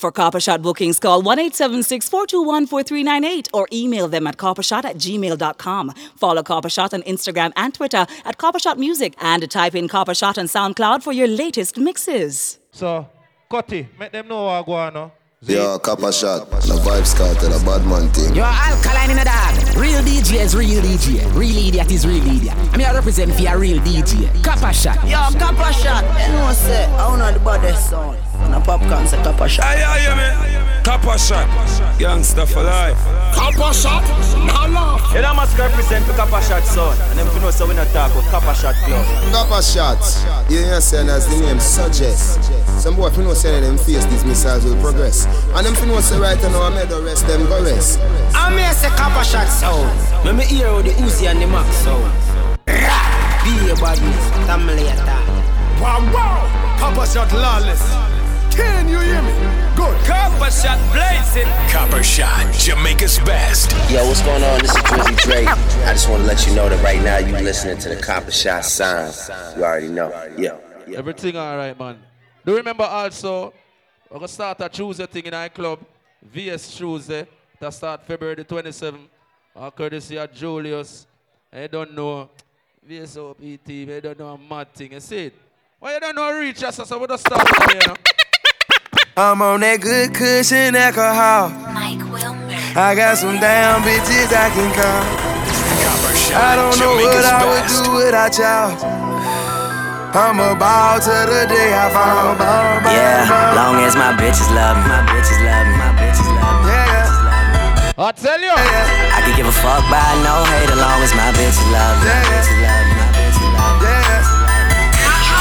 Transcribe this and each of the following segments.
For Copper Shot bookings, call 1 421 4398 or email them at coppershot at gmail.com. Follow Copper Shot on Instagram and Twitter at Coppershot Music and type in Copper Shot on SoundCloud for your latest mixes. So, Cutty, make them know what I go on. No? Yo, Copper Shot, the Vybz Kartel, a bad man thing. Yo, alkaline in the dog. Real DJ is real DJ. Real idiot is real idiot. I mean, I represent for a real DJ. Copper Shot. Yo, I'm Copper Shot. You know, say, I don't know the baddest sound. And a popcorn say Copper Shot. Aye, aye, man. Copper Shot. Gangsta for life. Copper Shot. Now laugh. You know, must represent for Copper Shot, son. And them you know, so we not talk about Copper Shot Club. Copper Shot. You know, saying as the name suggests. Some boy, if you know, saying them face, these missiles will progress. And them, if you know, say right now, I made the rest, them go rest. I'm here, say Copper Shot sound. Let me hear how the Uzi and the Max sound. Be a badness. Family attack. Wow, wow. Copper Shot lawless. Can you hear me? Good. Copper Shot blazing. Copper Shot, Jamaica's best. Yo, what's going on? This is Drizzy Drake. I just want to let you know that right now you listening to the Copper Shot sound. You already know. Yeah. yeah. Everything all right, man. Do remember also, we're going to start a Tuesday thing in our club, VS Tuesday, that start February the 27th. Our uh, courtesy of Julius. I don't know. VSOP team, I don't know a mad thing. You see it? Why you don't know reach us, so we just start here, you know? I'm on that good cushion alcohol. Mike Wilmer. I got some damn bitches I can call. I don't know what Jamaica's I would best. do without y'all. I'm a ball to the day I fall. Ball, ball, Yeah, ball. long as my bitches love me. My bitches love me. My bitches love me. Yeah, I tell you. yeah, I can give a fuck by no hate as long as my bitches love me. My Yeah. bitches love me. My bitches love me.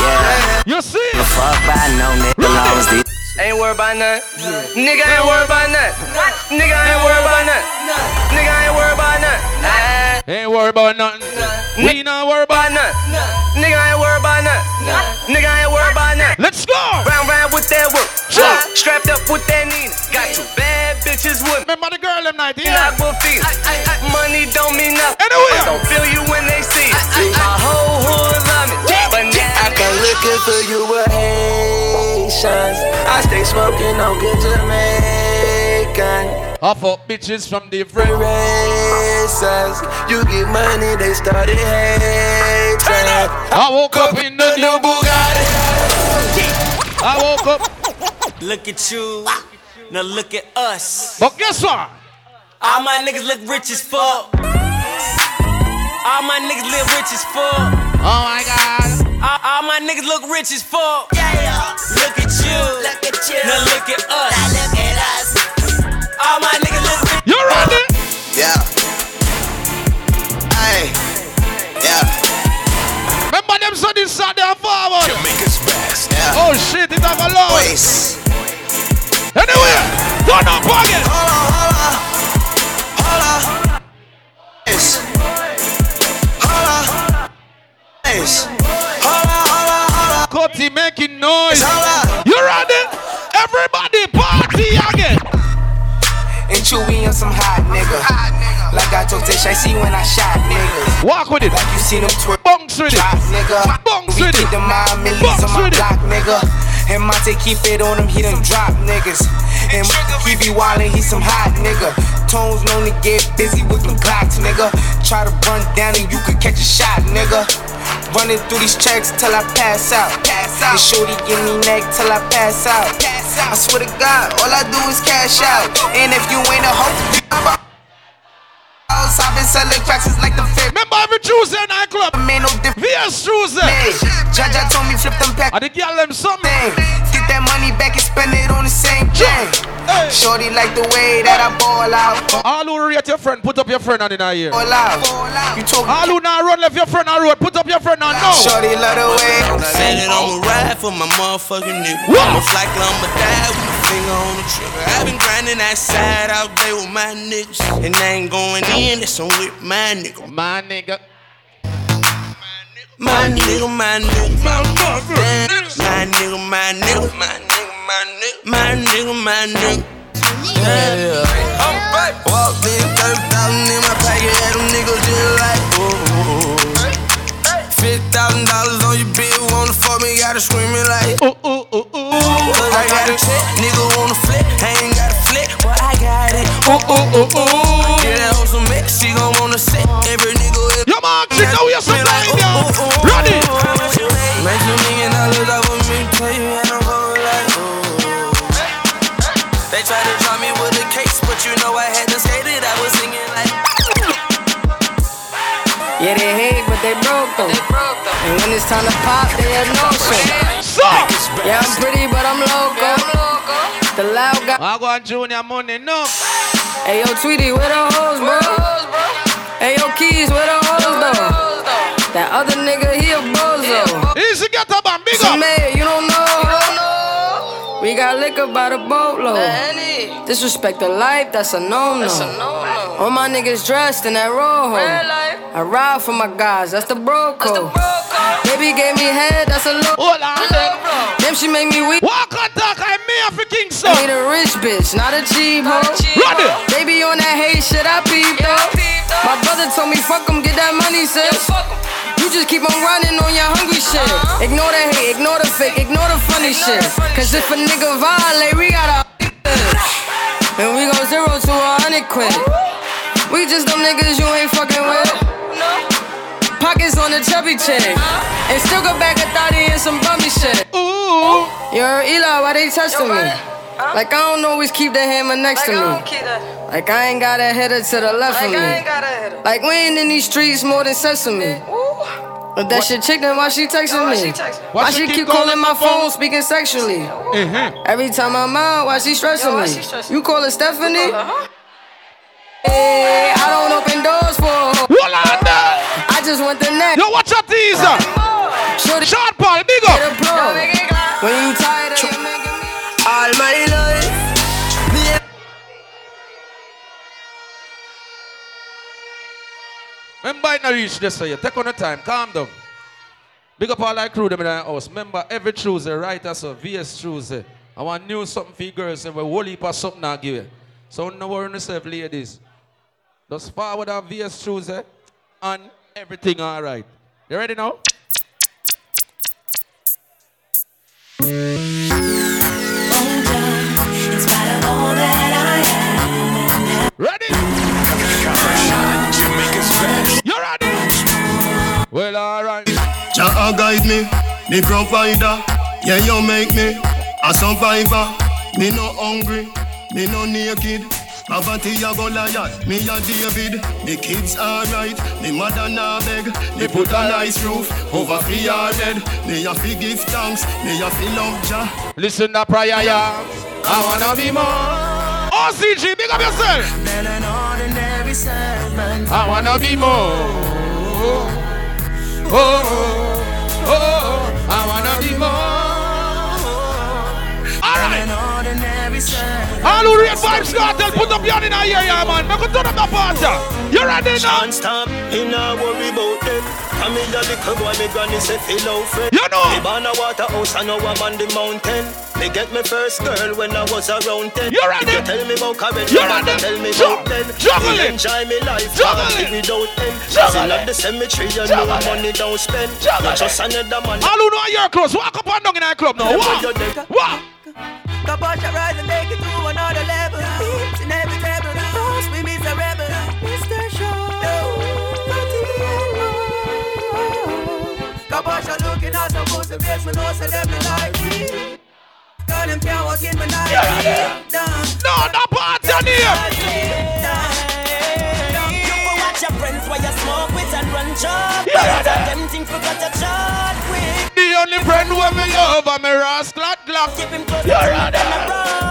yeah. Yeah. You see? Give a fuck by no nigga as long as these. Ain't worried about nothing. Nigga ain't worried about nothing. Nigga ain't worried about nothing. Nigga ain't worried about nothing. Ah, Ain't worry about nothing. We not worry about about nothing. Nigga ain't worried about nothing. Nigga ain't worried about nothing. Let's go! Round round with that work. Sure. Strapped up with that Nina. Got two bad bitches with me. Remember the girl them night, Not yeah? will feel. Money don't mean nothing. Anyway. Don't feel you when they see it. My whole hood love me. But now I can look good for you with Haitians. I stay smoking on good Jamaican. Half up bitches from different Races. You get money, they started hating. I woke up in the new Bugatti. I woke up, Look at you. Now look at us. but guess what? All my niggas look rich as fuck. All my niggas live rich as fuck. Oh my God. All, all my niggas look rich as fuck. Yeah. Look at you. Look at you. Now look at us. Now look at us. All my niggas look rich. You ready? Yeah. Aye. Yeah. Remember them so this Saturday and forward. Jamaica's best. Yeah. Oh shit, it have a load. Boys. Anyway, turn up again. Hold on, hold on. Hold on. Yes. Hold Cutty making noise. You ready? Everybody party again. And Chewy on some hot nigga. Like I told Tish, I see when I shot niggas. Walk with it. Like you seen them twerk. Bunks with it. Drop, nigga. We with it. the mind millies Bunks on my it. block, nigga. And Monte keep it on him, he done drop niggas. And he be wildin', he some hot nigga. Tones known to get busy with them clocks, nigga. Try to run down and you could catch a shot, nigga. Running through these checks till I pass out. Pass out. And shorty give me neck till I pass out. Pass out. I swear to God, all I do is cash out. And if you ain't a hoe, I'm I've been selling cracks since like the fifth. Remember every Tuesday nightclub. Man, no different. VS Tuesday. Jaja told me flip them pack I the girl them something. Thing. Get that money back and spend it on the same thing. Hey. Shorty like the way that I ball out. All who rate your friend, put up your friend on in a year. Ball out. You told me. All who now run left your friend on road, put up your friend on no. Shorty love the way. Said that I'ma ride for my motherfucking nigga. What? I'ma fly till I'ma die with my finger on the trigger. I've been grinding that side all day with my niggas. And I ain't going in, that's on with my nigga. My nigga. My nigga, my nigga. My nigga, my nigga. My nigga, my nigga. My nigga, my nigga. Yeah, I'm back. Walked in, 30,000 in my pocket, had them niggas just like, ooh. Fifty thousand dollars on your bill, wanna fuck me, gotta scream it like, Ooh, ooh, ooh, ooh. Cause I got a check, nigga wanna flip. I ain't got a flick, but I got it, ooh, ooh, ooh. Yeah, that hoe some mix, she gon' wanna sit. Every nigga Yo, man, chick, now we are supplying you. Ready? Make tell you I don't go like ooh. They tried to draw me with a case, but you know I had to skate it. I was singing like. Yeah, they hate, but they broke though. And when it's time to pop, they have no show. Yeah, I'm pretty, but I'm loco. The loud guy. I go on Junior money, no. Hey, yo, Tweety, where the hoes, bro? Hey, yo, Keys, where the hoes, though? That other nigga, he a bozo. Easy get up and big up. We got liquor by the boatload. Disrespect the life, that's a no-no. All my niggas dressed in that rojo. I ride for my guys, that's the bro code. Baby gave me head, that's a low. Hold on, Damn, she make me weak. Walk on talk, I'm me for Kingston. I need a rich bitch, not a cheap hoe. Ready? Baby on that hate shit, I peep though. My brother told me fuck him, get that money, sis. You just keep on running on your hungry shit. Ignore the hate, ignore the fake, ignore the funny shit. Cause if a nigga violate, we gotta And we go zero to a hundred quid. We just them niggas you ain't fucking with. Pockets on the chubby chick. And still go back a thotty and some bummy shit. Ooh. Yo, Eli, why they testing me? Like I don't always keep the hammer next to me. Like I ain't got a header to the left of me. Like we ain't in these streets more than sesame. But that shit chick, then why she texting me? Why she keep calling my phone, speaking sexually? Mm-hmm. Every time I'm out, why she stressing me? You call her Stephanie? Hey, I don't open doors for her. I just want the neck. Yo, watch out these. Short Paul, big up. When you Remember, I not reach this way. Take on the time. Calm down. Big up all our crew them in our house. Remember, every Tuesday, right as a VS Tuesday. I want new something for you girls and we whole heap of something I give you. So no worry yourself, ladies. Just forward our VS Tuesday and everything all right. You ready now? Me, me provider. Yeah, you make me a survivor. Me no hungry, me no naked. Poverty a Goliath, me a David. Me kids alright, me mother na beg. Me put a nice roof over fi your head. Me a fi give thanks, me a fi love Jah. Listen to prayer, yeah. I wanna be more. OCG, big up yourself. Than an ordinary servant. I wanna be more. Oh, oh, oh, Oh, oh, oh, I wanna be more. All right. An ordinary servant. All who read Vybz Kartel, put up your in the ear, yeah, man. Make a turn up the party. You ready now? Can't stop, worry about them. I mean the little boy, me granny say fellow friend. You know. Me born a waterhouse, I know I'm on the mountain. Me get my first girl when I was around ten. You ready? If you tell me about courage, You you ready? tell me Ju- about then. juggle Me it. Enjoy me life, Juggle can't it. live without them. Juggle Still it. at the cemetery, you Juggle know it. money don't spend. Juggle Not it. just another man. All who know your clothes, walk up and down in our club now. Walk. Walk. Kabosh I rise and take it to another level. At the pussy face. Me know say them me like me. Girl them can't walk in my night. Done. No, no party on here. You go watch your friends while you smoke with and run job. Yeah. Them things forgot to chart with. The only friend who me love and me rascal at Glock. Keep him close. You ready? Turn around.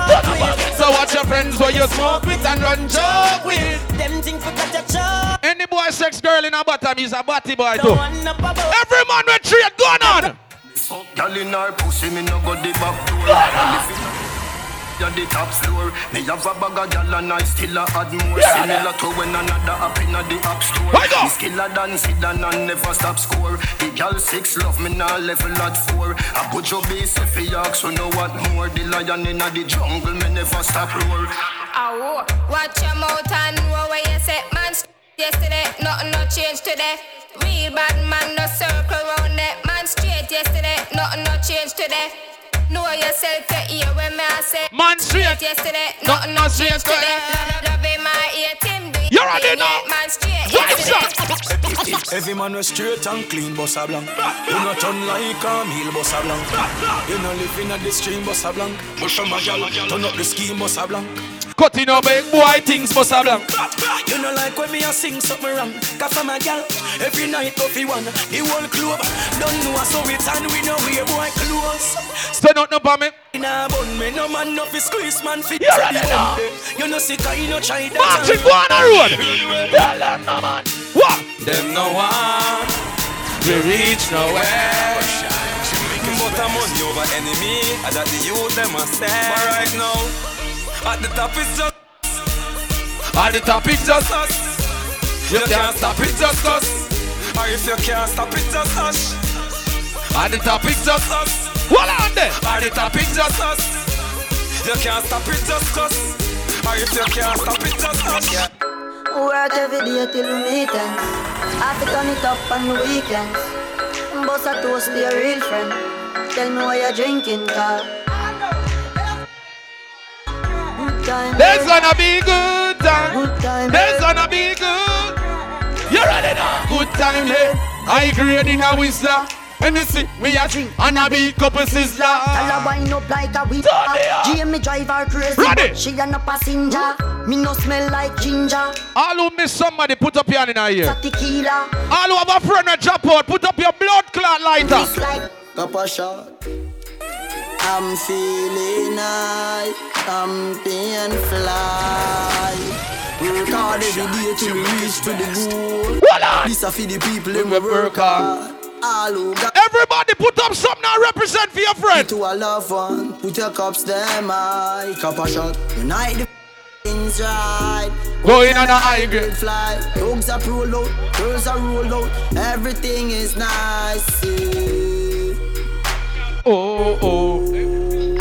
So watch your friends where you smoke with and run joke with. Them things forgot to chart. Any boy sex girl in a bottom is a body boy too. Don't want no bubble. Every man with trade going on. Fuck Girl in her pussy, me no go the back door. Yeah, the top floor. Me have a bag of gal and I still a add more. Similar to when another up in the app store. Why go? Me skiller than Zidane and I never stop score. The gal six love me now level at four. I put your base if he ask, so know what more. The lion in the jungle, me never stop roar. Ow, watch your mouth and know where you say, man. Yesterday, nothing no change today. Real bad man, no circle round that man straight yesterday, nothing no change today. Know yourself, you hear when me I say. Man straight. yesterday, Nothing no change today. Love him, man, I hate You already thing, know. yeah, Man straight. Yesterday. Every man was straight and clean, boss a blank. You not turn like a meal, boss a blank. You not living at the stream, boss a blank. Push on my gal, turn up the scheme, boss a blank. Cutting up big boy things, boss a blank. You know like when me a sing something wrong. Cause for my gal, every night go fi one. The whole club don't know so it and we know we boy close. Stand up, no me. Nah, bun me no man no fi squeeze man fi You tell ready now? You know sick you no try that. Martin, go on the road. Tell no man. What? Them no one. We reach nowhere. But I'm money over enemy. And that the youth them a stand. But right now, at the top is just At the top it's just us. You can't stop it just us. Or if you can't stop it just us. At the top it's just us. Hold on there. At the top it's just us. You can't stop it just us. Or if you can't stop it just us. Work every day till we meet ends. Have to turn it up on the weekends. Boss a toast to your real friend. Tell me what you're drinking, car. There's gonna be good time. Good time. There's eh? gonna be good. You ready now? Good time, eh? hey. I grade in a whistler. And you see, me a drink and a big couple sizzler. Tell her wind up like a whip. Jamie ah? drive her crazy. Ready? but She a no passenger. Me no smell like ginger. All who miss somebody, put up your hand in a ear. Tequila. All who have a friend that drop out, put up your blood clot lighter. It's like Cup a shot. I'm feeling high, champion fly. Work hard every day till we reach to the goal. This a for the people who we work hard. All who got Everybody put up something that represent for your friend. to a loved one, put your cups them high. Copper Shot, unite the things right. Going on a high grade. fly. Dogs are roll out, girls are roll out. Everything is nice. yeah. Oh, oh.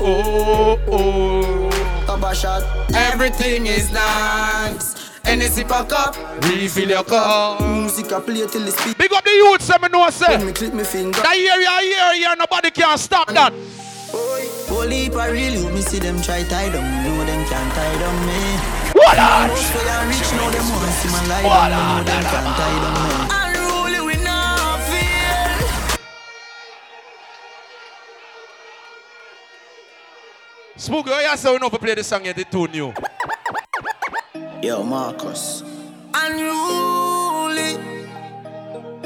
Oh, oh. Copper Shot, everything is nice. Energy pack up, Refill your cup. music I play till the speak. Big up the youth, say me know, say. When me click me finger. That area here, here, nobody can stop that. Whole heap a real you, me see them try tie down, me know them can't tie down me. What on? Most way I reach, know them want see my lie down, me know them can't tie down me. Unruly we not feel. Spooky, oh, you say we know to play this song yet, it's too new. Yo, Marcus. Unruly.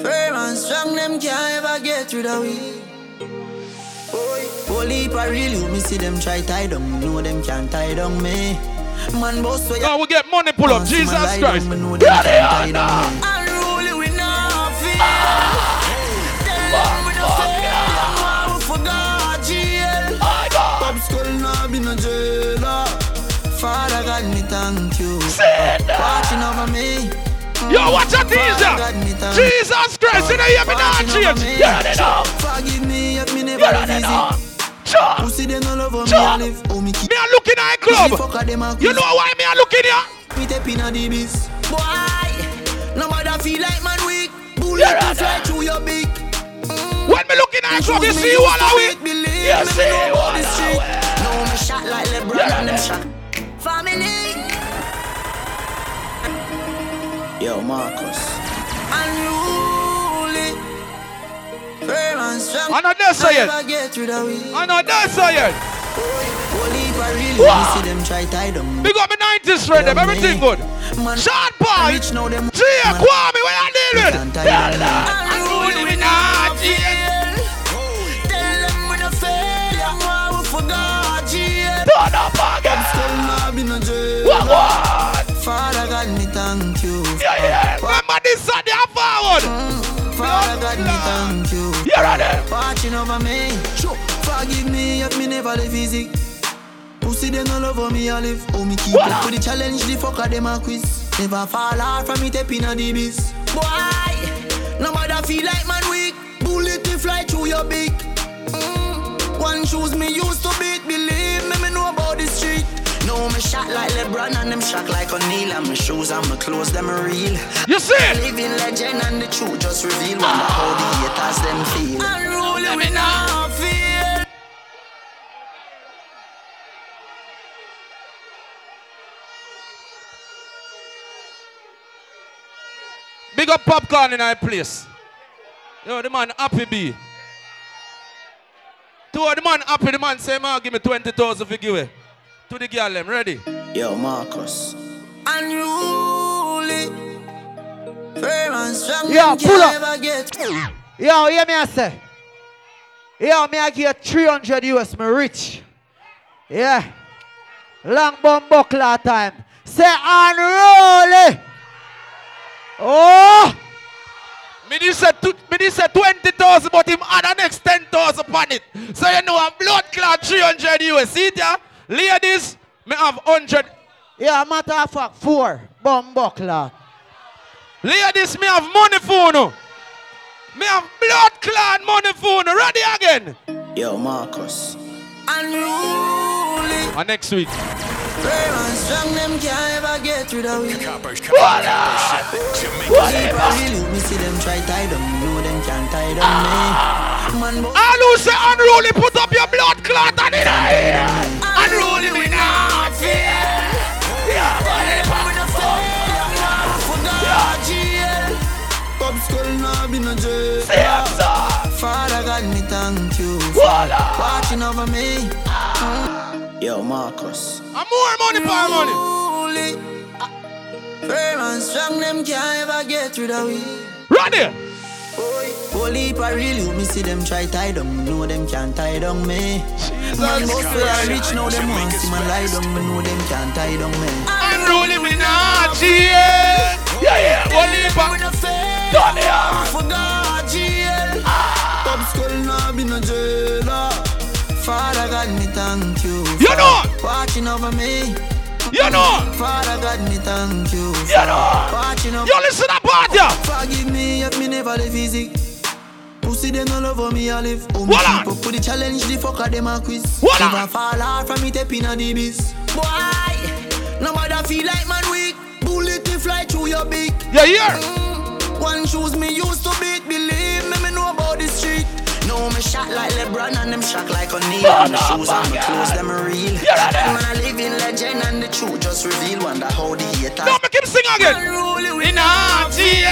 Firm and strong, them can't ever get rid of we. Whole heap a real you, me see them try tie down, me know them can't tie down me. Man, boss way Now oh, we get money pull up, want see my Jesus lie Christ. down, me know them Yeah, can't they tie are down me. now. Unruly we not feel. Tell ah! them we no you. Watching over me. Yo, watch a Father God, me teaser. thank Jesus Christ, you know you me not Watching over change. me. You already know. Forgive me if me never You already live know. easy. Sure. Pussy they no love me Sure. a live. Oh me keep Me a looking at a club. Fuck a them a You know why me a looking here? me tap in the biz. Boy, nobody feel like man weak. Bullet You're to fly through your beak. Mm. When me looking at a club, you see what I we You me see know about what I street. No me shot like LeBron and them shot. Family. Yo, Marcus. Unruly. Firm and strong. I know that's so yet. Never get rid of we. I know that's so yet. Whole heap a real Wow. me see them try tie down. Big up me 90s friend, them, Yeah, everything good. Man, Sean Paul, rich now them. G, Kwame, where you deal with? Can't me. Unruly we not Tell them we no fail, and we forgot jail. Turn up again. Still not been a jail. What, what? Father God, forward. Father God, me thank you. You ready? Watching over me. Sure. Forgive me if me never live easy. Pussy they no love me a live. Oh me keep What? up with the challenge, the fucker them a quiz. Never fall hard from me tapping a the biz. Boy, no matter feel like man weak. Bullet fly through your beak. Mm. One shoes me used to beat. Believe me, me know about know me shot like LeBron and them shot like O'Neal. And my shoes and my clothes, them real. You see? Living legend and the truth just reveal. Wonder ah. how the haters them feel. Big up popcorn in our place. Yo, the man happy be. Two the man happy, the man say, man, give me 20,000 you give it. To the girl, them ready? Yo, Marcus. Unruly. Firm and strong. Yo, them pull can't up. ever get. Yo, hear me I say. Yo, me I give you 300 US, me rich. Yeah. Long bomb buckler time. Say unruly. Oh. Me this say, two, me this say 20,000, but him add the next 10,000 upon it. So you know a blood clot 300 US. See it yeah? Ladies, me have 100. Yeah, matter of fact, four bomb buckler. Ladies, me have money for you. Me have blood clot money for you. Ready again? Yo, Marcus. Unruly. And next week. Firm and strong, them can't ever get rid of we. Jamaica. Really, me see them try tie them, know them can't tie them me. Man, All who say unruly, put up your blood clot and it here. Unruly, we not fear. Pop skull now be no jail. Father God, me thank you watching over me. Yo, Marcus. And more money for money. Firm and strong, them can't ever get rid of we. Ready? Whole heap of real you, me see them try tie down, know them can't tie down me. Man, most way I rich now, them want see man lie down, me know them can't tie down me. Unruly, we not. Yeah, yeah, only for Done here. Forgot jail. Pop skull now be no jailer. Father God, me thank you. You know. Watching over me. You know. Father God, me thank you. You know. Over You listen part, yeah. Forgive me if me never live easy. Pussy them no love how me a live. Oh, me on. keep up with the challenge, the fucker them a quiz. Hold Never on. fall hard from me tapping a the biz. Boy, nobody feel like man weak. Bullet to fly through your beak. Yeah, here. Mm-hmm. One shoes me used to beat, believe me, me know about the Me shot like LeBron and them shot like O'Neal. And the shoes and my clothes, them real. Man, a living legend and the truth just reveal. Wonder how the haters. Don't make him sing again. In not fear.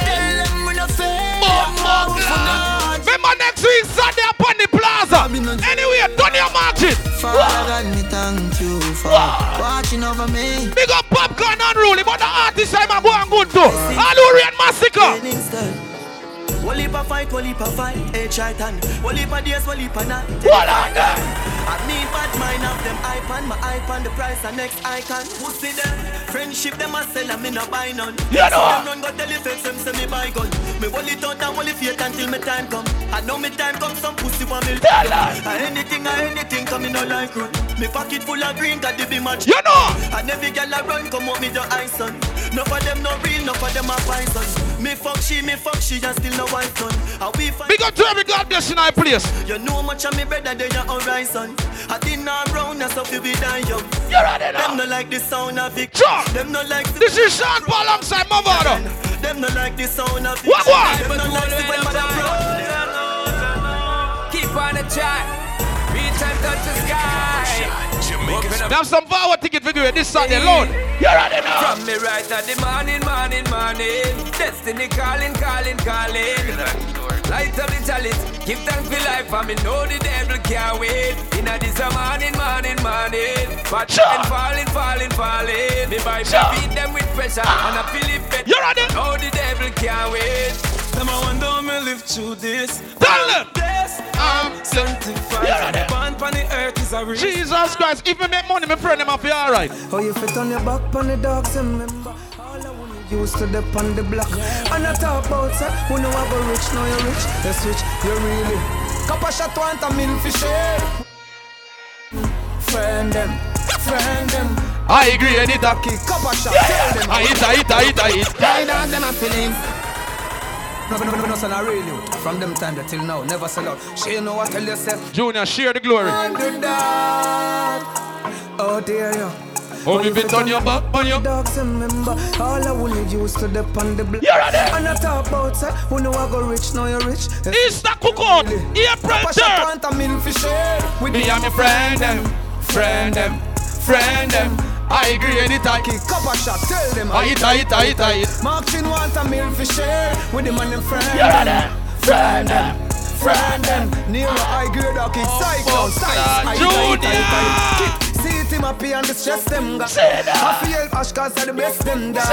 Tell them we no fair. Bumbo clan. Remember next week, Sunday upon the plaza. Anyway, done your marching. Father me thank you for watching over me. Big up popcorn unruly, but the artist I'm a go and good too. Allurian Massacre. Wall heap a fight, wall heap a fight, hey Triton. Wall heap a days, wall heap a night. Wall on that. I need bad mind of them iPad, my iPad, the price and next icon. Pussy them, friendship them a sell and me no buy none. You know. Them run go tell the fakes them say me buy gun. Me wall it out and wall it fake until me time come. I know me time come, some pussy want me. Uh, Anything or anything come me no like run. Me pocket full of green, got the be match. You know. And every girl I run, come out me the ice on. No for them no real, no for them a poison. Me fuck she, me fuck she, and still no wife son. And we fight. Big up to every God bless in our place. You know much of me better than your horizon. I didn't know round, that's how you be die young. You ready now? Them no like the sound of it. Sure. Them no like the This is Sean Paul alongside Mavado. Them no like the sound of it. What, what? Them no like the when mother Keep on the track. Reach and touch the sky. Open up Have some forward ticket for you this Sunday alone. You ready now? From me right at the morning, morning, morning. Destiny calling, calling, calling. Light up the chalice, give thanks for life, and me know the devil can't wait. In a this morning, morning, morning. But Sure. and falling, falling, falling. Me by Sure. beat them with pressure, and I feel it better. You ready? Know the devil can't wait. Them I wonder me live through this. Tell them. Yes, I'm sanctified. You ready? Born on the earth is a real. Jesus Christ, if me make money, my friend, them up here, alright. How you fit on your back on the dogs and remember all I wanna used to dip on the block. And I talk about say, who know I go rich, now you're rich, yes rich, you really. Couple shot want a meal for share. Friend them, friend them. I agree, I need that. Kick couple shot, tell them. Ah, I eat, ah, I eat, ah, I eat, I eat. Tie down them a feeling. No, no, no, no, son, I really. From them time till now, never sell out. She know what tell yourself. Junior, share the glory. Oh dear, yeah. Oh, you been on your back, on your. Dogs remember all I wanna used to dip on the block. You ready? And I talk about say, who know I go rich, now you're rich. Cookout, April Papa shot 3rd. want a meal for share. With Me and my friend them, friend them, friend them. I it tight. Kick up a shot, tell them I it, I it, I it, I it. Martin want a meal for share with him and them friend. Yeah, them. Friend them. Friend them. Nero I grade oh, a kick cyclone. Size. Junior. See it him happy and distress them. God. I feel Ash cause are the best them dog.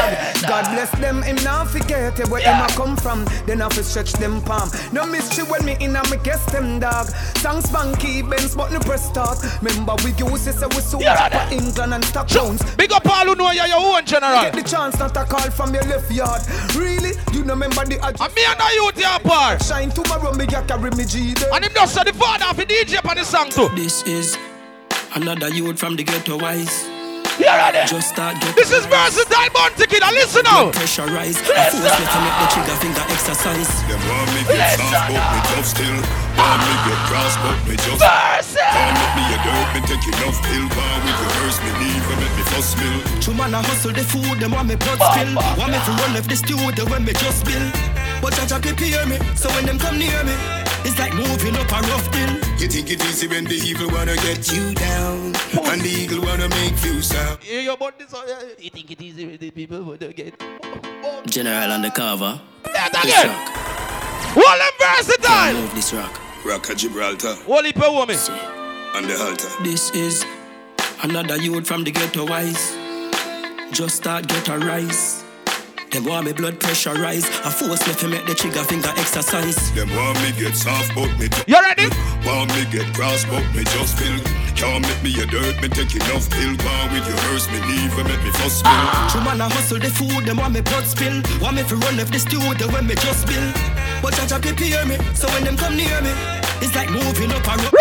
God bless them. Him now forget where him a come from. Then I fi stretch them palm. No mystery when me in a me guess them dog. Songs funky, Benz but no press start. Remember we use this we so for England and stock pounds. Big up all who know you're your own general. Get the chance not a call from your left yard. Really? You know remember the ad- And me and the youth here apart. Shine tomorrow me ya carry me G. And him just said the father of the DJ on the song too. This is another youth from the ghetto wise. Here are they. Just start get This is versatile bounty kid. and Listen now. Pressurize. I force me to make the trigger finger exercise. Them want me get soft, but me tough still. Want me get cross, but me just. Can't make me a dirt, me take enough pill. Bar with rehearse me need, me make me fuss mill. True man, I hustle the food, them want me blood spill. Want me to run left the studio when me just bill. But Jaja prepare me, so when them come near me, it's like moving up a rough hill. You think it easy when the evil wanna get you down, and the eagle wanna make you sound. Yeah, your body so yeah. You think it easy when the people wanna get. General undercover. That This again. rock. All them versatile. Move this rock. Rock a Gibraltar Holy per woman. on the halter. This is another youth from the ghetto wise. Just start get a rise. Them want me blood pressure rise. I force me to make the trigger finger exercise. Them want me get soft, but me. T- you ready? Want me get cross, but me just feel. Can't make me a dirt, me take enough pill. Bar with your hearse, me me make me fuss mill. Ah. True man, I hustle the food, them want me blood spill. Want me to run left the studio when me just bill. But Jaja prepare me, so when them come near me, it's like moving up a rope.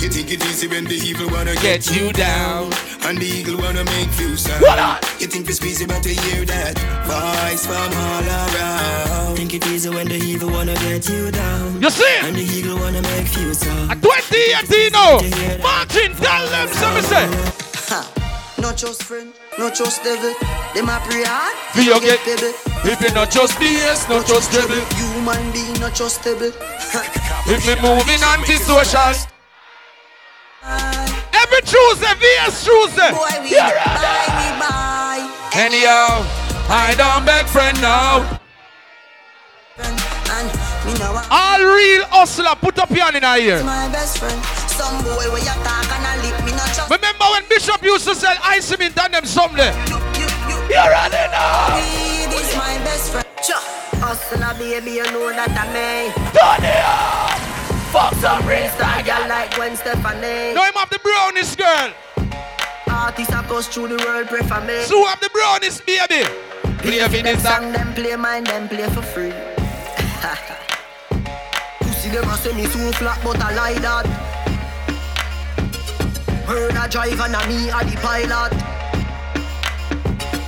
You think it easy when the evil wanna Get get, you down. and the eagle wanna make you sound. Hold on. You think it's easy, but to hear that voice from all around. Think it easy when the evil wanna get you down. You see? And the eagle wanna make you sound. At 2018 Dino. Martin, tell them something say. Ha. Not just friend, not just devil. Them a pray hard. For you get- baby. If you not just BS, not just dribble. Human being not just stable. If me moving anti-social. Every Tuesday, VS Tuesday. Boy, we Yeah, buy, we buy. Anyhow, I don't beg friend now. And me know what All real hustler, put up your hand in ear. my best friend. Some boy where you talk and a lip, me not just. Remember when Bishop used to sell ice cement and them someday? You, you, you. You're running now. Weed is my best friend. Cha. Hustler, baby, you know that I may. Fuck some Star girl like Gwen Stefani. No, him have the brownies girl. Artists across through the world pray for me. So have the brownies baby. Play for them this song. song, them play mine, them play for free. Pussy them a say me too flat, but I lie that. Heard a drive and a me a the pilot.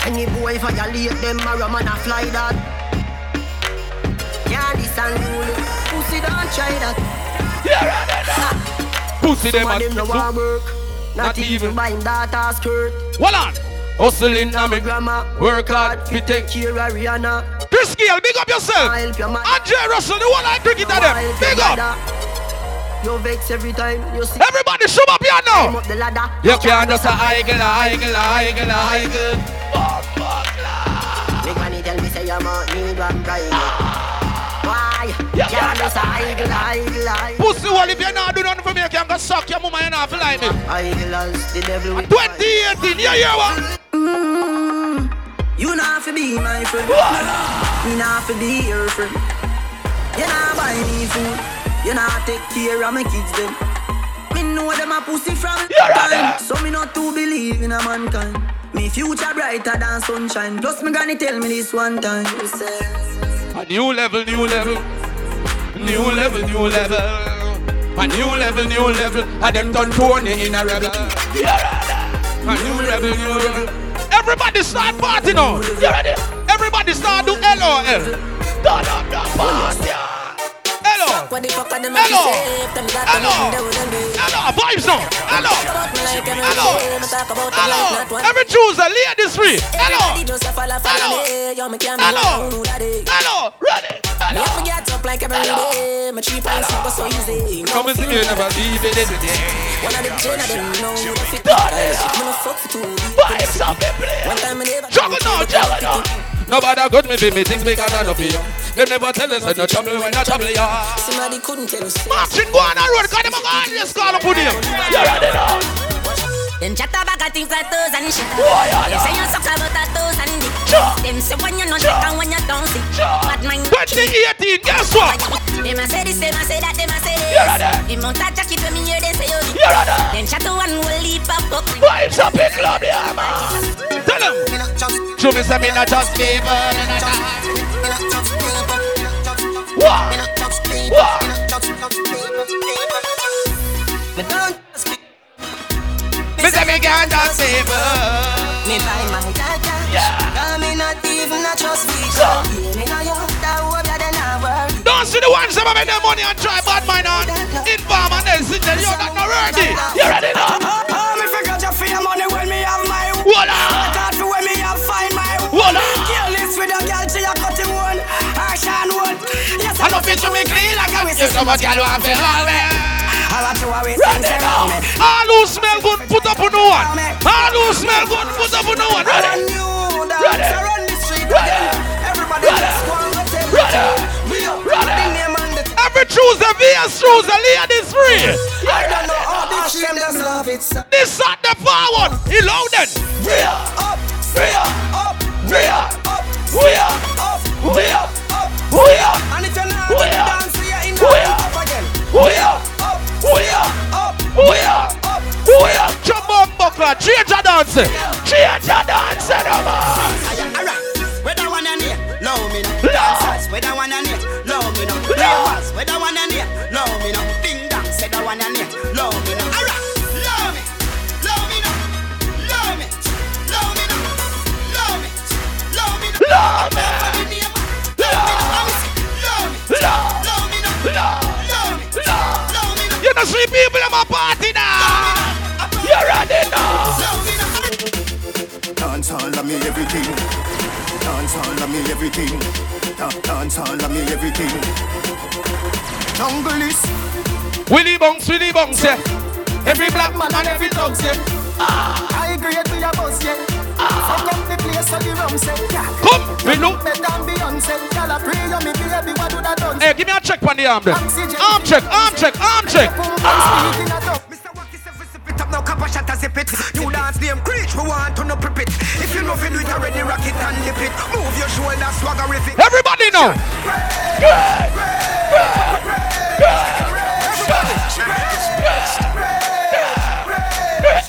Any boy violate them, a rum and a fly that. Yeah, this and rule. Pussy don't try that. Pussy them Some of a them no want work. Not, Not even buying daughter skirt. Hold on. Hustling na me grandma. Work hard, fi take care of Rihanna. Chris Gayle, big up yourself. I'll help your man. Andre Russell, the one I cricket at them. Big up. You vex every time you see. Everybody show up here Climb now. up the ladder. You can't just a idle, idle, idle, idle. Big money tell me say you might need one bride. Why? You can't just idle, idle, idle. Pussy well, if you not do nothing for me, you can't go suck your mama and feel like me. As the devil with 2018, you hear what? Mm, You not fi be my friend. Me not fi be your friend. You not buy me food. You not take care of my kids them. Me know them a pussy from time, so me not to believe in a mankind. Me future brighter than sunshine. Plus me granny tell me this one time. A new level, new level. New level, new level. A new level, new level. And them done Tony in a rebel. A new level, new level. Everybody start party now. You ready? Everybody start do LOL. Turn up the party. Hello. Hello. Hello. Hello. Vibes now. Hello. Hello. Every Tuesday, lay this free. Hello. Hello. Hello. Hello. Ready. Hello. Hello. Come and see me never leave it in the day. One of the gin I didn't know if it time I never. Juggle. Nobody good me be me things bigger than up here. Them never tell us that no trouble when no trouble ya. Somebody couldn't tell us. Marching go on the road, cause them a go just call up with him. You ready now? Them chat about a things like toes and shit. Why, yeah, They yeah. say you suck about a toes and dick. Them say when you not Sure. sick and when you don't sick. Bad mind. 2018, guess what? Them a say this, them a say that, them a say this. You ready? Them mount a jacket when me hear them say you dick. You ready? Them chat to one will leap up up. Vibes up in club, yeah, man. Tell them. Show me say me not just people. What? What? Me say me can't just people. Uh. Me buy my data. Yeah. Cause me not even a trust people. Yeah, me know you. That hope you then not worry. Don't see the ones that make their money and try bad mind on. Inform and then sit there, you're not not ready. You ready now? Oh, oh, oh me forgot your fear money when me have my Voila. Thought for when me have find my Voila. Kill this with a girl till you cut him one Arshan one Yes, I know fit to me clean like a You know what girl want feel all me. I Ready things now. around me All who smell good, put up on no one. All who smell good, put up on no one. Ready? Ready. Ready. Everybody just go and go tell. Me up Ready. Every Tuesday, VS Tuesday, ladies free. I don't know how the shame just love it This Saturday forward, he loaded. We are up We are, up we are, up we are, up we are, up we are, And if you're not we are in the up again Up we are, we are, we are. Jump on buckler, change your dance, change your dance. Alright, whether one and here, love me. Love. Dancers, whether one and here, love me. Love. Ravers, whether one and here, love me now. Now. You three people in my party now. You ready now? Dance all of me everything. Dance all of me everything. Dance all of me everything. Jungle is Willie Bunks, Willie Bunks, yeah. Every black man and every dog, yeah. Ah. I agree with your boss, yeah. Fuck up the place so the rum say, yeah. Come, we look. Better than Beyonce. Girl, I pray you me baby, what do that done? Hey, give me a check on the arm. Arm check, arm check, arm check. Mr. Wacky say fi sip it up now, copper shot a zip it. You dance name Creech, we want to no prep it. If you know fi do it already, rock it and lip it. Move your shoulder, swagger with it. Everybody know. Good.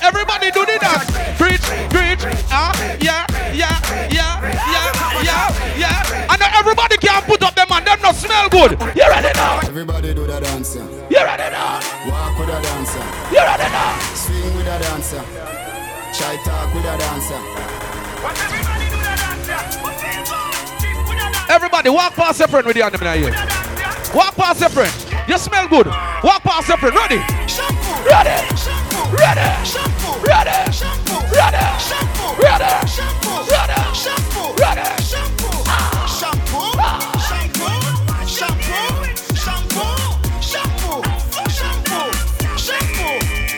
Everybody do the dance. Preach, preach. Ah, yeah, yeah, yeah, yeah, yeah, yeah. And now everybody can put up them and them not smell good. You ready now? Everybody do the dancer. You ready now? Walk with a dancer. You ready now? Swing with a dancer. Try talk with a dancer. Everybody do the dancer? What Everybody walk past your friend with the hand in here. Walk past your friend. You smell good. Walk past your friend. Ready? Shampoo. Ready? Shampoo. Ready? Shampoo. Ready? Shampoo. Ready? Shampoo. Ready? Shampoo. Ready? Shampoo. Ready?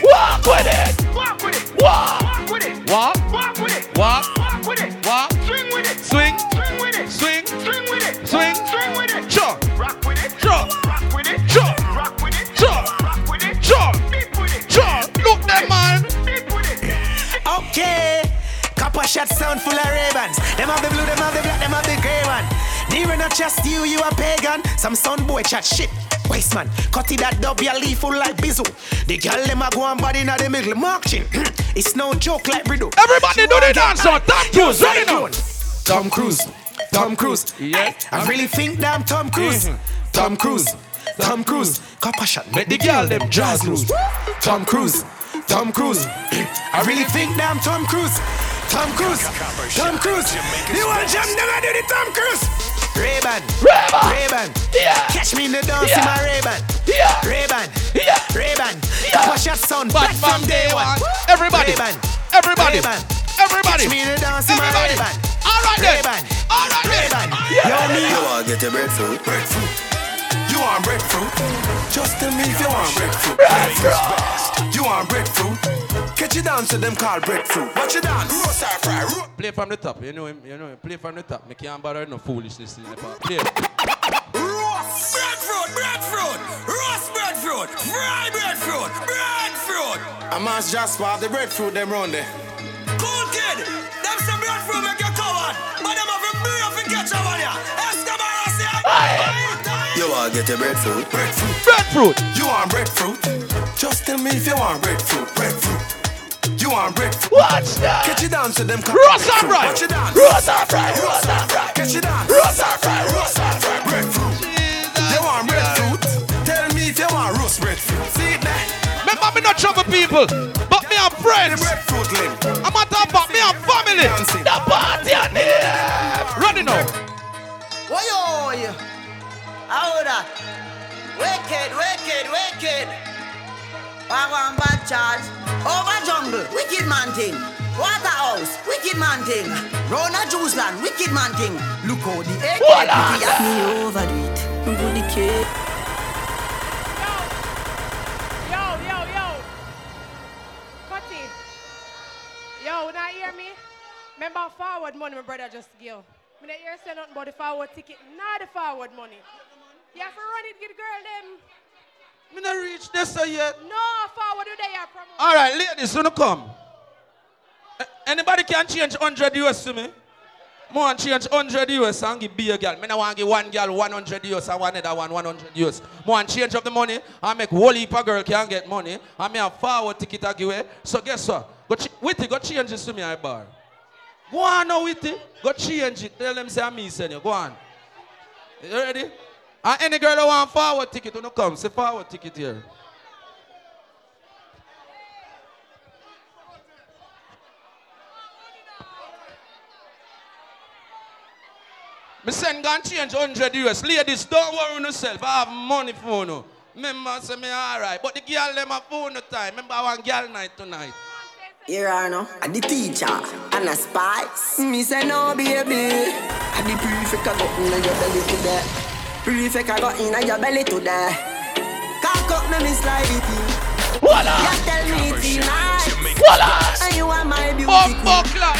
Walk with it. Walk with it. Walk. Walk. With it. Walk. Walk with it. Walk. Swing with it. Swing. Copper shot sound full of ravens. Them have the blue, them have the black, them have the grey one. Near not just you, you a pagan. Some son boy chat shit. Waste man, cut it that dub, you leave full like bizzle. The girl them a go on body in the middle, marching. it's no joke like Riddle. Everybody do the dance on. Oh, Tom Cruise, ready now. Tom Cruise, Tom Cruise. Yeah. I really think damn Tom Cruise. Mm-hmm. Tom Cruise, Tom Cruise. Copper shot, Make the girl them jazz loose. Tom Cruise, Tom Cruise. I really think damn Tom Cruise. Tom Cruise, Tom Cruise. You want jam them I do the Tom Cruise. Ray-Ban, Ray-Ban. Ray-Ban. Yeah. Catch me in the dance in my Ray-Ban. Yeah. Ray-Ban, Yeah. Ray-Ban. Yeah. Watch your son Bad back from from day day one. one. Everybody. Ray-Ban, Everybody. Ray-Ban. Everybody. Catch me in the dance in my Everybody. Ray-Ban. All right then. Ray-Ban, All right then. Ray-Ban. Yeah. Yo, me. You wanna get your breadfruit? Breadfruit. You want breadfruit? Just tell me if you want breadfruit. Breadfruit. You want breadfruit? Catch you down to them called breadfruit. Watch you dance. Roast or fry. Ro- Play from the top. You know him. You know him. Play from the top. Me can't bother no foolishness in the part. Play. Roast breadfruit, breadfruit, roast breadfruit, fry breadfruit, breadfruit. I must just swap the breadfruit them round there. Cool kid, them some breadfruit make you coward, but them have a beer if you catch over ya. Escobar, I say, You wanna get your breadfruit? breadfruit. Breadfruit. You want breadfruit? Just tell me if you want breadfruit, breadfruit. You want breadfruit? Watch that. Catch you down to them. Roast and fry. Watch you dance. Roast and fry. Roast and fry. Catch you down. Roast and fry. Roast and fry. Breadfruit. You want breadfruit? Tell me if you want roast breadfruit. See it now. Remember me not trouble people, but me have The friends. breadfruit limb. I'm a talk about me have family. The party and Running now. Why yo? How that? Wicked, wicked, wicked. Wagwan bad charge. Over jungle, wicked man thing. Waterhouse, wicked man thing. Rona Juice Land, wicked man thing. Look how the egg Voila. Ah. me overdo it. Good the cake. Yo, yo, yo. Cut it. Yo, now hear me? Remember forward money my brother just give. Me not hear say nothing about the forward ticket, not the forward money. You have to run it, get girl them. Me not reach this yet. No, forward do they are promote. All right, ladies, wanna come? Anybody can change 100 US to me? More want change 100 US and give be a girl. Me no want give one girl 100 US and one other one 100 US. More want change up the money and make whole heap of girl can get money and me have forward ticket to give away. So guess what? Go ch- Witty, go change this to me I bar. Go on now, Witty. Go change it. Tell them say I'm me send you. Go on. You ready? And any girl that want forward ticket, you no come. Say forward ticket here. Me send gun change 100 US. Ladies, don't worry yourself. I have money for you. Remember, say me alright. But the girl them a phone no time. Remember, want girl night tonight. Here I know, I the teacher and a spice. Me say no, baby. I the prefect I got in your belly today. Prefect I got in your belly today. Cock up, me me slide it in. Voila! You tell me it's nice. Voila! And you are my beauty queen. clock.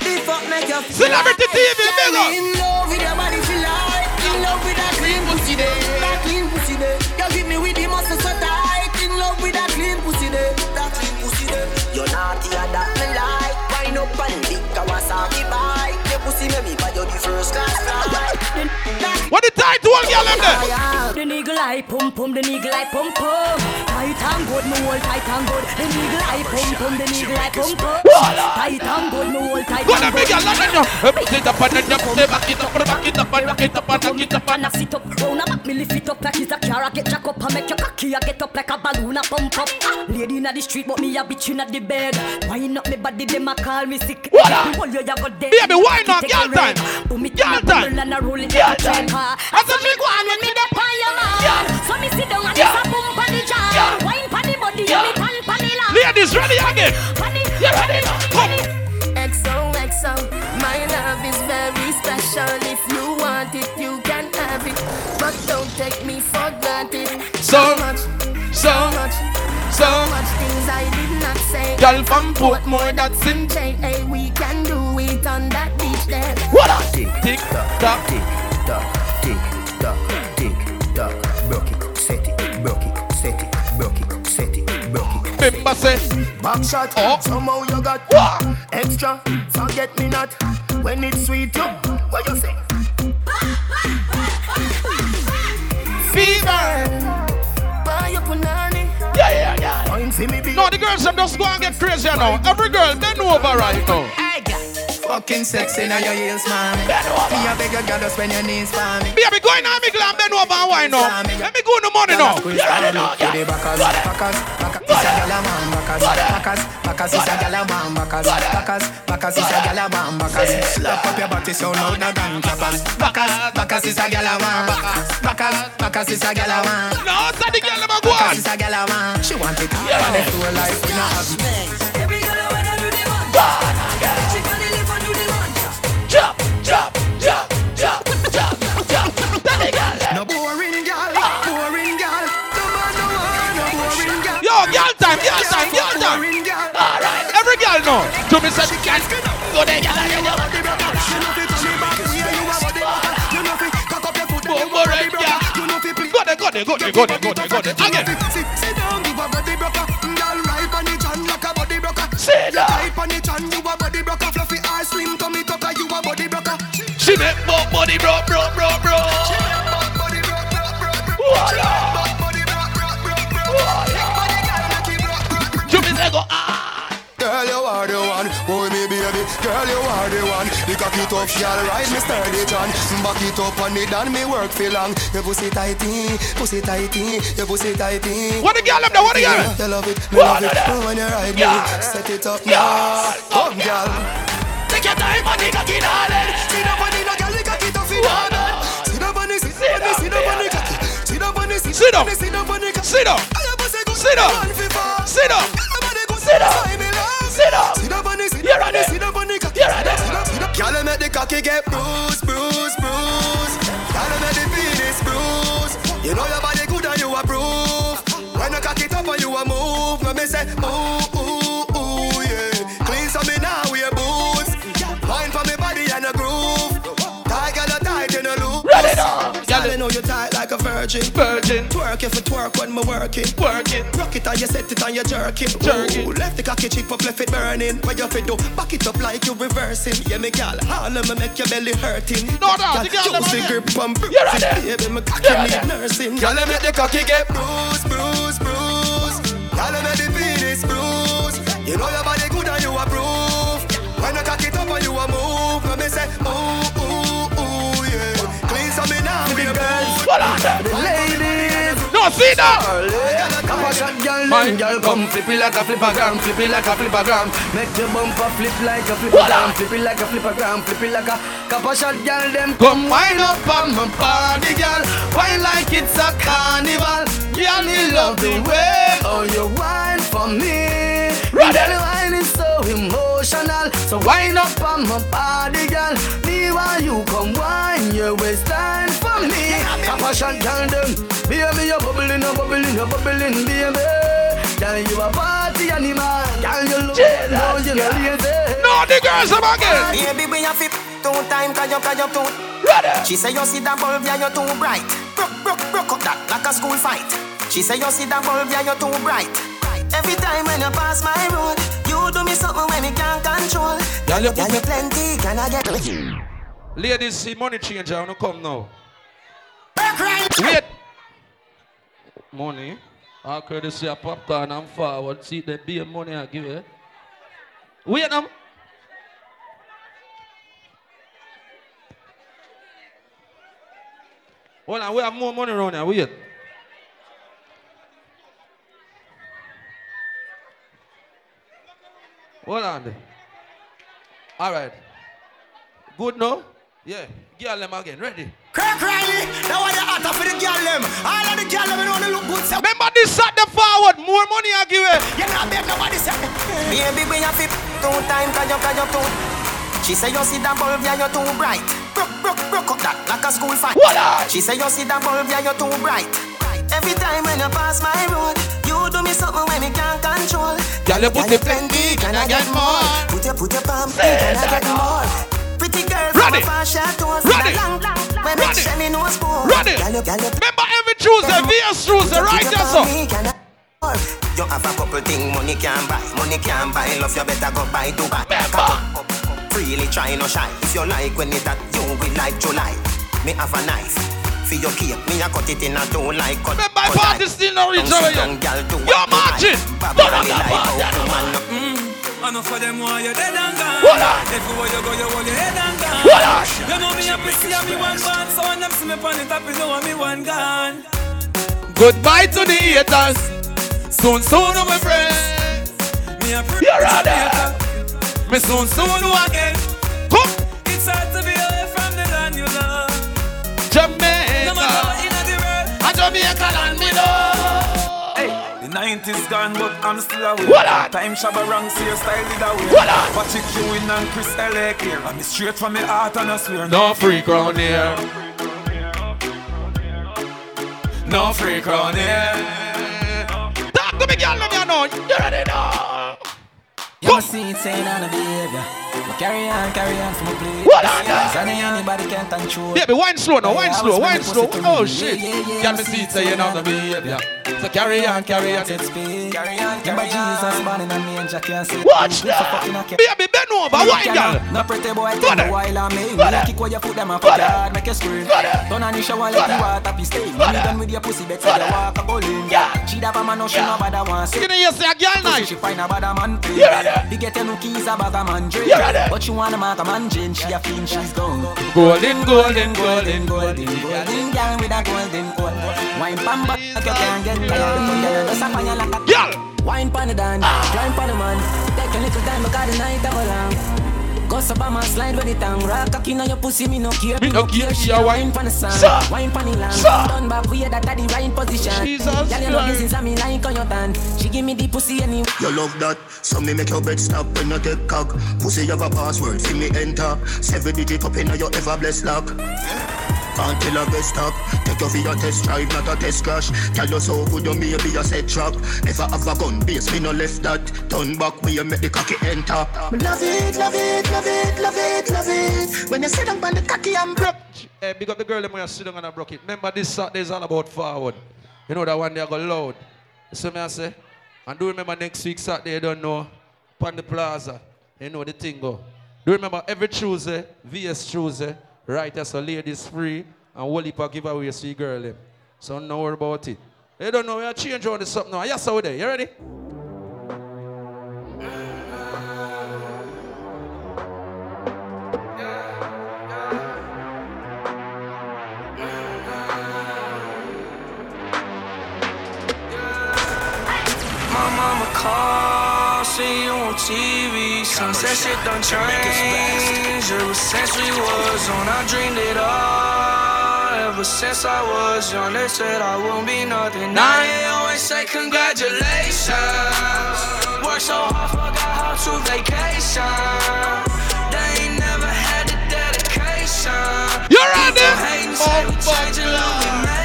The fuck make you Celebrity TV, Girl, big up. In love with your body, feel like In love with that clean pussy there That clean pussy there You give me with the muscle so tight In love with that clean pussy there That clean pussy there You're naughty and that me like Wind up and big Kawasaki bike Your pussy make me buy you the first class flight What the tight one girl them there? The niggle eye pum pum, the niggle eye pum pum. Tight and good, me hold tight and good. The niggle eye pum pum, the niggle eye pum pum. Tight and good, me hold tight Go and on, big girl, let me know. Back it up and then put it back it up, back it up back it up back it up and I sit up round about me lift it up like it's a car I get jack up and make your cocky I get up like a balloon a pump up Lady inna the street but me a bitch inna the bed Wind up me body them a call me sick What up? Hold you ya go dead Baby, up, Take girl time. Put me Girl to time. bubble and I roll it Girl time. Train car I I saw me go on when me dey on your man So me sit down and just a boom pon the jar Wine pon the body and me pan pon the lap Ladies, ready again. You ready? Come. XOXO, my love is very special. If you want it, you can have it. But don't take me for granted. So, much, so, much, so much things I did not say. Girl from Portmore that's in Hey, we can do it on that beach there. What up? Tick, tick, tock. Tick Remember say, Back shot, Oh. somehow you got Wah. extra. Forget me not when it's sweet. You, what you say? fever. Buy your punani. Yeah, yeah, yeah. Wine for me, be No, the girls them just go and get crazy now. Every girl bend over right now. Fucking sexy now your heels, man. Me a beg you, girl, just when your knees for me. Baby, go in and me glam bend over and wine now. Let me go in the money now. You ready now, To the backers, backers, backers. This a girl a man, Bacchus, Bacchus, Bacchus is a gal a want Bacchus, Bacchus, Bacchus is a gal a want Bacchus. Slap up your body so loud no gun clappers. Bacchus, Bacchus is a gal a want Bacchus, Bacchus, Bacchus is a gal a want. No, it's not the gal a go on. Bacchus is a gal a want. She want it all on the floor like we not have. Every girl I wanna do the one. To me say she can go there, girl. You know fi turn back, yeah, you a body bucker. You know fi cock up your foot, then you a body broker. You know fi Go there, go there, go there, go there, go there, go there. Again. Sit, down, you a body broker. Girl, mm, right on the chan like a body broker. Sit You down. tight on the chan, you a body broker. Fluffy slim tummy tucker, you a body broker. She make bo- body bro, bro, bro, bro. Are the one, boy, me baby. Girl, you are the one. The cocky tough, girl, ride me sturdy John. Back it up on it, and me work for long. Your pussy tighty, pussy tighty, your pussy tighty. What the girl them there? What the girl? You love it, me love it. the girl? When you ride me, set it up now. Come, girl. Take your time on the cocky, darling. Sit up on it, no girl, the cocky tough. Sit up on it, sit up on it, sit up on it, cocky. Sit up on it, sit Sit up up. on it, sit up it, cocky. Sit up. I have a second, Sit up. one for four. Sit up. Everybody go Sit up. Say me love. Sit up. Sit up on it, sit up on it, sit up on it, cocky. You're ready. Sit up, sit. Girl, make the cocky get bruised, bruised, bruised. Girl, you make the penis bruise. You know your body good and you approve. When you cock it up and you a move, me say ooh Girl, you know you tight like a virgin. Virgin. Twerk if you twerk when me working. Working. Rock it and you set it and you jerk it. Jerk it. Left the cocky cheek up, left it burning. What you fit do? Back it up like you reversing. Yeah, me gal, all of me make your belly hurting. No, no, the girl Use the grip and bruise You're it. Baby, me cocky You're need nursing. Girl, you make the cocky get bruised, bruised, bruised. Girl, you make the penis bruise. You know your body good and you approve. When I cock it up and you a move, let me say ooh girls. Hold on. Ladies. No, see that. Kapashat girl, Mine. them girl come flip it like a flippergram, flip it like a flippergram. Make your bumper flip like a flippergram, flip it like a flippergram, flip it like a Kapashat girl, them come wind up on my body, girl. Wine like it's a carnival. Girl, me love the way oh you wine for me. Ready. Girl, wine is so emotional. So wind up on my body, girl. Me while you come wine your waistline for me. Kapashat girl, them baby you're bubbling, you're bubbling, you're bubbling, baby. Girl, you a party animal. Girl, you look, no, you no lazy. No, the girls them again. Baby, we have fit two time, cause you, cause you too. Ready. She say you see that bulb, yeah, you're too bright. Broke, broke, broke up that like a school fight. She say you see that bulb, yeah, you're too bright. Every time when you pass my road, you do me something when me can't control. Girl, you Girl, you plenty, can I get? Ladies, see money changer. I wanna come now. Wait. Money. All courtesy of popcorn and I'm forward. See the beer money I give you. Wait now. Hold on, we have more money around here. Wait. Hold on. All right. Good no? Yeah. Girl them again. Ready? Crack Riley, now what the hotter for the girl them. All of the girl them they look good. So Remember this at the forward. More money I give you. you not beg nobody say. Baby, we have fit two time, cause you, cause you too. She say you see that bulb, yeah, you too bright. Broke, broke, broke up that like a school fight. What? She say you see that bulb, yeah, you too bright. Every time when you pass my road, you do me something when me can't control. Girl, you put the plenty, can I get more? Put your, put your palm, can I get more? Pretty girl from a far short toes. Ready. Long, long, when me Ready. shell me nose spoon. Ready. Girl, you, girl, you, Remember every Tuesday, VS Tuesday, right there, so. You have a couple thing money can buy, money can buy. Love you better go buy Dubai. Remember. Freely try no shy. If you like when it that you will like July. Me have a knife. For your cake, me a cut it in a two like cut. Remember, my cut party like. still not reach Don't over sit yet. down, girl, do You're what you like. marching. Baba Don't me have like that how bad, woman. Mm. I know for them why you dead and gone. Hold on. Everywhere you go, you hold your head and gone. Hold on. You know me happy see me one gone. So when them see me on the top, you know me one gone. Goodbye to the haters. Soon, soon, my friends. me a pretty You're right Jamaica. Me soon soon know again. Come. It's hard to be the 90s gone, but I'm still away. What on? Time shabba wrong, see your style with a way. What on? Patrick Ewing and Chris L.A. clear. I'm straight from the heart and I swear. No freak round here. No freak round here. Talk to me, girl, let me know. You ready now? Come see insane on the behavior. Carry on, carry on from a place. What on that? Anybody can control. Yeah, but wine slow now, wine slow, wine slow. Oh shit. Yeah, me see insane on the behavior. So carry on, carry on. Carry on, carry on. Jesus, man and a manger can't see. Watch that. Baby, bend over, wine girl. No pretty boy, take a while on me. Kick where your foot them up, hard, make a scream. Turn on the shower, let the water be stay. When you done with your pussy, better you walk a bowling. She da a man, no she no bother one. Skinny, you see a girl nice. She find a bad man. Yeah, yeah right. Big get no keys a bag a man drink right. But she wanna mark a man gin She a fiend she's gone Golden, golden, golden, golden, golden girl with a golden gold. Wine pan back, you can't get tired. Just on your like a Girl. Wine pan the dan, climb ah. pan the man. Take a little time because the night a go long. Go up on my slide with it and rock cocky on your pussy, me no care. Me no care, She she a a wine pan the sun, Sir. wine pan the land. Sir. Turn back way that at the right position. Jesus Girl, you know Christ. this is a me like on your tan. She give me the pussy anyway. You love that, so me make your bed stop when you take cock. Pussy have a password, see me enter. Seven digit up in your ever blessed lock. Can't tell a best stop. Take you for your test drive, not a test crash. Tell you so good you may be a set trap. Never have a gun base, me no left that. Turn back when you make the cocky enter. Love it, love it, love it, love it, love it. When you sit down on the cocky and broke. Hey, big up the girl that when you sit down and I broke it. Remember this Saturday is all about forward. You know that one day I go loud. So me I say, and do remember next week Saturday you don't know, Pan the Plaza. You know the thing go. Do remember every Tuesday, VS Tuesday, right as a ladies free and whole heap of giveaway see girl them. So don't worry about it. You don't know, we are change all this up now. Yes, over there. You ready? My mama see you on TV. Sunset shit done changed. Ever since we was on, I dreamed it all. Ever since I was young, they said I won't be nothing. Now they always say congratulations. Worked so hard, forgot how to vacation. They ain't never had the dedication. You're on People there. hating,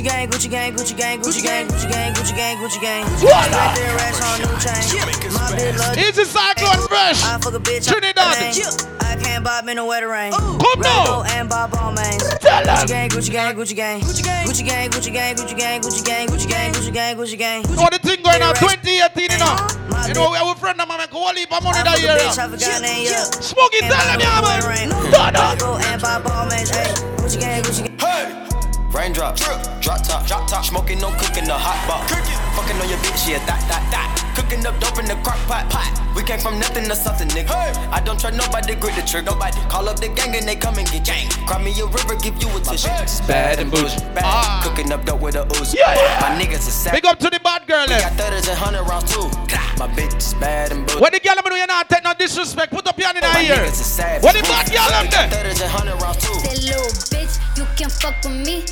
Gucci gang, Gucci gang, Gucci gang, Gucci gang, Gucci gang, Gucci gang, Gucci gang. Voila. Right there, racks on new chain. My bitch love Easy Cyclone Fresh. I fuck a bitch. Trinidad. I can't bob in the wetter rain. Come now. and bob all mains. Tell 'em. Gucci gang, Gucci gang, Gucci gang, Gucci gang, Gucci gang, Gucci gang, Gucci gang, Gucci gang, Gucci gang, Gucci gang, Gucci gang. You know the thing going on 2018, you know. You know, we have a friend of mine, make a whole heap of money that year. Bitch, I forgot name, yeah. Smoke it, tell them, yeah, man. Done up. Go and bob all mains, ayy. Gucci gang, Gucci gang. Hey! Raindrop, drop top, drop top, smoking, no cooking, the hot pot. Fucking on your bitch, yeah, that, that, that. Cooking up dope in the crock pot, pot. We came from nothing to something, nigga. I don't trust nobody, grip the trick, nobody. Call up the gang and they come and get gang. Cry me a river, give you a tissue. Bad and bougie. Bad. Cooking up dope with a ooze. Yeah, yeah. My niggas are sad. Big up to the bad girl, We eh. got thudders and hundred rounds too. My bitch is bad and bougie. When the girl them know you not take no disrespect, put up your hand in her My ear. niggas are savage. When the bad girl them We got there. thudders and hundred rounds too. That little bitch, you can fuck with me.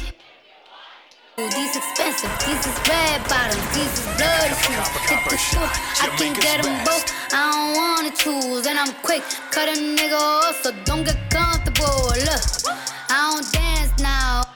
These expensive, these is red bottoms, these is bloody shoes. Hit the store, I can get them both. I don't wanna choose, and I'm quick. Cut a nigga off, so don't get comfortable. Look, I don't dance now.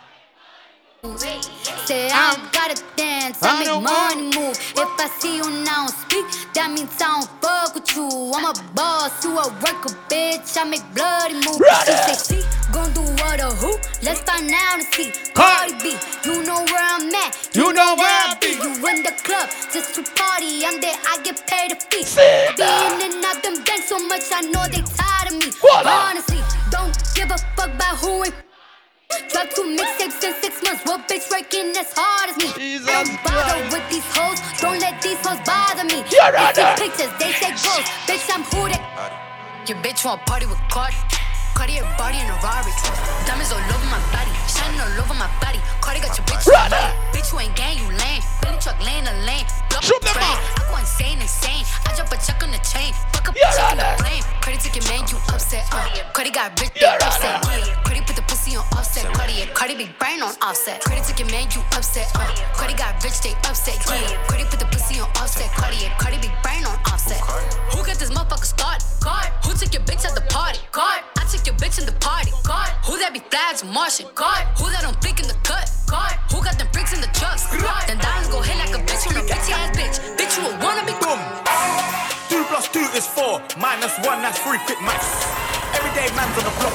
Say I don't gotta dance, I make money move. If I see you now speak, that means I don't fuck with you. I'm a boss, you a worker, bitch. I make bloody moves. She say she gon' do what or who? Let's find out and see. Cardi B, you know where I'm at. You know where I be. You in the club just to party. I'm there, I get paid a fee. Say Be that. in and out them banks so much, I know they tired of me. Voila. Honestly, don't give a fuck about who ain't. Drop two mixtapes in six months. What bitch working as hard as me? Jesus I don't bother with these hoes. Don't let these hoes bother me. They right pictures, they say ghosts. Bitch, I'm who they. Your bitch want party with Cardi. Cartier body in a Rari. Diamonds all over my body. shining all over my body. Cardi got your bitch. Bitch, you ain't gang, you lame. Billy truck laying a lane. Shoot them I go insane, insane. I drop a check on the chain. Fuck up a check on the plane. Cardi took your man, you upset. Uh. Cardi got rich, they upset. Yeah. Cardi put the pussy on offset. Cardi, yeah. Cardi big brain on offset. Cardi took your man, you upset. Uh. Cardi got rich, they upset. Yeah. Cardi put the pussy on offset. Cardi, yeah. Cardi big brain on offset. Who got this motherfucker started? God. Who took your bitch at the party? God. I took your bitch in the party. God. Who that be flags Martian? God. Who that don't blink in the cut? God. Who got them bricks in the trucks? God. Then diamonds go hit like a bitch on a bitch ass bitch. Bitch, you a wanna be Boom. Two plus two is four. Minus one, that's three. Quick maths. Everyday man's on the block.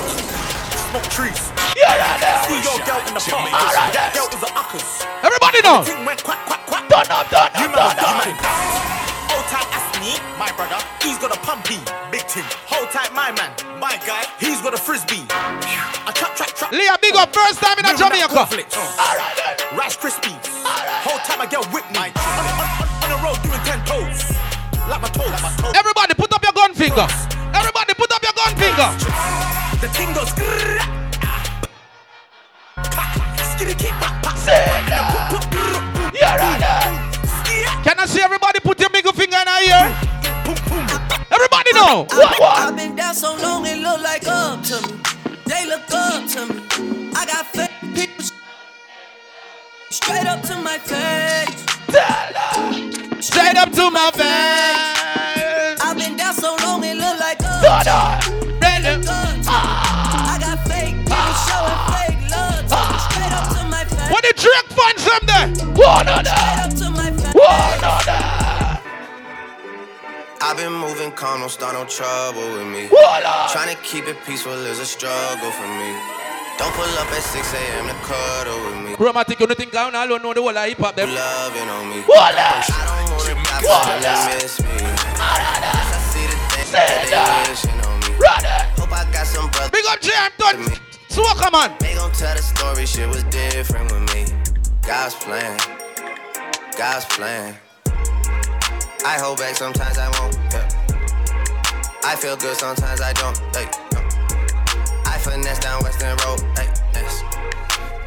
Smoke trees. Yeah, yeah, yeah. See your girl in the park. That girl is a uckers. Everybody know. Everything went quack, quack, quack. Done up, done You up, man was done dumb, man. Hold tight, ask me, my brother. He's got a pumpy, big thing. Hold tight, my man, my guy. He's got a frisbee. A trap, trap, trap. Leah, big up, first time in a Real Jamaica. cornflakes. Rice Krispies. Hold tight, my girl Whitney. On, on, on, on the road doing ten toes. Like my toes. Like my toes. Everybody put up your gun finger. Everybody put up your gun finger. The ting goes. Skitty keep back, Can I see everybody put your middle finger in ear? Everybody know. What, what? I've been down so long it look like up to me. They look up to me. I got fake people straight up to my face. Straight up to my face. Drake fans them there? One of Straight up to my face. One. I've been moving calm, don't start no trouble with me. Trying to keep it peaceful is a struggle for me. Don't pull up at 6 a.m. to cuddle with me. Chromatic, you don't think I don't know the whole hip hop them? Loving on me. Voila. I don't wanna die Voila. for miss me. I see the things that they wishing on me. Hope I got some brothers. Big up Jam Done. Swoka man. They gon' tell the story, shit was different with me. God's plan, God's plan. I hold back, sometimes I won't. Yeah. I feel good, sometimes I don't. Hey, no. I finesse down Western Road. Hey, yes.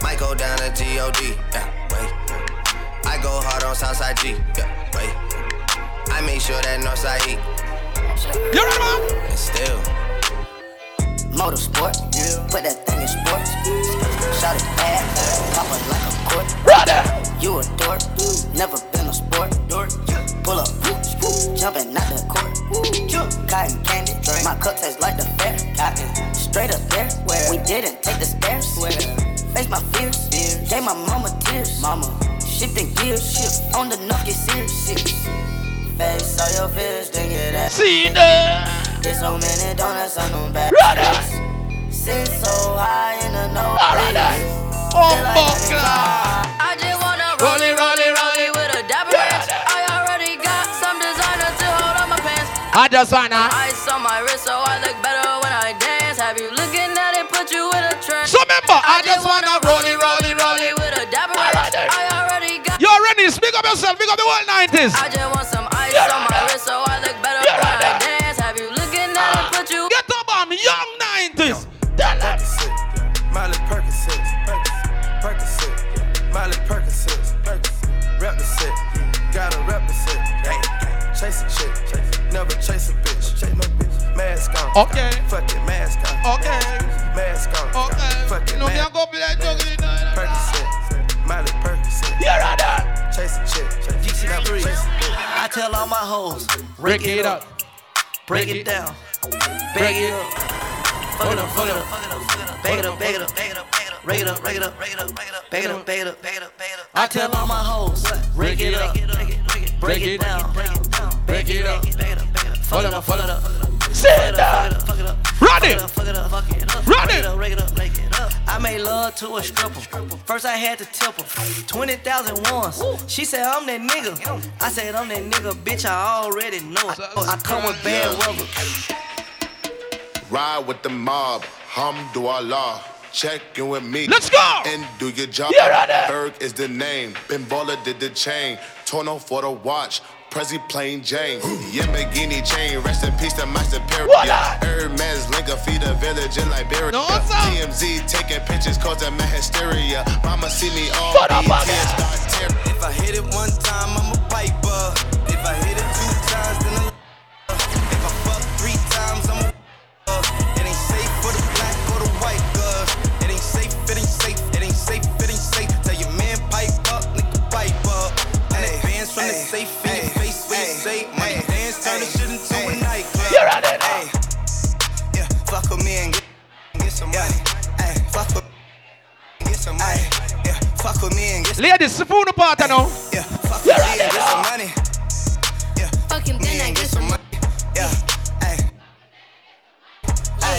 Might go down to G-O-D. Yeah, wait. I go hard on Southside G. Yeah, wait. I make sure that Northside E. You're right, man? And still. Motorsport, Yeah. put that thing in sports. Shot it bad, pop it like a court. Brother, You a dork, never been a sport. Dork, pull up, jumping out the court. Cotton candy, my cup tastes like the fair. Cotton, straight up there, where we didn't take the stairs. Face my fears, gave my mama tears. Mama, shifting gears, shift on the get serious. Face all your fears, then get that. See that. There's so many donuts on them back. Brother. Sit so high in the know. Oh, fuck. I just wanna roll it, roll it, roll it with a dapper ranch. I already got some designer to hold on my pants. I just wanna. Ice on my wrist so I look better when I dance. Have you looking at it, put you in a trance. So remember, I just wanna roll it, roll it, roll it. with a dapper ranch. I already got. You already speak up yourself, speak up the whole 90s. I just want some mask on, Okay. fuck it, mask on, Okay. mask on, Okay. fuck it, No, me mask a go be like juggling. Percocet, Miley Percocet, Yeah, right chase a chick, GC never three. chase a bitch. I tell all my hoes, Break it up. break it down, bag it up, fuck it up, fuck it up, bag it up, bag it up, bag it up, rake it up, rake it up, rake it up, bag it up, bag it up, bag it up, bag it up, bag it up. I tell all my hoes, break it up, break it down, break it up, fuck it up, fuck it up, Sit down. Run made love to a stripper. First I had to tip her 20,000 once. She said I'm that nigga. I said I'm that nigga, bitch. I already know it. I come with bad weather. Ride with the mob, Hamdulillah. Check in with me. Let's go. And do your job. Yeah, right. Berg is the name. Ben Baller did the chain. Torno for the watch. Prezi plain Jane. Yamagini chain. Rest in peace to my superior. Hermes Linker feed a village in Liberia. No, TMZ taking pictures causing my hysteria. Mama see me all BTS start tearing. If I hit it one time, I'm a piper. If I hit it two times, then I'm a If I fuck three times, I'm a It ain't safe for the black or the white girl. It ain't safe, it ain't safe, it ain't safe, it ain't safe. Tell your man pipe up, nigga pipe up. And advance from the safe some money. Ay, fuck with get some money. Yeah, fuck with me and get Ladies, the phone now. yeah, fuck with me and get some money. Fuck him, then I get some money. Yeah, ay,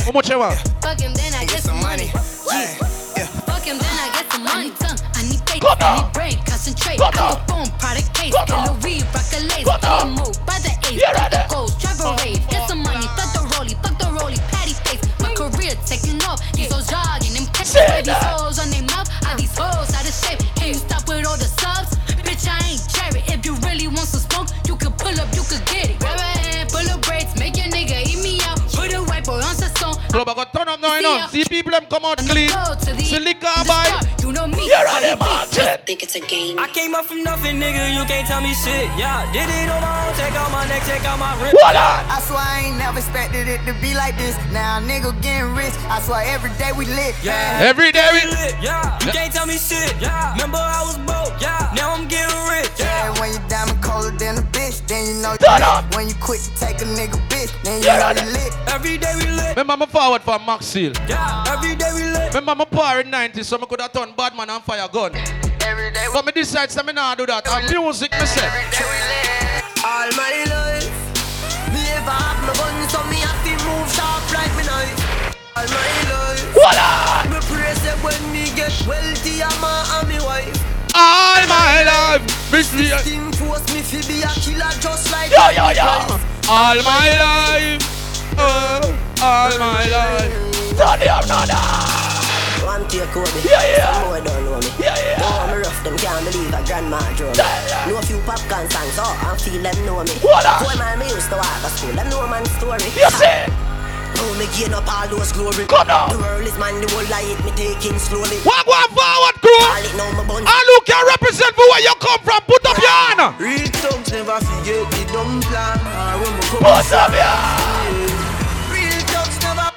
How much you want? Fuck him, then I get some money. ay, yeah. Fuck him, then I get some money. I need faith, I need brain, concentrate. I go phone, product case, killer weed, rock a lace. I move by the ace, fuck the goals, drive a rave. And these hoes on their mouth, are these hoes out of shape? Can you stop with all the subs? Bitch, I ain't cherry. If you really want some smoke, you could pull up, you could get it. Club, I got turn up now, you know. See people them come out clean. See liquor buy. You know me. You're on the market. Think it's a game. I came up from nothing, nigga. You can't tell me shit. Yeah, did it on my own. Take out my neck, take out my wrist. I swear I ain't never expected it to be like this. Now nigga getting rich. I swear every day we lit. Yeah. Every day we lit. Yeah. You can't tell me shit. Yeah. Remember I was broke. Yeah. Now I'm getting rich. Yeah, when you diamond colder than a bitch, then you know Turn lit. up. When you quit to take a nigga bitch, then you Yeah. know you lit. Every day we lit. Remember, I'm forward for Max Seal. Yeah. Every day we lit. Remember, I'm power in 90, so I could have turned bad man and fire gun. Every day But me decide, so me nah do that. And music, me say. All my life, me ever have my gun, so me have to move sharp like me knife. All my life, Voila! me pray say when me get wealthy, I'm a and me wife. All my life, me see force me fi be a killer just like Yo, yo, yo. All my life. Oh, all my life. Turn it up, no, no. One take Kobe. Yeah, yeah. Some more don't know me. Yeah, yeah. Know me rough, them can't believe a grandma drove me. Know a few popcorn songs, oh, I feel them know me. What up? Boy, man, me used to walk to school, them know man story. You see? Now me gain up all those glory. Come on. The world is man, the whole light me taking slowly. Walk one forward, crew. Call it now my bun. And who can represent for where you come from? Put up your hand. Real thugs never forget the dumb plan. Or when we come Put up your hand. Real thugs never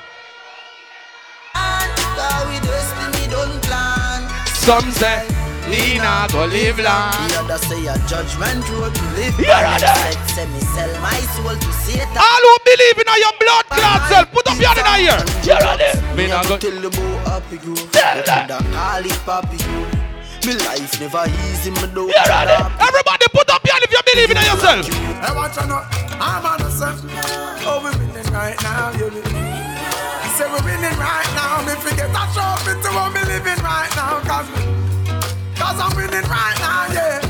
plan. Cause we destiny don't plan. Some say, we not go live long. The other say a judgment road to live. You're right there. Say me sell my soul to Satan. All who believe in your blood clot self, put up your hand in here. You're on it. Me not go. Tell the boy happy grow. Tell them. Coulda call it papi grow. Me life never easy, me do You're on it. Everybody put up your hand if you believe in yourself. Hey, watch out now. I'm on the set. Oh, we winning right now, you know. I say we're winning right now. Me forget a trophy to what me living right now. Cause, cause I'm winning right now, yeah.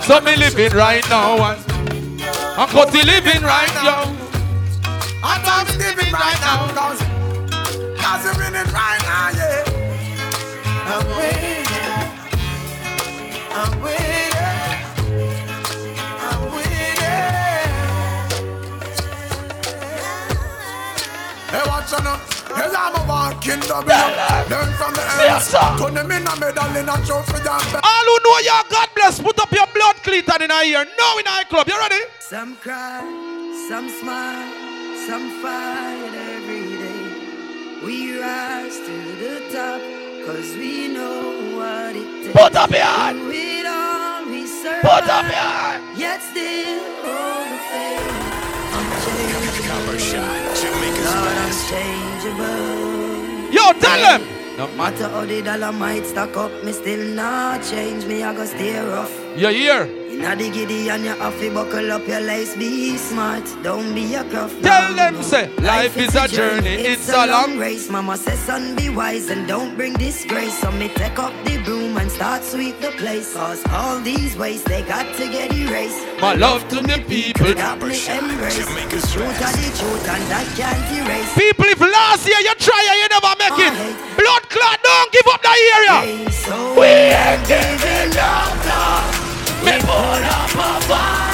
So me living right now. And I'm Cutty living right now. I'm Thanksgiving right now. Cause, cause we're winning right now, yeah. I'm winning. I'm winning. I'm winning. Hey, watch out now. Hey, I'm a walking W. Learn from the ends. Turn them in a medal in a trophy All who know you, God bless, put up your blood cleater in here. Now in our club. You ready? Some cry, some smile, some fight every day. We rise to the top, cause we know what it takes. Put up your hand. Through it all, we survive. Put up your hand. Yet still hold the faith. Unchangeable. Lord, Yo, tell them. No matter how the dollar might stack up, me still not change. Me, I go stay rough. You hear? Inna the giddy and you have to buckle up your lace. Be smart, don't be a gruff. Tell no, them, no. say, life is a journey, it's a long race. Mama says, son, be wise and don't bring disgrace. So me take up the broom and start sweep the place. Cause all these ways they got to get erased. My love to the people. That me embrace. The truth are the truth and that can't erase. People, if last year you try and you never make it, blood clot, don't give up the area. So we ain't giving up now. Me put up a fight.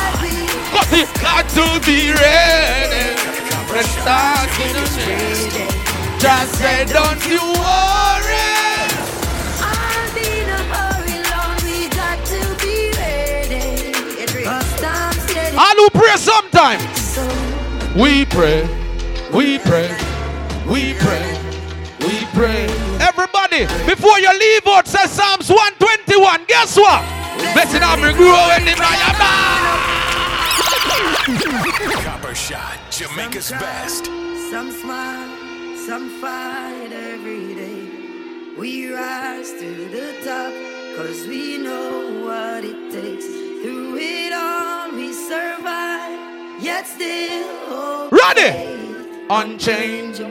We got to be ready. We're starting to change. Just say, don't you worry. I'll be in a hurry, Lord, we got to be ready. Cause time's getting All who pray sometime. We pray, we pray, we pray, we pray. Everybody, before you leave out, says Psalms 121. Guess what? Blessing every grow in the Copper shot, Jamaica's best. Some smile, some fight every day. We rise to the top, cause we know what it takes. Through it all, we survive, yet still. Ready? Unchangeable.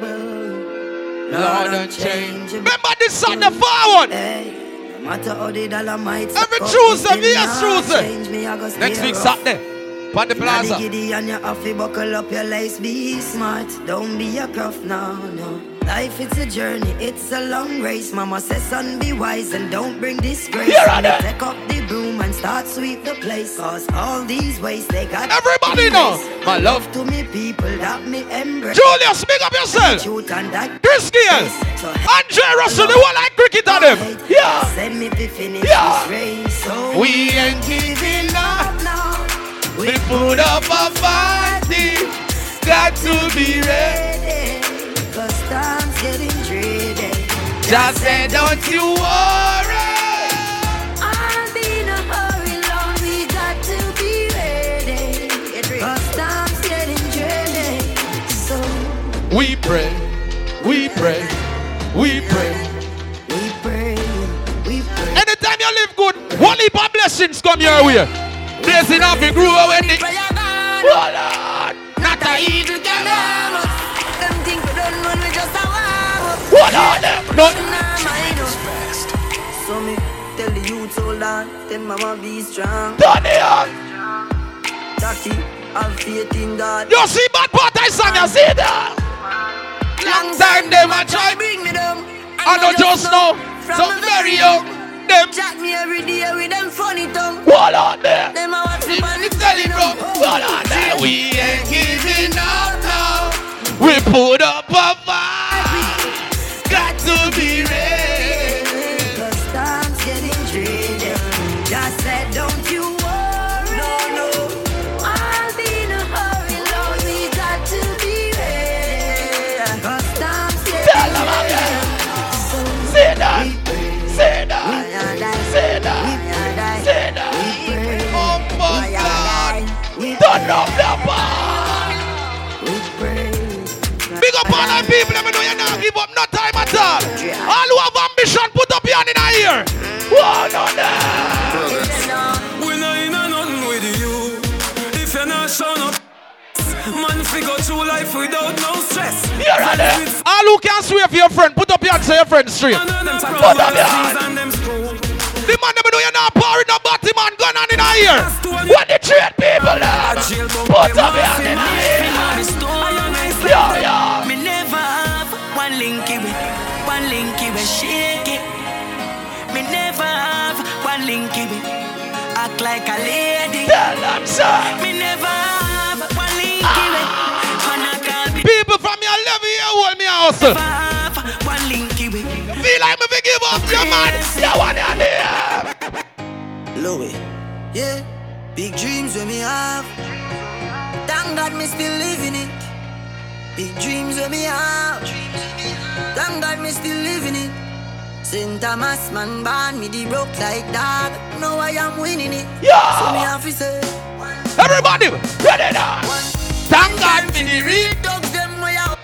Lord, unchangeable. Remember this song, the forward. No matter how the dollar might Every Tuesday, yes, Tuesday. Next week, Saturday. On the plaza. Giddy and you have to buckle up your lace, be smart. Don't be a cuff now, no. Life it's a journey, it's a long race. Mama says, son, be wise and don't bring disgrace. Here And you am. Take up the broom and start sweep the place. Cause all these ways they got Everybody know. My love. to me people that me embrace. Julius, speak up yourself. Truth and that Chris Gayle. Andre Russell, the one like cricket on them. Yeah. Send me to finish Yeah. this race. So We ain't giving up. We put up a fight. Got to be ready. Cause time's getting dreary. Just say, don't you worry. I'll be in a hurry, Lord, we got to be ready. Cause time's getting dreary. So We pray, we pray, we pray. we pray, we pray. Anytime you live good, one heap of blessings come your way. Blessing up and grow when the Hold on. Oh, Not a evil can harm us. Them think we don't run, we just a warm. Hold on. Not So me tell the youth hold on, tell mama be strong. Turn it on. Jackie, have faith in God. You see bad part I sang, you see that? Long time them a try bring me down. I don't just know. So very young. Them Chat me every day with them funny tongue. Hold on there. Them a watch me on the telegram. Hold on there. We ain't giving up now. We put up a fight. Got to be ready. The bar. Big up all the people, let me know you not give up no time at all. All who have ambition, put up your hand in the ear. One on We know you know nothing with you. If you're not showing up, man, figure through life without no stress. Here are them. All who can swear for your friend, put up your hand so your friend straight. Put up your hand. The man them know you not pouring no body man gun on in ear. What the trade people now? Put up your hand in ear. Yeah, yeah. Me never have one linky with, one linky with shake it. Me never have one linky with, act like a lady. Tell them, sir. Me never have one linky with, ah. man I call me. People from your level here hold me a Feel like me fi give up your man. You want your name. Louis, yeah. Big dreams when me have. Thank God me still living it. Big dreams when me have. Thank God me still living it. St. Thomas man born me the broke like dog. Now I am winning it. Yeah. So me have to say. Everybody, ready now. Thank God for the real dogs them way out.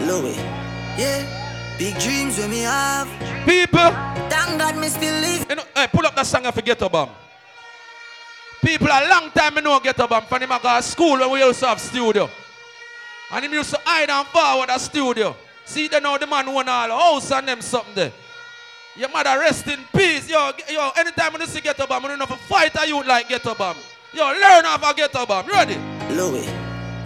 Louis, yeah. Big dreams when me have. People. Thank God me still live. You know, hey, pull up that song and forget about. People a long time me know get a bomb. From him I school when we used to have studio. And him used to hide and forward a studio. See they know the man won all the house and them something there. Your mother rest in peace. Yo, yo, anytime when you see get a bomb, you know for fight a youth like get a bomb. Yo, learn how to get a bomb. Ready? Louis,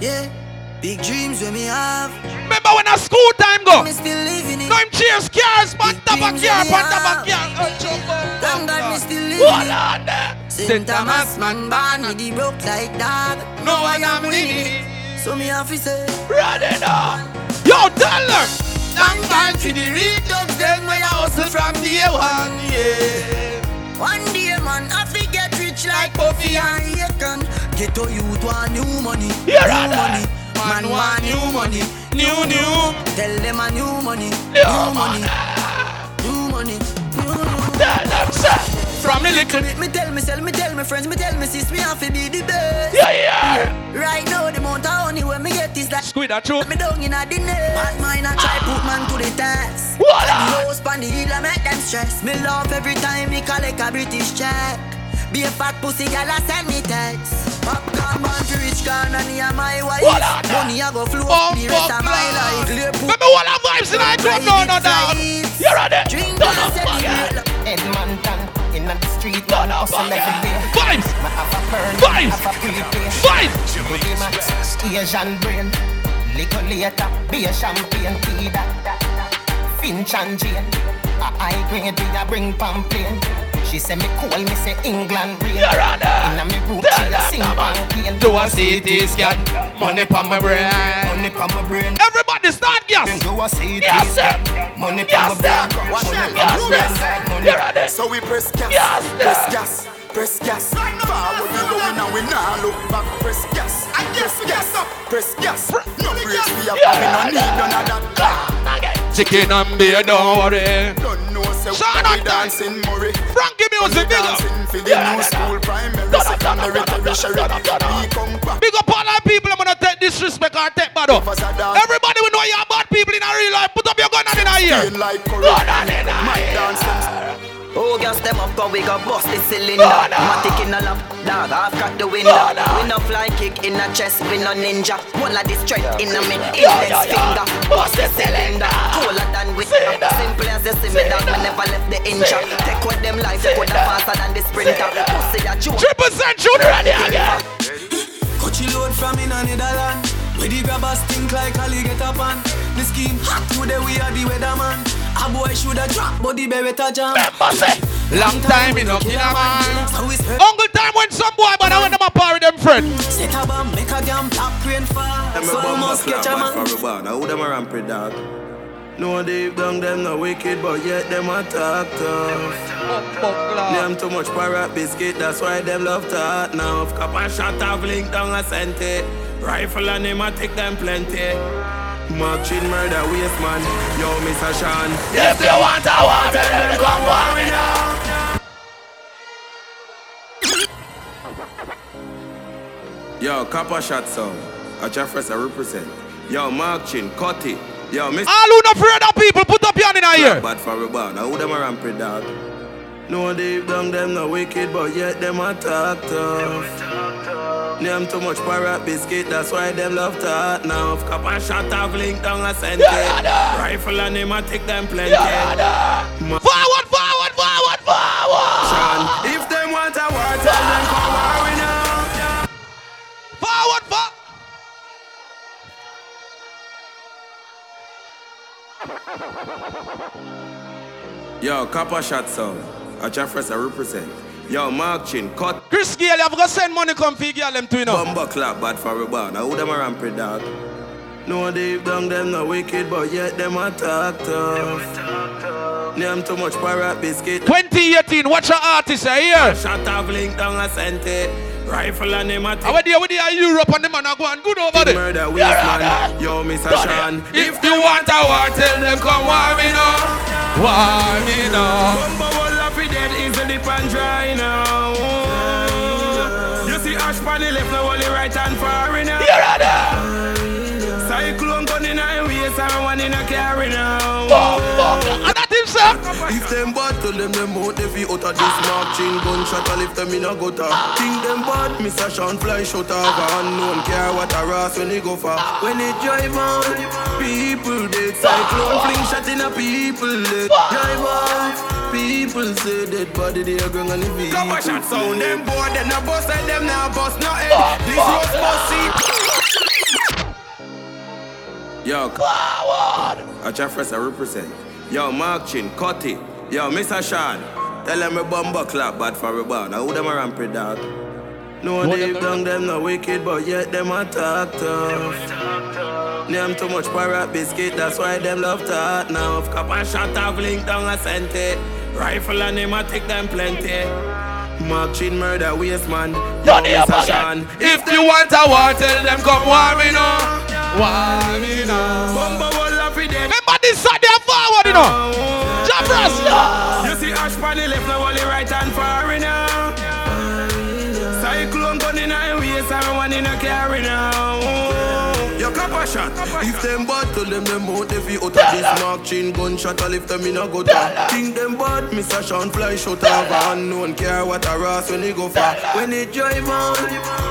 yeah. Big dreams when me have. Remember when a school time go? Me still living it. No him chase cars, pan top of dreams car, when me pan top have. of car. Oh, up, Thank God me still living Hold on there. St. Thomas man born with the broke like dog. No I am winning. So me have to say, Running on. Yo, tell them. Thank God for the real dogs them where I hustle from day one, yeah. One day man, I fi get rich like Puffy and Akon. Get to youth want new money, Here new money. Man want new money, new new. Tell them a new money, new money, new money, new new. Tell them sir. From the little me, tell me tell myself, me tell my friends, me tell me sis, me have to be the best. Yeah, yeah. Right now, the amount of honey when me get is like Squid that true. me down in a the net. Bad mind I try put man to the test. What? And the house pan the hill I make them stress. Me laugh every time me collect a British check. Be a fat pussy gal I send me text. Popcorn man for rich can and he a my wife. Money I go flow Oh, the rest of my life. Remember what our vibes in our club? No. You're on it. Drink and no, celebrate. Edmonton, in the street, No, no, hustle fuck every day. Vibes. Me have a burn, Vibes. a. Vibes. Asian brain. Little later, be a champagne tea that. Finch and Jane. A high grade, we a bring pamphlet. She say me cool, me say England rain. You're on it. Inna me room, she a sing pain. Do a CT scan. Money pa my brain. Money pa my brain. Everybody start gas. Do a CT Yes, scan. Money pa Yes, my brain. Money Yes, my brain. sir. Money You're on it. So we press gas, Yes, press gas, press gas. Forward we going and we nah look back. Press gas, press gas, press gas. No brakes we have, we no need none of that. Chicken and beer, don't worry. Don't know say Sean we dancing Murray. Frankie music, big up. For the new school primary, Done up, done up, secondary, tertiary. done up, done up. We come back. Big up all our people, I'm gonna take disrespect or take bad up. Everybody we know you're bad people in a real life. Put up your gun and in a ear. Gun and in dance them Oh, gas them up, cause we got bust the cylinder. Oh, no. Matic in a lap, dog, I've got the window. Oh, no. We no fly kick in a chest, we no ninja. One of the straight in a me Yeah, index yeah, yeah. finger. Bust the cylinder. Cooler than we Cylinder. Simple as you see me, dog, me never left the inch. Take with them life, you coulda Cylinder. faster than the sprinter. Pussy that you Triple cent junior and the again. Coachy load from in a Netherland. Where the grabbers think like Ali get up on. The scheme hot today we are the weatherman. A boy shoulda drop, but the beretta jam. Long time in no kill a man. So we spread Uncle time when some boy, but I want them a party them friend. set a bomb, make a damn top rain fall. So I must catch a man. Now who them a rampant dog? No deep down them no wicked, but yet them a talk tough. Them too much parrot biscuit, that's why them love talk now. If cap and shot have link down a sente. Rifle and him a take them plenty. Mark chin murder waste man. Yo, Mr. Sean. If you want a war, tell them come war me now. Yo, copper shot sound. A Jeffress I represent. Yo, Mark Chin, cut it. Yo, Mr. All who not afraid of people, put up your hand in ear. Bad for a bar. Now who them a rampant dog? No deep down them not wicked, but yet them a talk tough. Them too much parrot biscuit, that's why them love talk now. If cap and shot have link down a sente. Rifle and him a take them plenty. Ma- Forward, forward, forward, forward. Sean, If them want a war, tell them come war we now. Forward, forward. Yo, copper shot sound. A Jeffress I represent. Yo, Mark Chin, cut Chris Gayle, you have got send money come for girl them to you know. Bumba clap bad for a bar. Now who them a rampant dog? No deep down them no wicked, but yet them a talk tough. Them too much parrot biscuit. 2018, watch your artist a here. Shot have link down a sente. Rifle and him a I went there with the Europe and the man are going good over there. Murder waste man. Yo, Mr. Sean. If you want a war, tell them come war me now. War me now. Bumba will up dead easily pan dry now. You see Ash pan the left, now only right hand far now. Here in a carry now. Fuck, fuck. And that himself. If them bad, tell them them out if you out of this mark chin gunshot and lift them in a gutter. Think them bad, Mr. Sean fly shot off a unknown care what a ras when they go far. When they drive on, people dead. Cyclone fling shot in a people dead. Drive on, people say dead body they are going on the vehicle. Come shot sound them boy, them no bust and them now bust no head. This road bust see. Yo, Forward. A Jeffress I represent. Yo, Mark Chin, it. Yo, Mr. Sean. Tell them a bumper clap bad for a bar. Now who them a rampy dog? No What deep them- down them not wicked, but yet them a talk tough. Them too much parrot biscuit, that's why them love talk now. Copper Shot of link down a centi. Rifle and him a take them plenty. Mark chin murder waste man. Hear Mr. Sean. If you want a war, tell them come war me now. War me now. Of it. Remember this Saturday and forward, you know. Oh. Jabras, yeah. You see Ash pan the left, now only right hand far If them bad, tell them them out if you out of this mark chin gunshot, I lift them in a good Think them bad, Mr. Sean fly shot of a unknown care what a ras when he go far. When he drive on,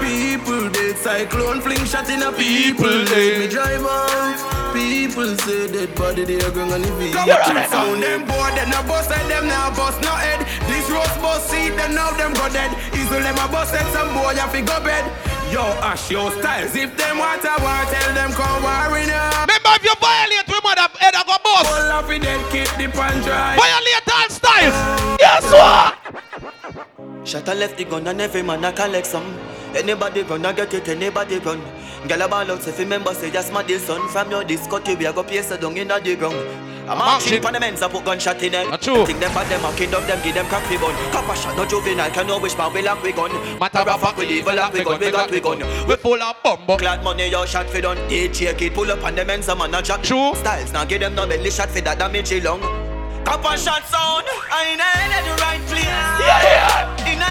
people dead. Cyclone fling shot in a people dead. Me drive on, people say dead body they are going on the vehicle. Sound them boy, them no bust head, them now bust no head. This roast bust seed, them now them go dead. Easel them a bust head, some boy have to go bed. Yo, Ash, your styles. If them want a war, tell them come war in up. Remember if you violate, we mother head I go. Pull up in dead, keep the pan dry. Violate all styles. Guess what? Shot a left the gun and every man a collect some. Anybody run, I get it, anybody run. Girl a ball out, you remember, say just my dear son. From your disco to we a go place a down in a the ground. I'm marching for the men's a put gunshot in them. true. Think them bad, them a kingdom, them give them crack fi bun. Copper Shot, no juvenile, can no wish man, we lock we gun. Matter of fact, we evil lock we gun, we got we gun. We full of bumbo. Glad money, your shot fi done. DJ kid pull up on the men's a man a jack. True. Styles, now give them no belly shot fi that damage he lung. Copper Shot sound, I ain't at the right place. Yeah, yeah. In a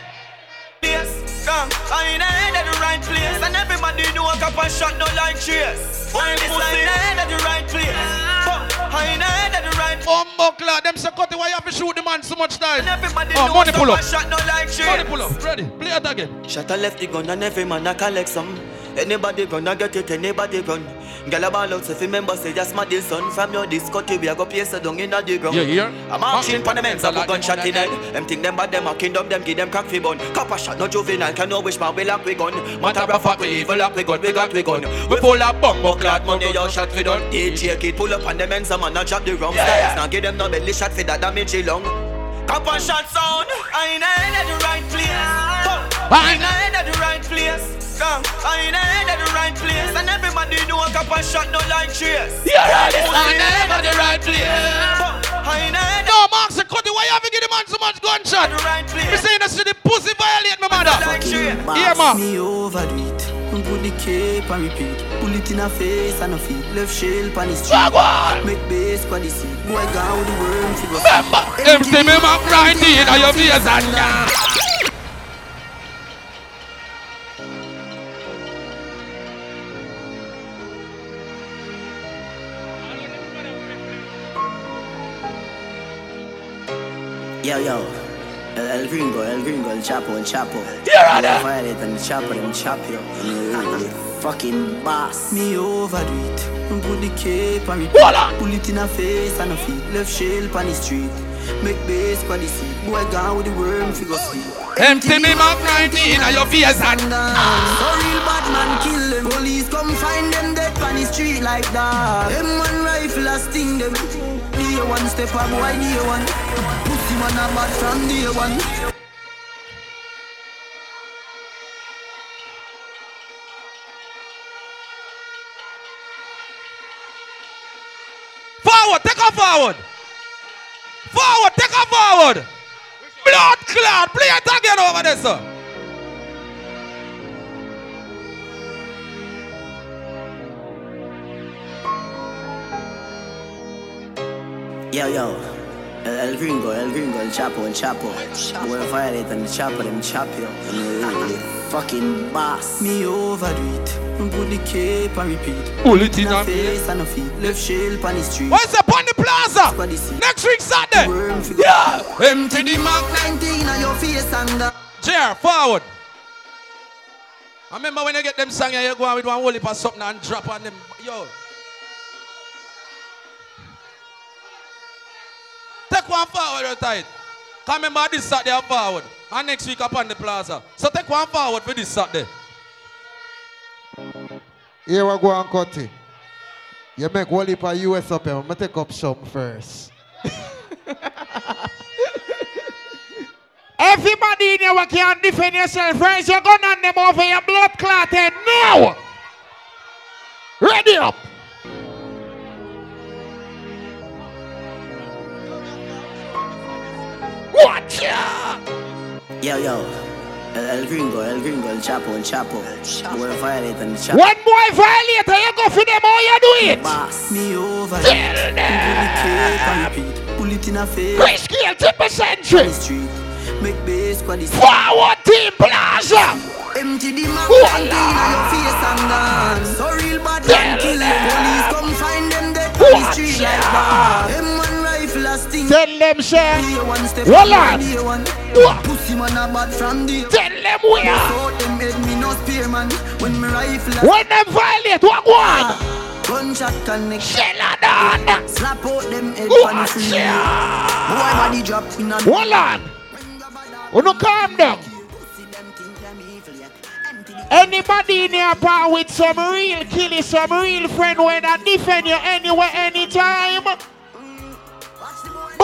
place. Come, I ain't at the right place. And everybody know a Copper Shot no like cheers. Why this I ain't at the right place. I ain't at the right place. Bumbo clad, them say cut it, why you have to shoot the man so much time? Everybody Oh, know money pull up. shot no like. Money pull up, ready, play it again. Shot a left the gun and every man a collect some. Anybody run, I get it, anybody run. Girl ball out, so if you remember, say just my dear son. From your disco to we a go place down in the ground. You hear? I'm marching for the men's a put gunshot in head. Them think them bad, them a kingdom, them give them crack fi bun. Copper Shot, no juvenile, can no wish man, we lock we gun. Matter of fact, we evil lock we gun, we got we gun. We full of bumbo clad money, your shot fi done. DJ kid pull up on the men's a man a drop the rum. Styles, now give them no belly shot fi that damage he lung. Cop shot sound, I ain't at the right place. I ain't at the right place. Come, I ain't at the right place. And everybody know a Copper Shot no like cheers. You're right, I ain't not at the right place. I ain't at No, Mark say cut it, why you have to give the man so much gunshot? Me saying that see the pussy violate my mother. Me overdo it. Put the cape and repeat. Pull it in a face and a feet. Left shell pan the street. Make base for the seat. Boy, gone with the worm figure. Empty me my grinding on your face and yeah. Yo, yo. El, el gringo, el gringo, el chapo, el chapo. Yeah, right Violate and the chapo, them chop you. The fucking boss. Me overdo it. Put the cape on repeat. Voila. Pull it in a face and a feet. Left shell on the street. Make base for the seat. Boy, gone with the worm figure sleep. Empty me my grinding on your face and ah. So real bad man kill them. Police come find them dead on the street like that. Them one rifle a sting them. Day one step a boy, day one. Pussy man a bad from day one. Forward, take her forward. Forward, take her forward. Blood clot, play it again over there, sir. Yo, yo. El, el gringo, el gringo, el chapo, el chapo. Boy, violate and the chapo, them chop you. The fucking boss. Me overdo it. Put the cape and repeat. Pull it in a a- face and a feet. Left shell on the street. What's up on the plaza? Next week Saturday. Yeah. Empty the Mark 19 on your face and uh, Chair, forward. I remember when you get them song and you go on with one whole heap of something and drop on them. Yo. Take one forward, you tight. Come remember this Saturday I'm forward. And next week up on the plaza. So take one forward for this Saturday. Here we go and cut it. You make one heap of US up here. I'm take up some first. Everybody in here who can defend yourself, raise your gun on them over your blood clotted now. Ready up. Watch ya. Yo, yo. El, el gringo, el gringo, el chapo, el chapo. Boy violate and the chapo. One boy violator, you go for them how you do it. Boss me over. Tell them. Pull it in a face. Chris Gayle, tip a century. street. Make base squad is Forward team plaza. Empty the mag Voila. container, your face and gone. So real bad man kill them. Police come find them dead on the street like that. Tell them. Day Hold on. Pussy man bad from day. Tell them where. So them me no spear man. When me rifle When them violate, what one? Gunshot connect. Shell a down. Slap out them head on the free. body drop in a. Hold on. Oh, no, calm down. Anybody in here part with some real killie, some real friend where that defend you anywhere, anytime?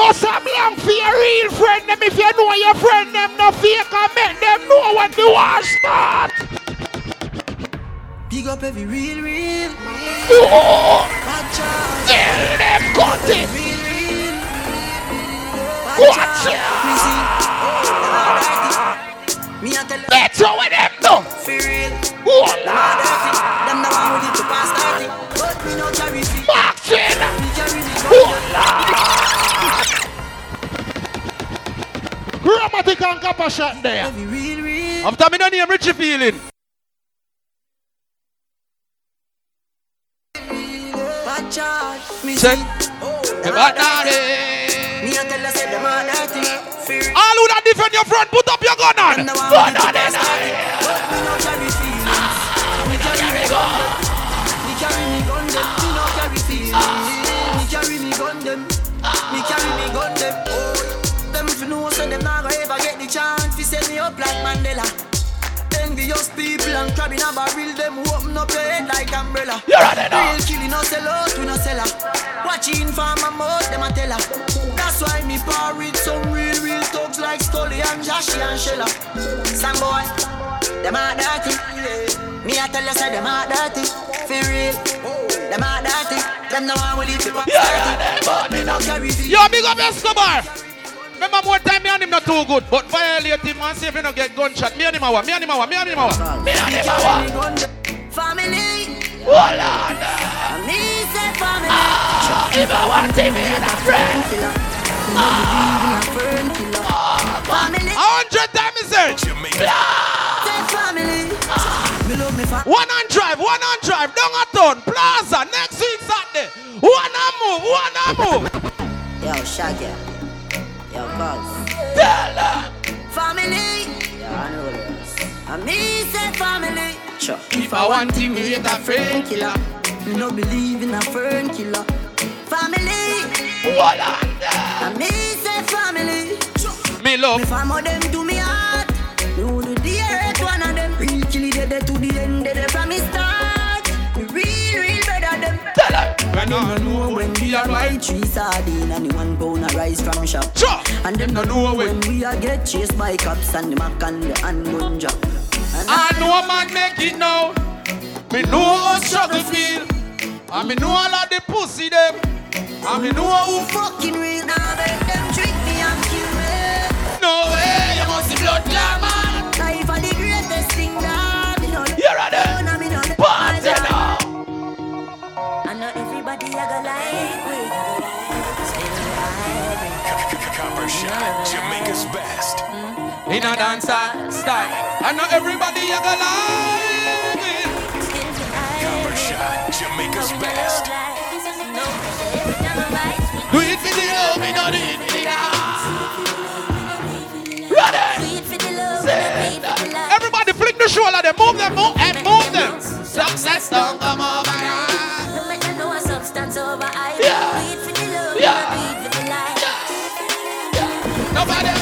But some long for your real friend them if you know your friend them no fake and make them know when the war start. Big up every real, real. Oh, tell them cut it. Watch Me a tell them. Let's go with oh, them no. For real. Voila. Them the one with it to pass 30. But me no carry fee. Martin. Me Grammatic and copper shot there. After me no name Richie Feeling. Bad charge. Me Check. see. Me bad daddy. Me a tell you say them a dirty. All who that defend your front, put up your gun on. Them the one Gun on it. Up like Mandela. Envious people and crab in a barrel, them open up your head like umbrella. You're on it. Real killing no sell out, we no sell her. Watching for my mouth, them a tell her. That's why me par with some real, real thugs like Scully and Joshy and Shella. Some boy, them a dirty. Me a tell you say them a dirty. For real, them a dirty. Them no one will leave the party. Me no carry Yo, big up Escobar. Remember more time me and him not too good, but violate him and see if he no get gunshot. Me and him awa, me and him awa, me and him awa. Me and him awa. Family. Hold on. Me say family. Ah, if I want to be a friend. Family. A hundred times he said. Say family. Me love me fa- One on drive, one on drive, down a town, plaza, next week Saturday. One on move, one on move. Yo, Shaggy. Yo, cuz. Tell Family. Yo, I know this. And me say family. Sure. If I want to be a friend. killer. Me no believe in a friend killer. Family. Hold on. And me say family. Me love. Me famo them to me heart. Me do the earth one of them. Real killy dead to the end dead from them. Her. And them no know when we are buy three sardine and one pound a rice from shop. And them no know when we are get chased by cops and the mac and the handgun. And I know a man make it now. Me know how struggle feel. And me know all of the pussy them. And me know who fuck. fucking real now let them trick me and kill me. No way, you must be blood glamour. Life are the greatest thing that me know. On it. Now. Party like we. Copper Jamaica's best. In a dancer style. I know everybody you go like it. Copper shot, Jamaica's best. Do it for the love, me no do it the dance. Everybody flick the shoulder, move them, move and move them. Success don't come over. Nobody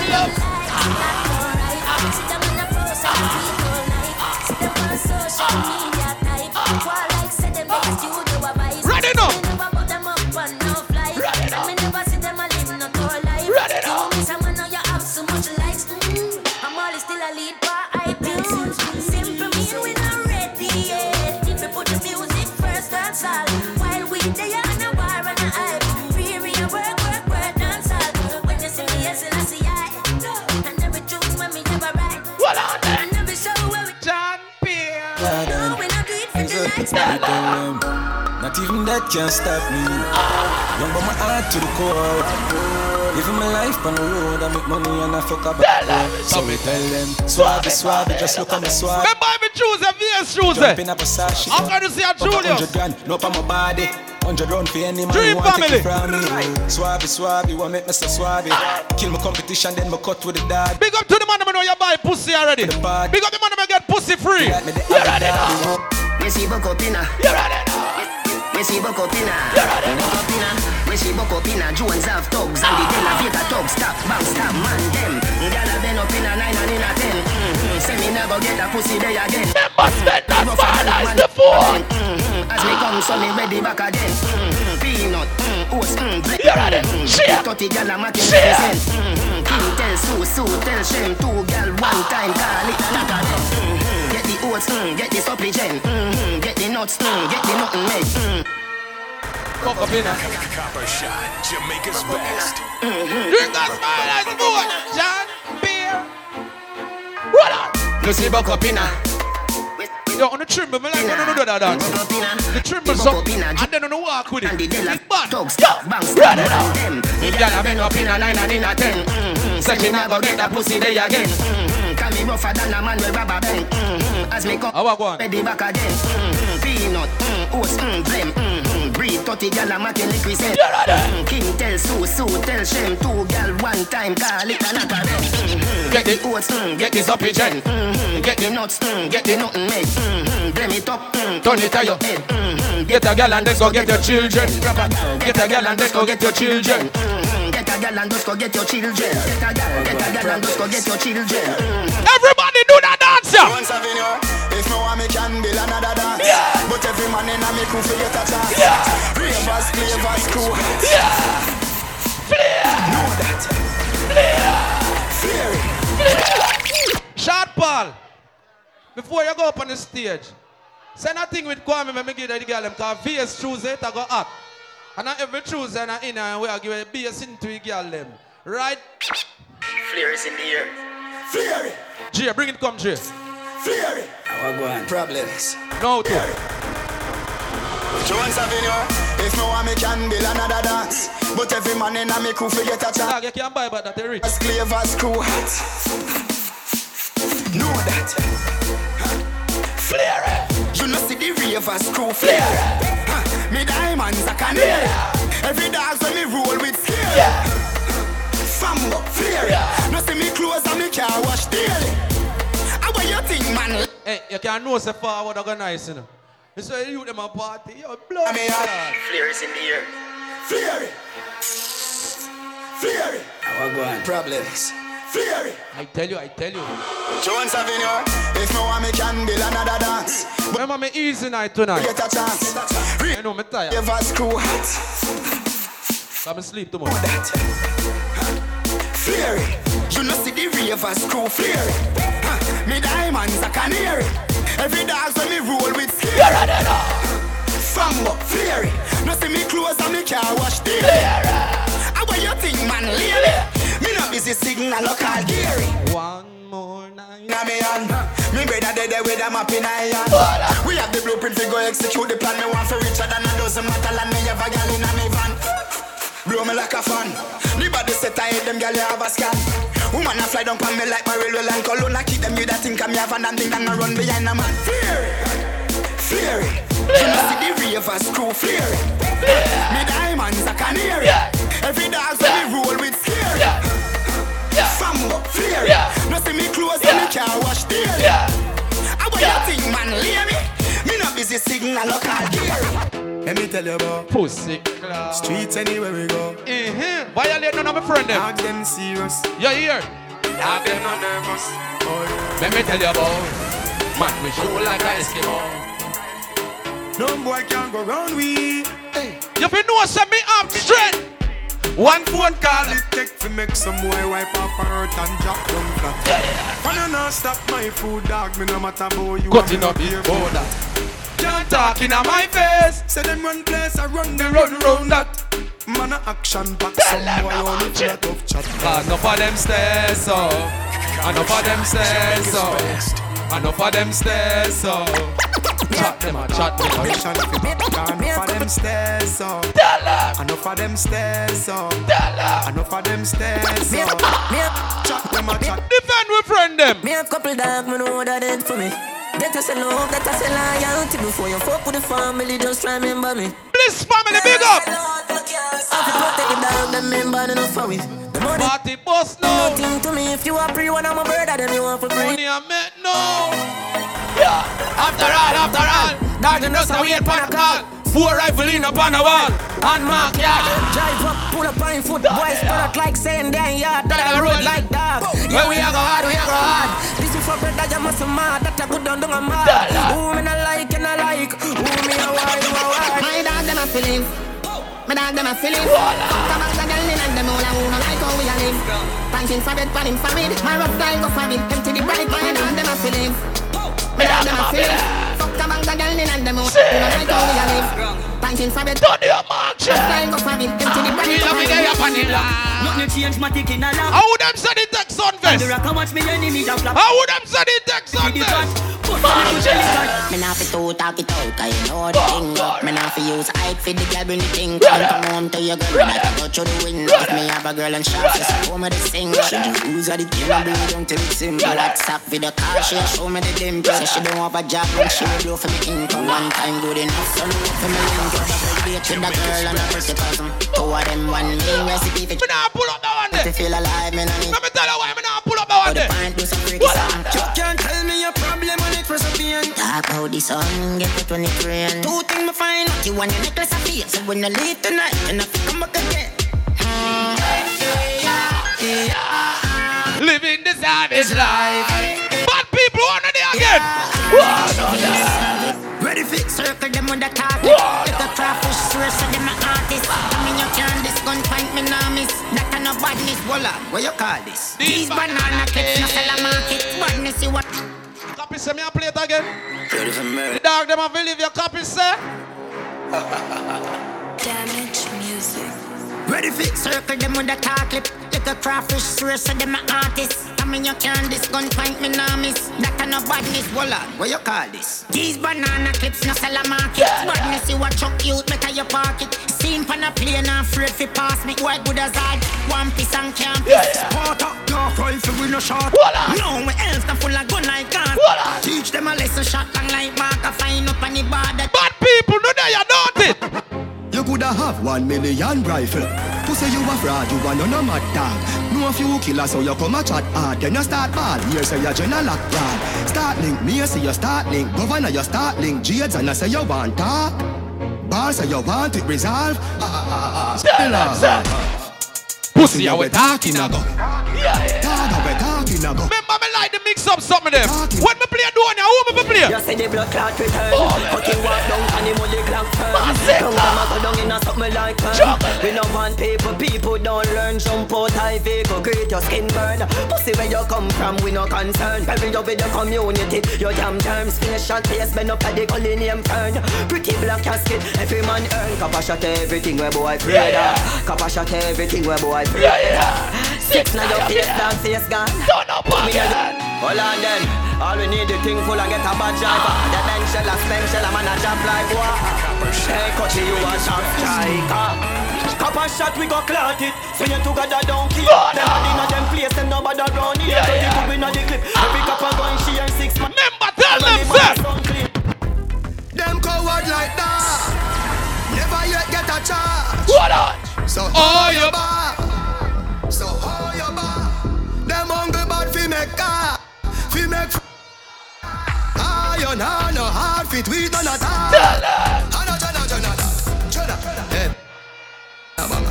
So, I tell them, not even that can stop me. Young but my heart to the core. Living my life on the road, I make money and I fuck up. So we tell them, suave, suave, just look at me suave. Remember me choose a VS choose Jump in a Versace. I'm gonna see a Julius. 100 grand, no on my body. 100 round for any man Dream who want family. take it from me. Suave, suave, want make me so suave. Kill my competition, then me cut with the dog. Big up to the man that know you buy pussy already. Big up the man that get pussy free. You ready now? Me see buck up inna. You ready now? Me see buck up inna. Buck up inna. Me see buck up inna. Jones have thugs and the elevator thugs. Stop, bang, stop, man them. Gyal a bend up inna nine and inna ten. Mm-hmm. Say me never get a pussy there again. Never spend that far as before. Mm-hmm. As me come, so me ready back again. Mm-hmm. Peanut, mm, oats, mm, black. You ready? Mm-hmm. Share. Thirty gyal a making Share. Mm-hmm. King tell Sue, Sue tell Shem. Two gyal one time call it another them. Mm-hmm. Get the oats, mm, get the supply gen. Mm-hmm. Get the nuts, mm, get the nothing made. Mm. Fuck up inna. Copper shot, Jamaica's best. Drink a smile as boy. John beer. What on? Me see buck up inna. Yo, on the trimble, me like when you do that dance. The trimble so, and then on the walk with it. It's bad. Thugs, Yo, bang, ready stop, now. them. The gyal a bend up inna nine and inna ten. Mm-hmm. Say me never get a pussy there again. Mm-hmm. Can me rougher than a man with rubber band. Mm-hmm. As me come, about one? ready back again. Mm-hmm. Peanut, mm, oats, mm, blem. Mm-hmm. Breed 30 gyal a making liquid set. Mm-hmm. King tell Sue, Sue tell Shem. Two gyal one time call it another them. Mm-hmm. Get the oats, mm, get the supply gen. Mm-hmm. Get the nuts, mm, get the nothing made. Mm-hmm. Blem it up, mm, turn it on your head. Mm-hmm. Get a gal and let's go get your children. Get a gal and let's go get your children. Mm-hmm. Get a gal and just go get your children. Get a gal, get a gal and just go get your children. Mm-hmm. Everybody do that dance, yeah. Jones Avenue, if no one me can build another dance. Yeah. But every man in a me crew forget a chance. Yeah. Ravers, flavors, crew. Yeah. Flair. Know that. Flair. Flair. Shot Paul. Before you go up on the stage, say nothing with Kwame, me give the girl them, because VS Tuesday, it a go hot. And not every Tuesday and in and we are give a bass into the girl them. Right? Flair is in the air. Flair. Jay, bring it come, Jay. Flair. Problems. No, too. Jones Avenue, if no one me can build another dance. But every man in a me crew forget a chance. Dog, you can't buy but that they rich. As clavers, crew hot. Know that. Flair. You know see the ravers crew flare. Huh. Me diamonds a canary. Every dance when me roll with scale. Fambo flare. No see me clothes and me car wash daily. How what you think, man? Hey, you can know say forward organize, you know. You say you them a party, yo, blood. I mean, clot. Flair is in the air. Flare. Flare. How go on? Problems. Flare. I tell you, I tell you. Jones Avenue, if no one me can build another dance. Remember me easy night tonight. Get a chance. I know me tired. Ravers crew hot. Come sleep tomorrow. Flare. You know see the ravers crew. Huh. Me diamonds a canary. Every dance when me roll with scare. Fambo flare. No see me clothes and me car wash daily. How what you think, man? Lady. Me not busy signal local Gary. One more night. Now me on. Me brother dead there with a map in iron. We have the blueprint to go execute the plan. Me want for richer than a dozen metal and me have a gal in a me van. Blow me like a fan. The body set I hate them gal you have a scan. Woman a fly down on me like my railway line. Cologne I keep them you that think I'm me have a damn thing and I run behind a man. Fear, fear. You know see the ravers crew fear. Me diamonds a canary. Every dance when me roll with scare. Fambo fear. No see me clothes and me car wash daily. How what you think, man? Leave me. Me not busy signal local gear. Let me tell you about Pussy club. streets anywhere we go. Mm-hmm. Violate none of my friend them. Dog them serious. You hear? Dog them not nervous. Let me tell you about Man, we show like a Eskimo. No boy can go round we. You fi know say me up straight. One phone call. It take to make some boy wipe up her hurt and drop down flat. When you not stop my food, dog, me no matter about you. Cutting up his border. Can't talk in my face. Say them run place, I run them run round that. Man a action back, some boy only full of tough chat. Enough of them stairs so. Enough of them stairs so. Enough of them stairs, so. Chat them and chat them. Mission if you Enough of them stairs, so. Enough of them stairs, so. Enough of them stairs, oh. so. Chat them and chat. Defend with friend them. Me have couple dog, me know that it for me. That I say love, that I say loyalty Before you fuck with the family, just remember me Bliss family, big up! I have to protect the dog, them member enough for it The money, Party boss no Nothing to me, if you are free, one of my brother, then you want for free Money I met no Yeah, after all, after all Dog them just a wait for a call Four rifle in up on the wall. And mark yard Drive up, pull up on foot Boys spread out like saying damn yard. That I road like dog. Yeah, we a go hard, we a go hard. This is for brother, you must mad That a good down, down a mad Who me not like, and I like? Who me a why, who a why My dog them a feeling My dog them a feeling Come back the girl in and them all a who no like how we a live. Punching for bed, pan him for mid My rough guy go for him Empty the bright, my dog them a feeling Them a feeling Fuck come the girl in and them all who no like how we a live Punching for bed Don't you march Rough guy go for him Empty the bright, my dog them a feeling Nothing change my tick in a lap. How would them say the text on vest? The rock and watch me enemy a flap. How would them say the text on vest? Me nah fi too talk it out, cause you know the thing up. Me nah fi use hype fi the girl bring the thing. Come come home to your girl, like I go through the window. If me have a girl and shop, she say, show me the single. She just use of the game and bring it down till it's simple. WhatsApp for the car, she show me the dimple. Say she don't have a job, but she will do for me income. One time good enough, so no for me link. Double date with the girl and a pretty cousin. Two of them one me recipe for. Me nah pull up that one To feel alive, me nah need. Let me tell you why me nah pull up that one the there. pint do some freaky song. You can't tell me your problem when it was a pain. Talk about the sun, get it when it rain. Two things me find out, you want your necklace of fear. So when I leave tonight, and I fi come back again. Living the savage life. Bad people want it again. Ready fix circle them with the target. Take a crawfish source so them a artist. I mean you can't this gun find me now miss. That kind of badness, voila. Uh, what you call this? These banana clips no sell a market. Badness you what? Copy say me a play it again. Ready for me? The dog them a fi leave your copy say. Damage music. Ready fix circle them with a tar clip. Like a crawfish source so them a artist. I mean you can't this gun point me now miss. That kind of badness, voila. Uh, what you call this? These banana clips no sell a market. Badness you a chuck youth better you park it. Seen pan a plane and afraid fi pass me. White good as hard. One piece and campus. Sport up your rifle with no shot. Uh. No me else them full of gun like gun. Uh. Teach them a lesson shot long like mark a fine up on the border. Bad people, no they you not it. Coulda have one million rifle. Say you a fraud? You a none of mad dog. No a few killers, so you come a chat hard. Then you start ball. Here say you general lock yard. Start link, me say you start link. Governor you start link. Jades and I say you want talk. Bar say you want it resolve. Ah, ah, ah, ah. Still Pussy, you we talking a go. Dog, we talking a go. Remember me like the mix up something them. When me play doing ya, who me play? You see the blood clot return oh. Fucking walk down and the money clock turn Tongue them a go down in a something like burn We no want people, people don't learn. Jump out high vehicle, create your skin burn. Pussy where you come from, we no concern. Bury you with the community, your damn terms. Facial face, bend up at the gully name turn. Pretty black casket, every man earn. Copper shot everything where boy afraid of. Copper shot everything where boy afraid of Six now your face, dog face gone Turn up again Hold on then all we need the thing full and get a bad driver. Ah. The bank shell a spend shell a man a jump like what? Hey, cut you a shot striker. Cup a shot we go clot it. So you together don't keep. Them a inna them place and nobody round here. So the good inna the clip. Ah. Every cup a gun she and six man. Remember tell them sir. Them coward like that. Never yet get a charge. What on? So Oh, hold your bar. Make car. Fi make. You know no hard fit we done at all. Jana, jana, jana, jana. Hey. Eh. Banga.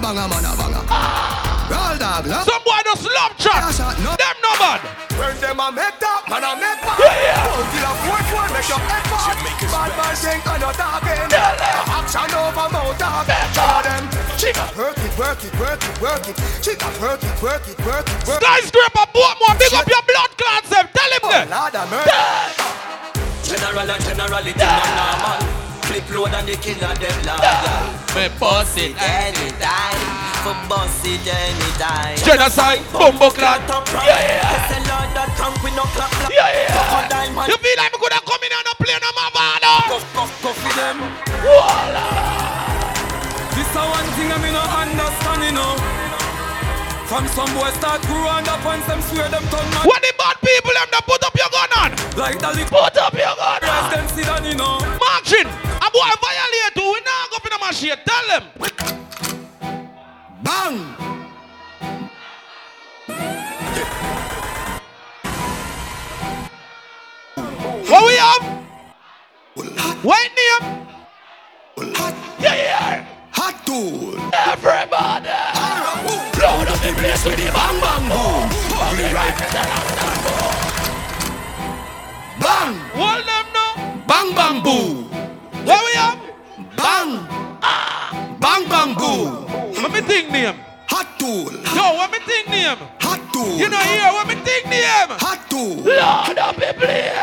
Banga, banga, banga. Roll dog, love. Some boy just love chat. Them no bad. When them a make that, man a make bad. Don't kill a four four, make your head bad. Bad man think I no talking. Action over mouth talk. Show them. Chica, it, work it, work it, work it. Chica, work it, work it, work it, work it. Skyscraper, boat more. Big up your blood clots them. Tell him oh, that. Lord of mercy. General and generality no normal. Flip load and the killer them loyal. Me boss it anytime. For boss it anytime. Genocide, bumbo clot. Yeah, yeah. that tank with no clap clap. Yeah, yeah. Crocodile. You feel like me could have come in and not play no Mavado? Go, go, go for them. This a one thing I me no understand, you know. From some boys start grow and up and them swear them turn man. What the bad people them that put up your gun on? Like the lick. Put up your gun on. them sit down, you know. Marching. A boy violate you. We now go up in the machine. Tell them. Bang! What we have? White name? Yeah, yeah. Hot tool. Everybody. Load up the place with the bang bang boom. Ugly right. Bang! Hold them now. Bang bang boom. What we have? Bang! Bang bang boom. What me think name? Hot tool. Yo, what me think name? Hot tool. You know here, what me think name? Hot tool. Lord up the place.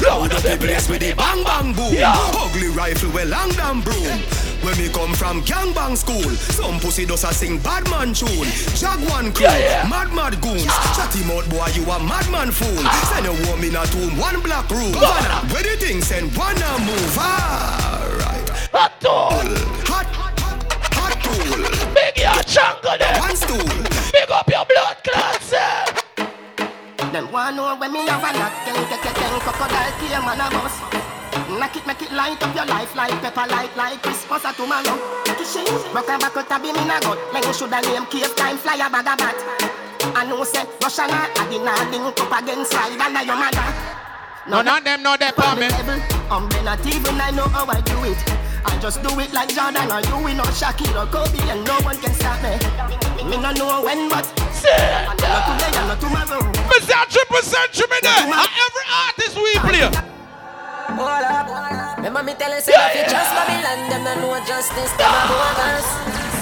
Load up the place with the bang bang boom. Yeah. Ugly rifle with long damn broom. When me come from gangbang school, some pussy does a sing bad man tune. Jaguan crew, Yeah, yeah. mad mad goons. Chatty mouth boy, you a madman fool. Send a woman a tomb, one black room. Vanna, where the thing send one a move. Alright. Hot tool. Hot, hot tool. Big your jungle there. One stool. Big up your blood clots. eh. Them want know when me have a knock, gang, gang, gang, gang, crocodile tear man a bus. Make it, make it light up your life like pepper light like Christmas or tomorrow. Kishin, rock a back out a beam in a gut. Like you shoulda name cave time fly a bag of bat. I know say Russia na I did not link up against slide and your mother. None of them know for me. I'm not even I know how I do it. I just do it like Jordan or you, we know Shaquille or Kobe, and no one can stop me. Me no know when, but I know not today, I know tomorrow. Me say triple century me there. Every artist we play. Hold up. Remember me telling say if you just Babylon, them no know justice, them a bogus.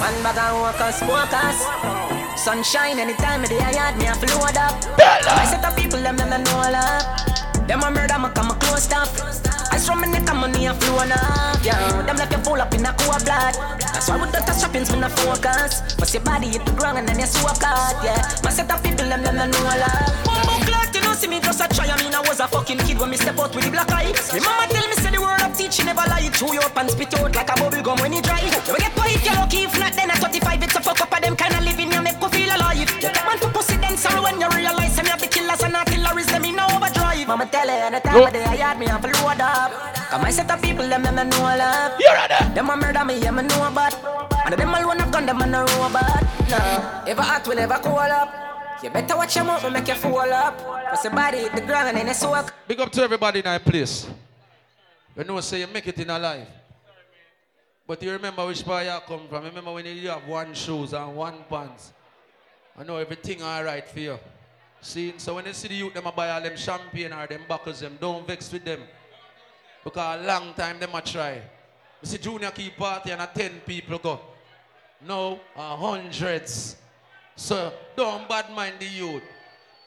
One bag of workers, smokers. Sunshine anytime of the yard, me a float up. I set up people, them them no know all up. Them a murder, me come a close up. I saw me neck and money a flown up. Yeah, them like you full up in a cool blood. That's why with the touch shoppings, me no focus. Bust your body hit the ground and then you swap card. Yeah, my set up people, them them no know all up. See me just a try. I mean I was a fucking kid when me step out with the black eye. Me mama tell me say the word of teaching never lie. Chew you up and spit out like a bubble gum when you dry. You get if you're lucky, if not then at 35 it's a fuck up of them kind of living you make you feel alive. You take one for pussy then sorry when you realize I'm the killers and artillery them in overdrive. Mama tell her anytime of day I had me have to load up. Cause my set of people them them know love. You ready? Them a murder me, yeah me know about. And them alone have gun them and no robot. Nah, ever hot will never cool up. You better watch your mouth, me make you fall up. Cause your body hit the ground and you soak. Big up to everybody in that place. You know, say you make it in a life. But you remember which part you come from. Remember when you have one shoes and one pants. I know everything alright for you. See, so when you see the youth, them buy all them champagne or them buckles, them don't vex with them. Because a long time them a try. You see junior keep party and a 10 people go. No, a hundreds. So don't bad mind the youth.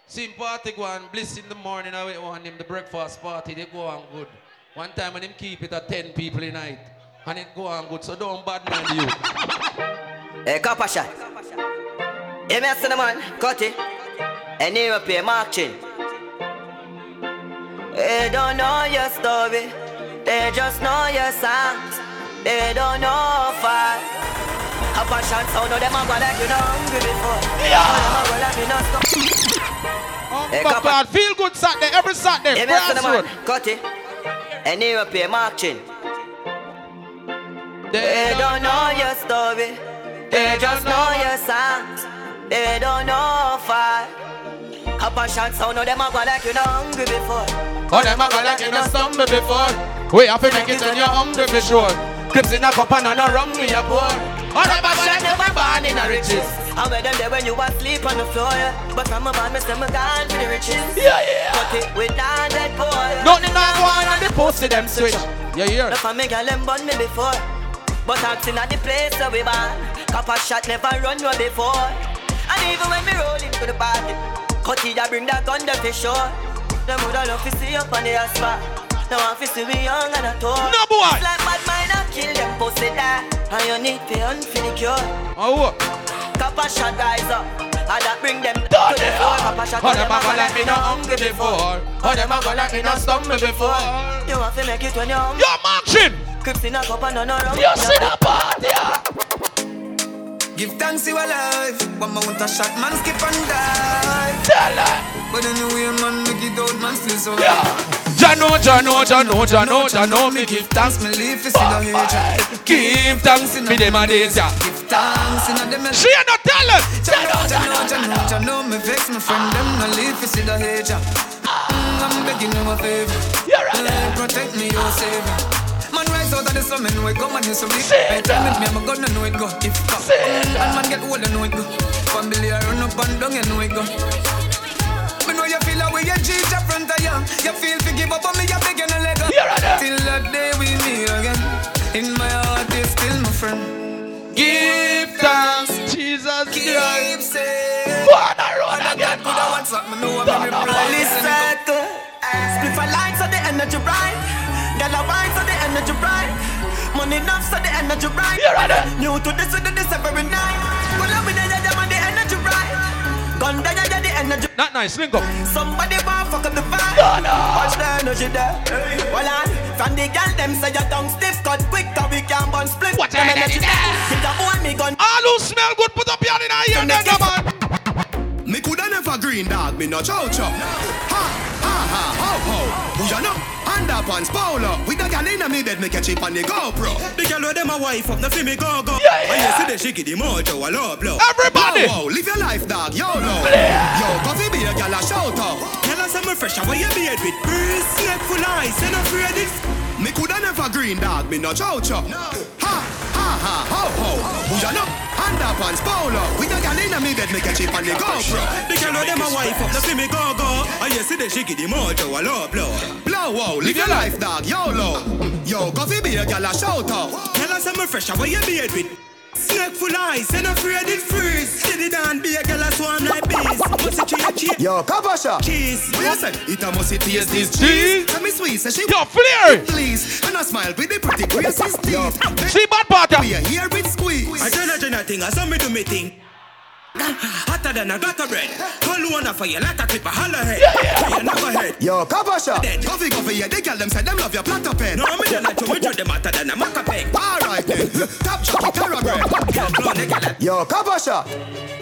See him party go bliss in the morning, I wait on him the breakfast party, they go on good. One time when him keep it at 10 people a night. And it go on good, so don't bad mind the youth. Hey, copper shot. Hey, me man, cut it. And up here, Mark Chin. They don't know your story. They just know your songs. They don't know far. A passion oh sound, no them a go like you know hungry before. Yeah. Them a go like you know stop. Hey, But God, feel good Saturday, every Saturday. Hey, me a cut it. And name up here, Mark Chin. They don't know your story. They just know your songs. They don't know far. A passion oh sound, no them a go like you know hungry before. Oh, them a go like you no stumble before. We have to make it when you're hungry for sure. Clips in a cup and a rum we a pour. Them a go never born in a riches. I wear them there when you asleep on the floor, yeah. But from a band, me say me gone for the riches. Yeah, yeah. Cut it with that dead boy. Nothing not go on and the pussy them switch. Yeah, yeah. The family girl them burn me before. But I'm seen at the place where we born. Copper shot never run you before. And even when me roll into the party, cut it, I bring that gun there for sure. Them woulda love to see up on the asphalt. Now I'm see we young and a tour. No boy. It's like bad mind and kill them pussy that. And you need to unfinish. Oh? Copper shot rise up. I that bring them to the floor. Papa shot How them a go like me no hungry before? How them a go like me no stumble before? You have to make it when you're hungry. Yo, marching. Crips in a cup and no rum. You see the party? Give thanks you alive. One more want a shot, man skip and die. Tell. But anyway, man, make it out, man still so Yeah. Jano, Jano, Jano, Jano, Jano, me give thanks. Me leave is in the hate. Give thanks me them a days, yeah. Give thanks in the She ain't no talent. Jano, Jano, Jano, Jano, me vex my friend them no leave is in the hate. Mm, I'm begging you a favor. Eh, Protect me, your savior. Man out of the slum and wake up and you so big Hey, tell me, me I'm a gun, I know it go. If cock, mm, and man get old, I know it go. Family I run up and down, I know it go. Me know you feel away, you cheat in front of you You feel to give up on me, you beg you no let go. Till that day we meet again. In my heart, you still my friend. Give thanks, Jesus Keep Christ. saying. Wanna run And again, got good, I want something, know I'm in reply Listen, split for lights so the energy bright. Girl a wine so the energy bright. Money enough so the energy bright. New to this and this every night. Pull up with the yada man the energy bright. Gun da da da the energy. Not nice, link up. Somebody want fuck up the vibe. Watch the energy there. Hey. Well on, from the girl them say your tongue stiff, cut quick, cause we can burn split. Watch the Them energy there. Think I want me gun. All who smell good, put up your hand in our ear, nigga, man. Me coulda never green dog, me no chow chow. Ha, ha, ha, ho, ho. Who ya know? Underpants polo. With the gal inna me bed, me catch it on the GoPro. The girl with them a wife up, nothing me go go. Yeah, When you see the shaky, the mojo, a low blow. Everybody. Wow, wow, live your life, dog, YOLO. Yo, coffee be a gal a shout out. Tell us I'm fresh, how you beard with breeze, snake full eyes, and afraid it. Me coulda never green dog, me no chow chow. Ha, ha, ha, ho, ho. Who ya know? Underpants polo. With the gal inna me bed, me catch it on the GoPro. The girl with them a wife up, nothing me go go. And you see the shaky, the mojo, a low blow. Blow, wow, live your life, dog, YOLO. Yo, coffee be a gal a shout out. Tell us I'm fresh, how you beard with Snake full eyes, and afraid it freeze. Steady down, be a girl swarm like bees. What's it cheer, cheer? Yo, shot. Cheese. What you say? It a must taste this cheese. Tell me sweet, say she Yo, flare. please. And I smile with the pretty graces teeth. See bad part. We are here with squeeze. I tell her, Jenna thing, I saw me do me thing. Hotter than a gutter bread. Call one for you like a clip, a holler head. Yeah, yeah. never head. Yo, Copper Shot. Dead. Coffee, coffee, yeah, they girl them say them love your platter pen. No, me don't like to me do them hotter than a maca peg. Alright then. Top shot, carrot bread. Girl, blow the girl. Yo, Copper Shot.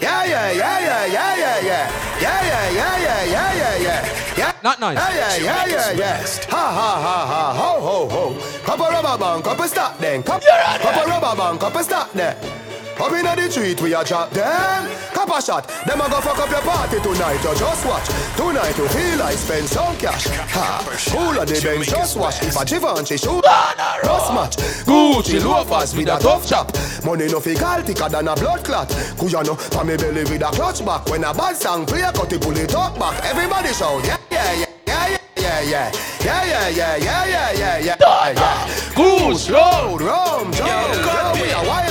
Yeah, yeah, yeah, yeah, yeah, yeah, yeah. Yeah, yeah, yeah, yeah, yeah, yeah, yeah. Yeah. Not nice. Yeah, yeah, yeah, yeah, yeah. Ha, ha, ha, ha, ho, ho, ho. Couple rubber band, couple stop then. Couple, couple rubber band, couple stop there. Up inna the street, we a drop them. Copper shot, them a go fuck up your party tonight. You just watch. Tonight you feel like spend some cash. Ha, cool of the Benz, just watch. If a Givenchy shoot, cross match. Gucci loafers with a tough chop. Money no fi call thicker than a blood clot. Kuya no, pa me belly with a clutch back. When a bad song play, cut it pull it up back. Everybody shout, yeah, yeah, yeah. Yeah, yeah, yeah, yeah, yeah, yeah, yeah, yeah, yeah, yeah. Goose road, Joe, Yo, we are wild.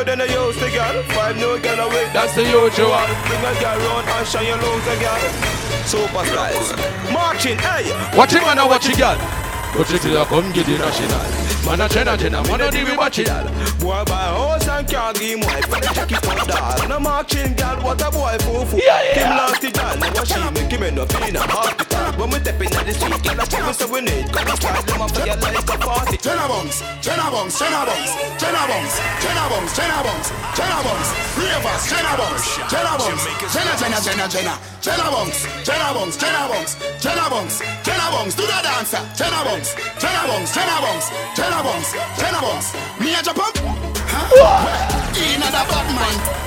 More than I used to girl. Five new girl away. That's the usual. Bring a girl round and shine your loads again. Super styles. Marching, hey. Watch him and watch it, girl. Particular come get the national. Man a chena chena, man a di we watch. Boy buy house and can't give wife, but the check it for doll. No marching girl, what a boy foo Yeah, yeah. Him lost it all, now she make him end up in a hospital. When we step in the street, girl a check we so we need. Cause we start them up, girl like a party. Chena bombs, chena bombs, chena bombs, chena bombs, chena bombs, chena bombs, chena bombs. Three of us, chena bombs, chena bombs, chena chena chena chena. Jenna bungs, Jenna bungs, Jenna bungs, Jenna bungs, Jenna bungs, do the dancer, Jenna bungs, Jenna bungs, Jenna bungs, Jenna bungs, Jenna bungs, me a jump up, huh? In a bad man.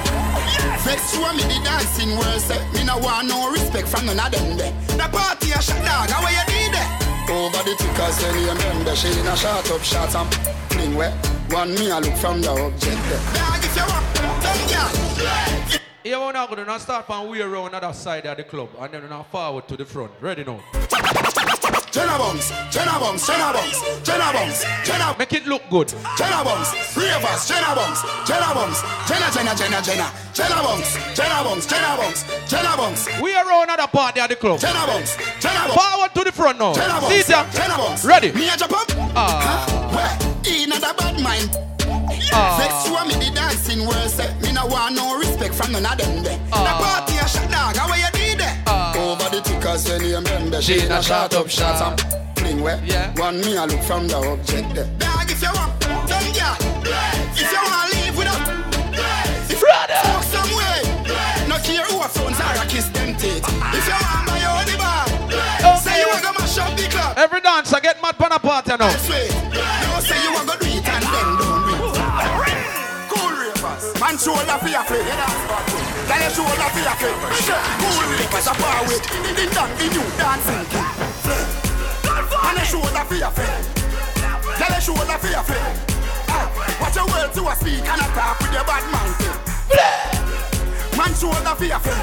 Vex show me the dancing world say Me no want no respect from none of them The party a shot dog, how you need it? Over the tickers, then you remember She in a shot up shot and fling wet One me a look from the object Dog if you want, come here Yeah, we're not gonna start from way around other side of the club and then we're forward to the front. Ready now? Jenna bungs, Jenna bungs, Jenna bungs, Jenna bungs, Jenna Make it look good. Jenna Ravers, Jenna bungs, Jenna bungs, Jenna, Jenna, Jenna, Jenna, Jenna Jenna Jenna bungs, Jenna We around other party of the club. Jenna bungs, Forward to the front now. Jenna See ya? Jenna bungs. Ready? Me a jump up. Ah. Where? In a bad mind. Ah. Vex show me the dancing world say Me no want no respect it from none of them there. The party a shot dog, how you did there? Over the tickers when you remember. She in a shot up shot. Some fling where Yeah. one me I look from the object there. Dog, if you want, then yeah. If you want to leave with a, if you smoke some way, no care who a phones are a kiss them teeth. If you want buy your the bar, say you want to mash up the club. Every dancer get mad pan a party now. Shoulder for your flip. Tell your shoulder for your flip. Cool ravers a power with the done the new dancing king. Man your shoulder for your flip. Tell your shoulder for your flip. Ah, watch your words to a speak and a talk with your bad man. Man shoulder for your flip.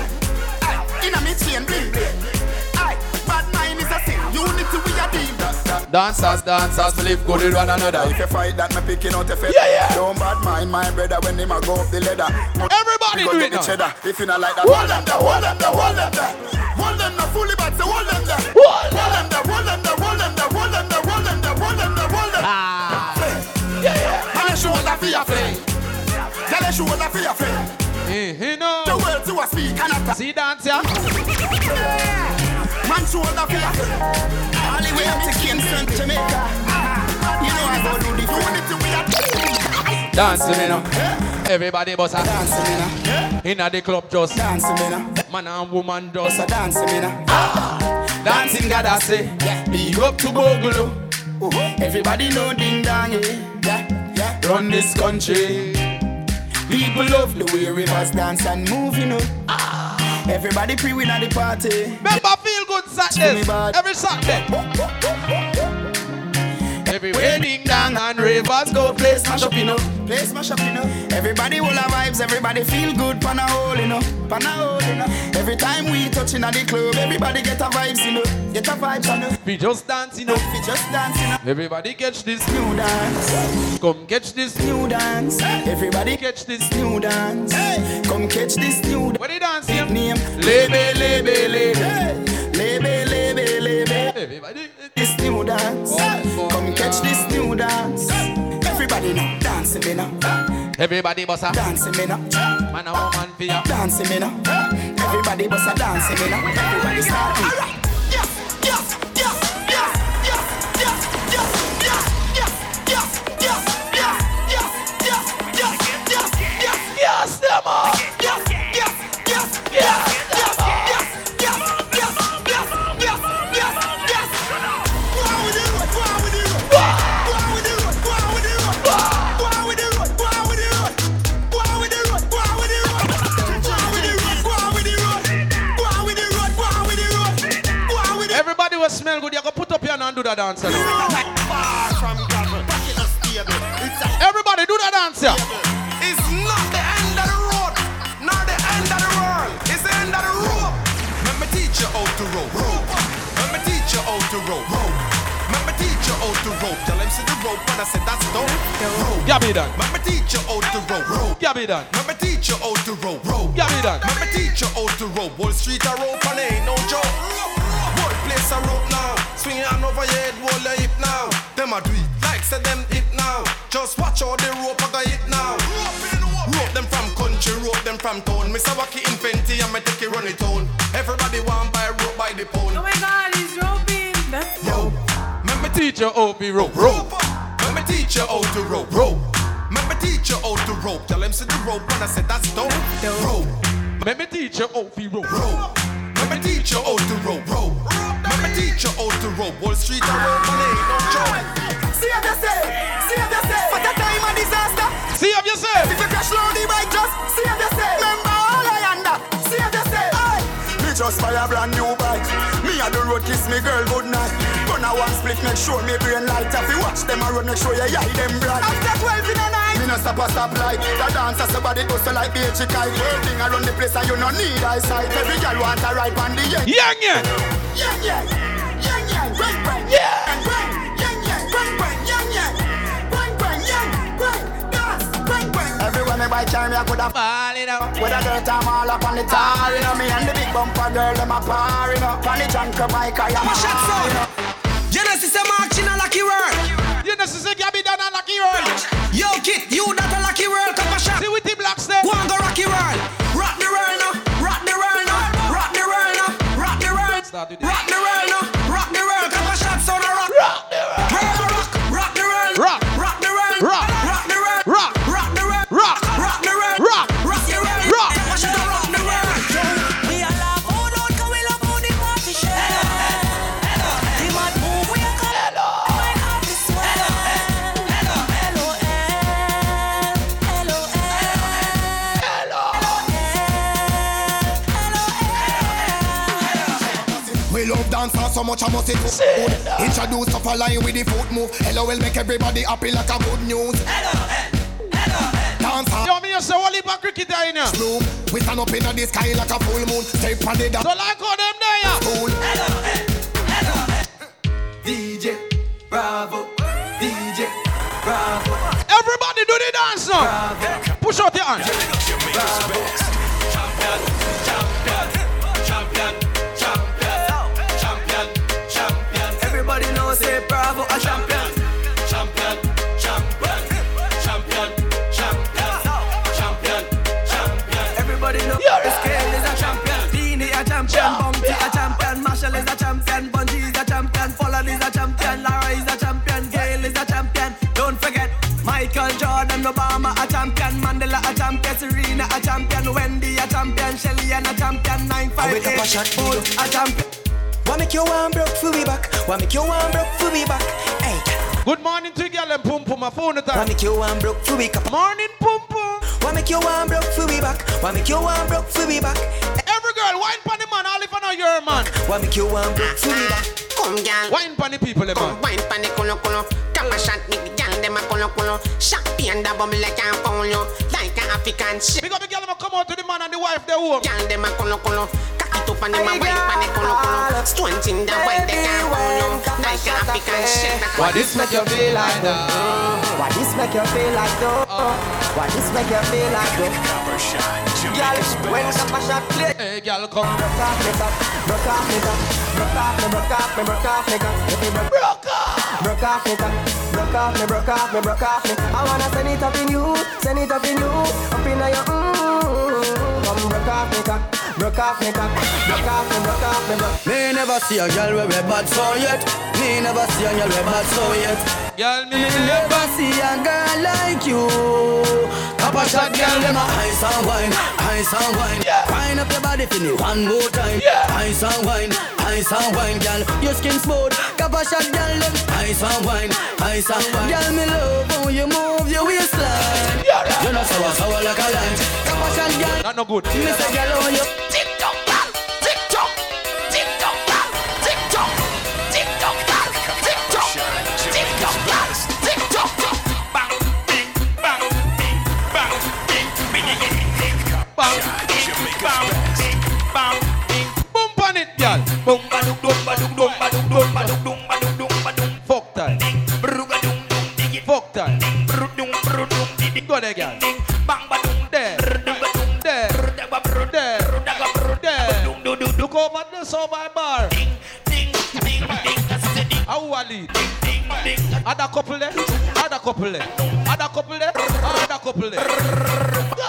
Ah, In a me chain bling bling. Aye, Bad mind is a sin. Unity we a deal. Dancers, dancers, we live good with one another. If you fight that, me picking out a fit. Yeah, yeah. Don't bad mind my brother when him a go up the ladder. Everybody do it now. cheddar. If you not like that, hold them there, hold them there, hold them there. Hold them there, fully back, so hold them there. Hold them there, hold them there, hold them there, hold them there, hold them there, hold them there, hold them ah. there. Yeah, yeah. Man, shoulder for your flame. Tell your shoulder for your eh, flame. Eh, you know. The world to a speak and a See dance, yeah? Man, your flame. All the way up to Kingston, Jamaica. You know I go do the are. Dancing, me now. Everybody bust a Dancing, me now. Inna the club just Dancing, me now. man and woman just a dancing, me now. Ah. dancing. God I say, big up to Bogolo. Uh-huh. Everybody know ding dong, yeah. yeah, yeah. Run this country. People love the way rivers dance and move, you know. Ah. Everybody pre win at the party. Remember feel good Saturdays. Every Saturday. Oh, oh, oh, Every wedding down and ravers go play smash up, you know. Play smash up, you know. Everybody will have vibes, everybody feel good, pan a hole, you know. Pan a hole, you know. Every time we touch in at the club, everybody get a vibes, you know. Get a vibes, you know. We just dance, you know. We just dance, you know. Everybody catch this New dance, Come catch this new dance. Everybody catch this new dance. Hey. Come catch this new dance. What dance here? Name Lebe, lebe, lebe. Lebe, lebe, this new dance. Oh, Come catch this new dance. Everybody now dancing me now. Everybody bossa dancing me now. Man a woman for ya. Dancing me now. Everybody bossa dancing me now. Everybody start me. Alright. Yes, yes, yes, yes, yes, yes, yes. Yes, them all. Yes, yes, yes, yes. Smell good. You go put up your hand and do that dance. now. Far from gravel, back in a stable. It's a Everybody do that dance. Yeah. It's not the end of the road, nor the end of the world. It's the end of the road. Let me teach you how to rope. Me teach you how to rope. Me teach you how to rope. Tell him see the rope and I said that's dope. Rope. Gabby done. Let me teach you how to rope. Rope. Gabby done. Me teach you how to rope. Rope. Gabby done. Me teach you how to rope. Wall Street a rope and ain't no joke. Place a rope now. Swing your hand over your head, hold your hip now. Them a do it like say them hip now. Just watch all the rope I got hit now. Rope them from country, rope them from town. Mr. Wacky Infenti and me take it run it. Everybody want buy rope by the pound. Oh my god, he's roping. That's Yo, Let me teach you how to rope. Rope. let me teach you how to rope. Rope. Let me teach you how to rope. Tell them see the rope and I said that's dope. Rope. Let me teach you how to rope. Rope. Let me teach you how to rope. Rope. Let me teach you how to rope. Wall Street a rope and ain't no joke. See what you say, see what you say. What a time of disaster. See if you say. If you crash low the bike, just see what you say. Remember all I under. See what you say. Aye. Me just buy a brand new bike. Me on the road kiss me girl good night. Gonna one split, make sure me brain light. If you watch them a road, make sure you eye them bright. After 12 in the night, me no stop a stop light. The dancer somebody goes to like beach kite. Working around the place and you no need eyesight. Every girl want a ride on the yang. Yang yang. Yang yang. Yang yang. Bang bang. Yang bang. Yang yang. Bang bang. Yang yang. Bang bang. Yang bang. Dance. Bang bang. Everyone me buy car me I coulda fall in up. With a dirt I'm all up on the tar you know. Me and the big bumper girl them a par you know. On the junk bike I am a you know. Genesis a Mark in a lucky world. Genesis a Gabby down a lucky world. Yo kid, you not a lucky world. Come a shot. See with the blocks there. Go and go rocky world. Rock the world now. Rock the world now. Rock the world now. Rock the world. Start with this. Must it food. Introduce stuff a line with the foot move. Hello will make everybody happy like a good news. Dance hard. Yo, me just say, what leap of cricket there in here? Sloom. We stand up in the sky like a full moon. Step on the dance. So like how them there, yeah? Cool. DJ Bravo, DJ Bravo. Everybody do the dance now. Push out your hands. Everybody a champion. Champion, champion, champion, champion, champion, champion. Everybody knows the scale is a champion. Beanie a champion, Bumpy a champion, Marshall is a champion, Bungie is a champion, Follow is a champion, Lara is a champion, Gayle is a champion. Don't forget Michael Jordan, Obama a champion, Mandela a champion, Serena a champion, Wendy a champion, Shelly-Ann a champion, nine five wake up a eight, shot, Bolt a champion. Why make you one broke for we back? Why make you one broke for we back? Hey, Good morning to you, girl, and pum pum. My phone at why time. make you one broke for we back? Morning, pum pum. Why make you one broke for we back? Why make you one broke for we back? Every girl, wine pon the man, all if I know you're a man. Why make you one broke for we back? Come, girl. Wine pon the people, man. Wine pan the culo culo. Come a shot me, the girl them a culo culo. Champagne da bubble like a follow. Like a African shit. Big up the girl, I'ma come out to the man and the wife, they home. Girl them a culo culo. Cock it up and them a wine pan the culo culo. Stones in the wine they can follow. Like a African shit. Why this make you feel like though? Why this make you feel like though? Why this make you feel like though? Girl, when the shot play, Hey, girl, come. broke off me cup, broke off me cup, broke off me, broke off me, broke off me cup. If you broke, broke off, broke off me cup, broke off me, broke off me, broke off me. I wanna send it up in you, send it up in you, up in your mm. Come broke off me cup, broke off me cup, broke off me, broke off me, broke. Me never see a girl where we bad so yet. Me never see a girl where bad so yet. Girl, me Me never see a girl like you. Copper shot girl, them a ice and wine, ice and wine. Wine up your body for me one more time. Ice and wine, ice and wine, girl. Your skin smooth. Copper shot girl, them ice and wine, ice and wine. Girl, me love how you move your waistline. You're not sour, sour like a lime. Copper shot girl, Not no good. me say girl, how you. Boom, ba dum dum ba dum dum ba dum dum ba dum dum ba dum dum ba dum. Fuck time. Bru ba dum dum dig it. Fuck time. Bru dum bru dum dig it. Go there, girl. Ding, bang ba dum There, bru ba dum there, bru da ba bru there, bru da ba bru there. dum du du du. Look over this over bar. Ding, ding, ding, ding. The ding, How I lead? ding, ding. Other couple there, other couple there, other couple there, other couple there.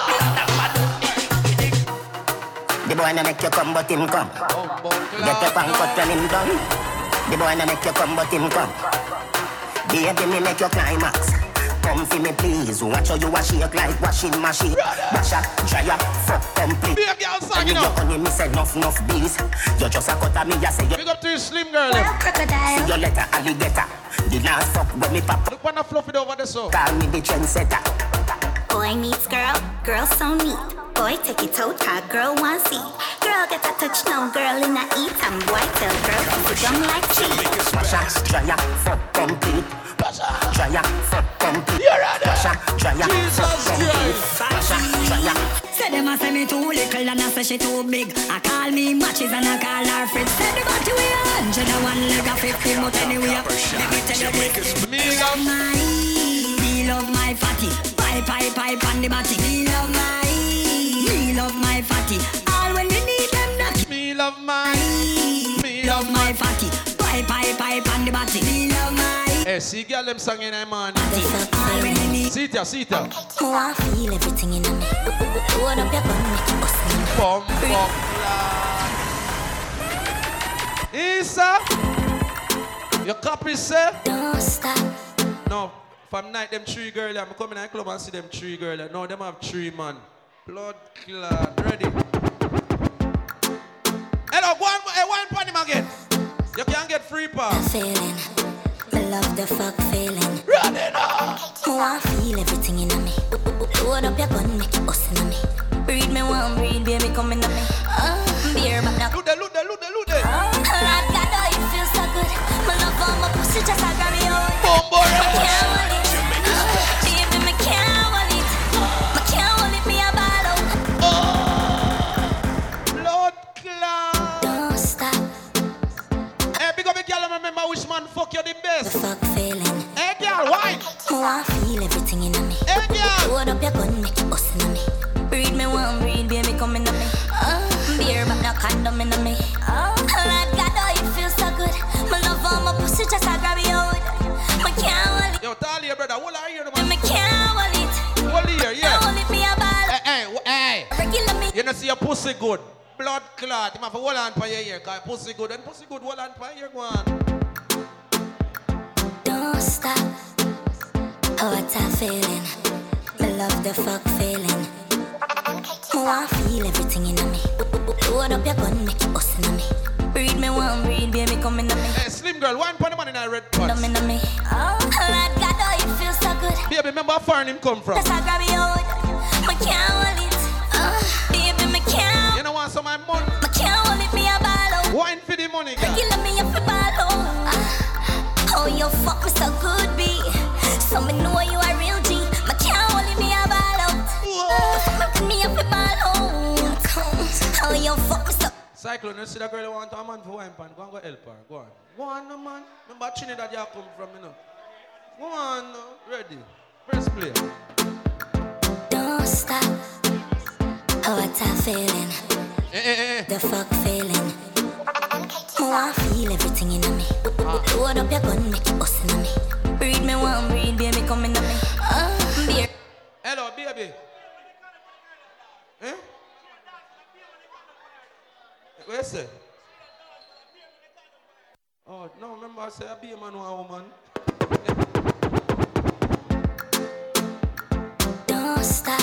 Boy no make you come, but him come. Get your pants cut when him done. The boy no make you come, but him come. Baby, me make you climax. Come for me, please. Watch how you a shake like washing machine. Wash up, dry up, fuck complete. Be a girl song, And you you know. honey, me say enough, enough bees. You just a cut of me, you say you Big up to your slim girl. eh. see your letter alligator. The last fuck when me pop Look when I fluff it over the so. call me the trendsetter. Boy meets girl, girl so neat. Boy take it out, hot girl want see. Girl get a touch now, girl in a eat. And boy tell girl sit down like cheese. Wash up, dry up, fuck complete. Dry up, fuck complete. Wash up, dry up, fuck complete. Wash up, dry up. Say them a say me too little and I say she too big. I call me matches and I call her fritz. Say the body we a hundred and one leg a fifty, but anyway, let me tell you this. Me love my, me love my fatty. Pipe, pipe, pipe on the body. Me love my, me love my fatty. All when you need them, knock. Me love my, me love my fatty. Pipe, pipe, pipe on the body. Me love my. Hey, see girl them song in man. When you need. Ya, see it. ya. Oh, I feel everything in me. Load up your gun, make it bust me. Bum, bum, Isa, your copy say? Don't stop. No, from night, them three girls, I'm coming to the club and see them three girls. No, them have three man. Blood clot. Ready? Hello, go on, hey, one pan him again. You can't get free pass. Feeling. I love the fuck feeling. Ready now. Oh, I feel everything in me. Load up your gun, make it bust in me. Breed me one, breed baby, coming in me. Ah. Oh, beer, but not. Look there, look there, look there, look there. Oh, Lord God, oh, it feels so good. My love on my pussy, just like I'm yours. Bomb, good. Blood clot. You have to hold on for your ear. Cause pussy good. And pussy good, hold on for your ear. Don't stop. Oh, what a feeling. Me love the fuck feeling. Oh, I feel everything in me. Load up your gun, make it bust in me. Breed me one, breed, baby, come in me. Hey, slim girl, one the man in that red Come pants. in me. Oh, Lord God, oh, it feels so good. Baby, remember how foreign him come from? Just I grab your Wine for the money, girl. Regular me up a ball out. Ah, Oh, you fuck me so good, B. So me know you a real G. Me can't hold me a ball out. Fuck me up a ball out. Oh, you fuck me so. Cyclone, you see that girl who want a man for wine pan. Go and go help her. Go on. Go on, no man. Remember Trinidad you come from, you know. Go on, no. Ready. Press play. Don't stop. Oh, what a feeling. Eh, eh, eh. The fuck feeling. I feel everything in me. Ah. Load up your gun, make it bust in me. Breed me one, breed, baby, come in me. Oh, beer. Hello, baby. Eh? Where you say? Oh, no, remember I said I be a man or a woman. Don't stop.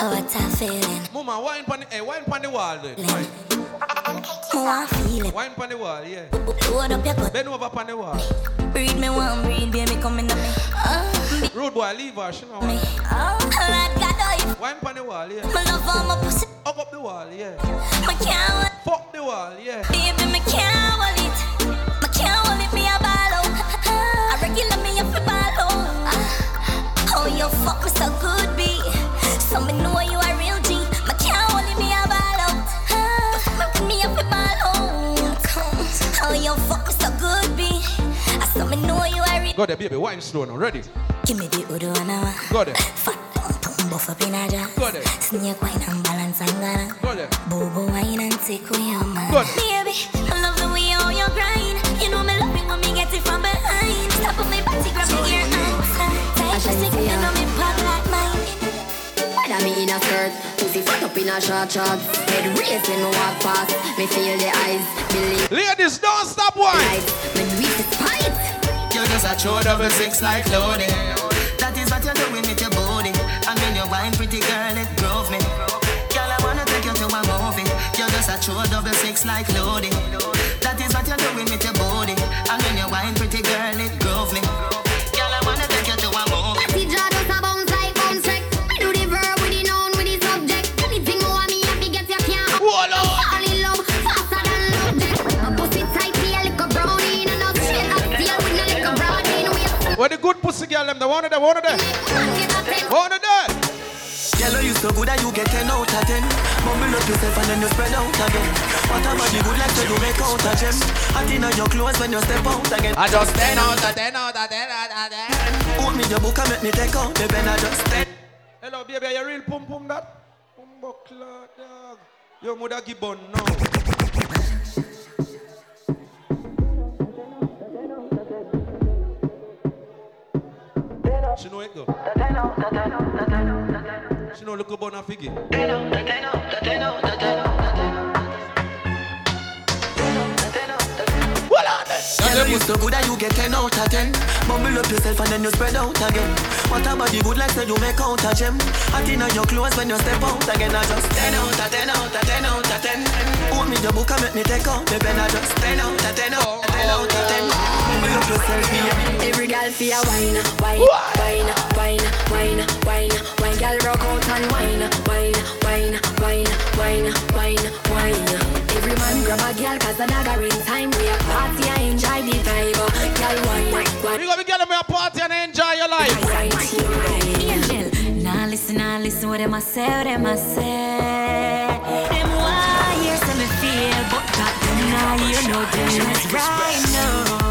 Oh, what a feeling. Mama, wine pan the, hey, wine pan the wall then. Wine. Oh, I feel it. Wine the wall, yeah. Load up your gun. Bend over the wall. Breed me one, breed, baby, come in me. Uh, oh, Rude boy, leave her, she know. me. Oh, Lord God, oh, Wine the wall, yeah. My love on my pussy. Up up the wall, yeah. Can't Fuck the wall, yeah. Baby, me can't hold it. Me can't hold it, me a ball out. I regular me up a ball out. Oh, you fuck me so good, B. So me know you I me know you a real. Go there, baby. Wine slow now. Ready? Give me the udo and a Go there. Fat pum buff up in a jar. Go there. Snake wine and balance and gala. Go there. Bobo wine and take with your man. Good. Baby, I love the way how you grind. You know me love it when me get it from behind. Stop on me body, grab me ear outside. Tight pussy, you know me pop like mine. Whether me in a skirt, pussy fat up in a short shorts Head raised when me walk past, me feel the eyes Believe Ladies, don't stop wine Me do it despite You just a throw double six like loading. That is what you're doing with your booty. And when you wine, pretty girl, it drove me. Girl, I wanna take you to a movie. You're just a throw double six like loading. That is what you're doing with your Where the good pussy girl them? The one of them, one of them. One of them. Girl, you so good that you get 10 out of 10 Mumble up yourself and then you spread out again What a body good like so you make out a gem Hot in your clothes when you step out again I just 10 out of 10 out of 10 out of 10. Put me your book and make me take out the pen I just 10 Hello, baby. Are you real pum pum that? Pum buckler, dog. Your mother give bun now. She know it go. She know look about her Girl, you so good that you get 10 out of 10 Mumble up yourself and then you spread out again. What a body good like so you make out a gem. Hot in your clothes when you step out again. I just 10 out of 10 out of 10 out of 10 Put me your book and make me take out the pen. I just 10 out of 10 out of 10 out of 10 Mumble up yourself Every girl feel wine, wine, wine, wine, wine, wine, wine. Girl rock out and wine, wine, wine, wine, wine, wine, wine. Every man grab a girl 'cause the dagger in time. We a party and enjoy the vibe. Oh, girl wine, wine. You gotta get them a party and enjoy your life. Angel, nah listen, nah listen what them a say, what them a say. Them why hear say me feel, but back then nah you know them right now.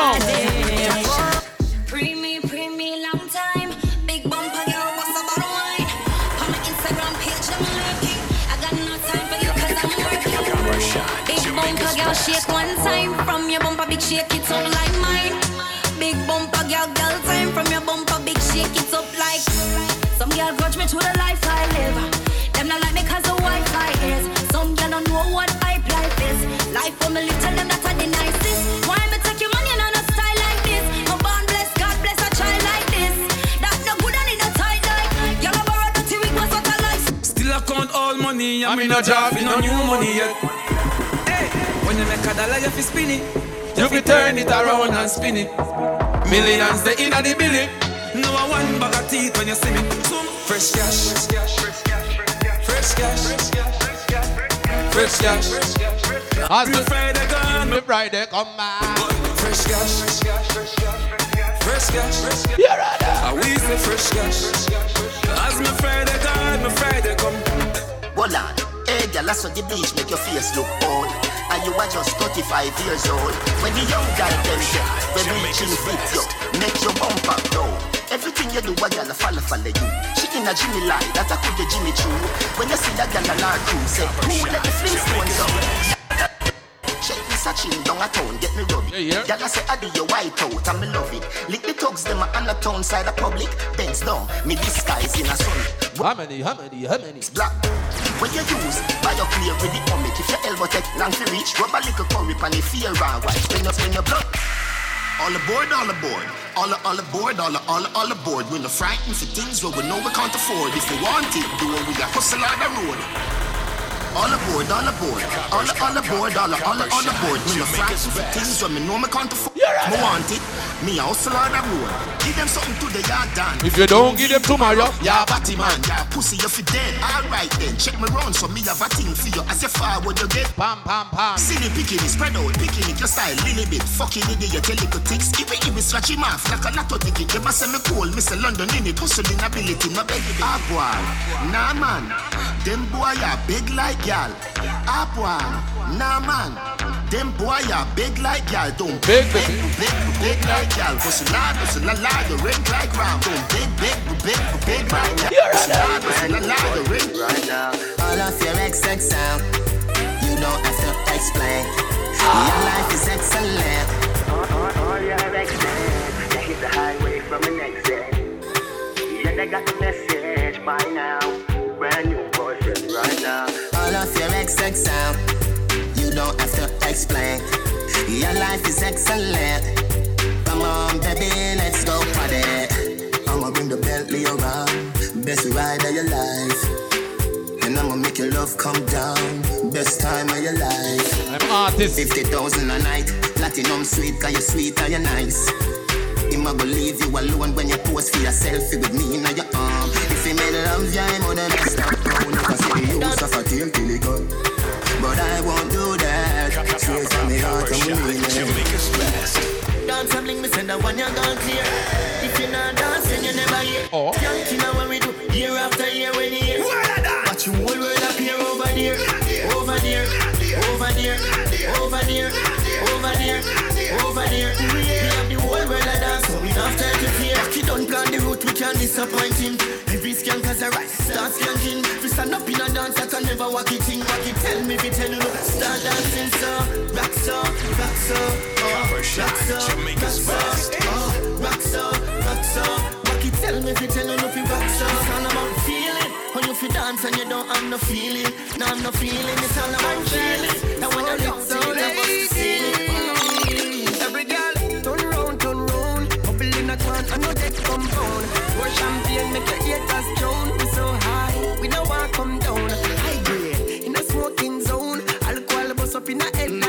Big bumper girl, what's wine? On my Instagram page, I'm. I got no time for I'm working. Big bumper girl, shake one time. From your bumper, big shake, it up like mine. Big bumper girl, girl time. From your bumper, big shake, it up like. Some girl grudge me to the life I live. Them not like me cause the Wi-Fi is. Some girl don't know what pipe life is. Life for me little money, I'm in a job, in no new money yet. Hey, when you make a dollar, you fi spin it. You fi turn it around and spin it. Millions they inna the billy. No a one bag of teeth when you see me. Some fresh cash, fresh cash, fresh cash, fresh cash. Fresh cash, fresh cash. As Me Friday gone, me Friday come back. Fresh cash, fresh cash. Fresh cash, fresh cash, fresh cash. Yeah, I we say fresh cash. As me Friday gone, me Friday come. Hold on. Hey, girl, I saw the beach make your face look old. And you are just 35 years old. When the young guy them say, when reaching fit you, make your bumper go. Everything you do, a girl follow follow you. She in a Jimmy lie, that I could the Jimmy Choo. When you see that girl on our crew, say, who let the Flintstones up? Check me searching down a town, get me rub it. Yeah, yeah. Girl, I say, I do your white out, and me love it. Lick the thugs, them on the town side of public. Bends down, me disguise in a sun. How many, how many, how many? Black. When you use, buy your clear with the comic. If your elbow take long to reach, rub a little curry pan the fear raw white. Spin up, spin your blood. All aboard, all aboard. All, all aboard, all, all, all aboard. We're not frightened for things where we know we can't afford. If we want it, do it, we got hustle on the road. All aboard, all aboard. All, all aboard, all, all, all aboard. We're not frightened for things where we know we can't afford. Me want it, me a hustle on the road. Give them something to the yard done. If you don't give them tomorrow, Yeah, batty man, yeah, pussy, you fi dead. Alright then, check me round so me have a thing for you. As you forward, you get pam, pam, pam. Silly picking it, spread out, picking it, your style, little bit. Fucking idiot, you tell little ticks. Give it, give it, scratch him off like a lotto ticket. You must say me cool, Mr. London in it, hustling ability, no baby. Ah, boy, nah man, them boy are big like y'all. Ah, boy, nah man. Them boy are big like y'all, don't big, big, big, big, like y'all. Hustle hard, hustle la la, you ring like round. Don't big, big, big, big like y'all. Hustle hard, hustle la la, you ring right now. All of your XX sound, you don't have to explain. Your life is excellent. All your exes, they hit the highway from an exit. Yeah, they got the message by now. Brand new boyfriend right now. Your sound, you don't have to explain. Your life is excellent. Come on, baby, let's go party. I'ma bring the Bentley around, best ride of your life. And I'ma make your love come down, best time of your life. I'm artist. 50,000 a night, platinum sweet, cause you're sweet and you're nice. Him a go leave you alone when you pose for your selfie with me in your arm. If he made love, yeah, him woulda not stop down. Never see the use of a tail till he gone. But I won't do that. Straight from me heart, I'm mean it. Dance and bling, me send that one you gone clear. If you're not dancing, you never hear. Oh. Young know what we do, year after year when you hear. Watch your whole world appear over there, over there, over there, over there, over there, over there. We have the whole world a dance, so we have time to fear. You don't plan the route, we can't disappoint him. Every skank has a right, start skanking. You stand up in a dance, I can never walk it in. Walk it, tell me if you tell you, start dancing, so rock so, rock so, oh, rock so, rock so, oh, rock so, rock so. Walk it, tell me if you tell you, if you rock so. It's all about feeling. When you feel dance and you don't have no feeling, no have no feeling. It's all about feeling. When you look so Every A can, I know that compound. Pour champagne, make your haters drown. We so high, we know want come down. High grade, in a smoking zone. Alcohol bust up in a head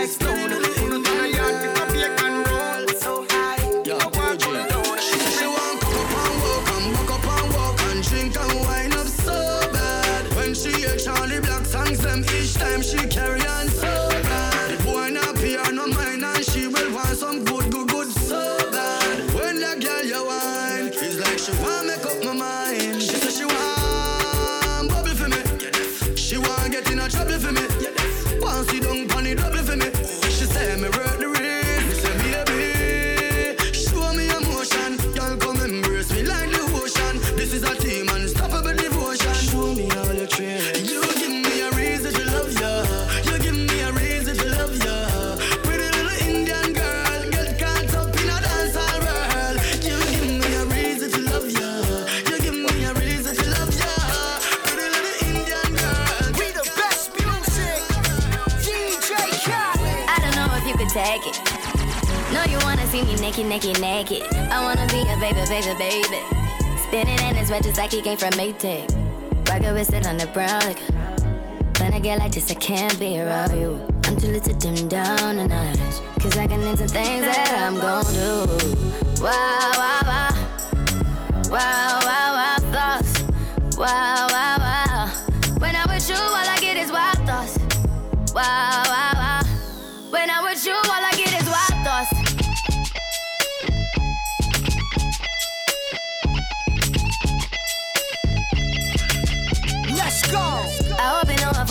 naked, naked, naked. I wanna be a baby, baby, baby. Spinning in his red just like he came from Maytag. Rocket with it on the brown like. When I get like this, I can't be around you. I'm too little to dim down the night. Cause I can into things that I'm gon' do. Wow, wow, wow. Wow, wow, wow, thoughts. Wow, wow, wow.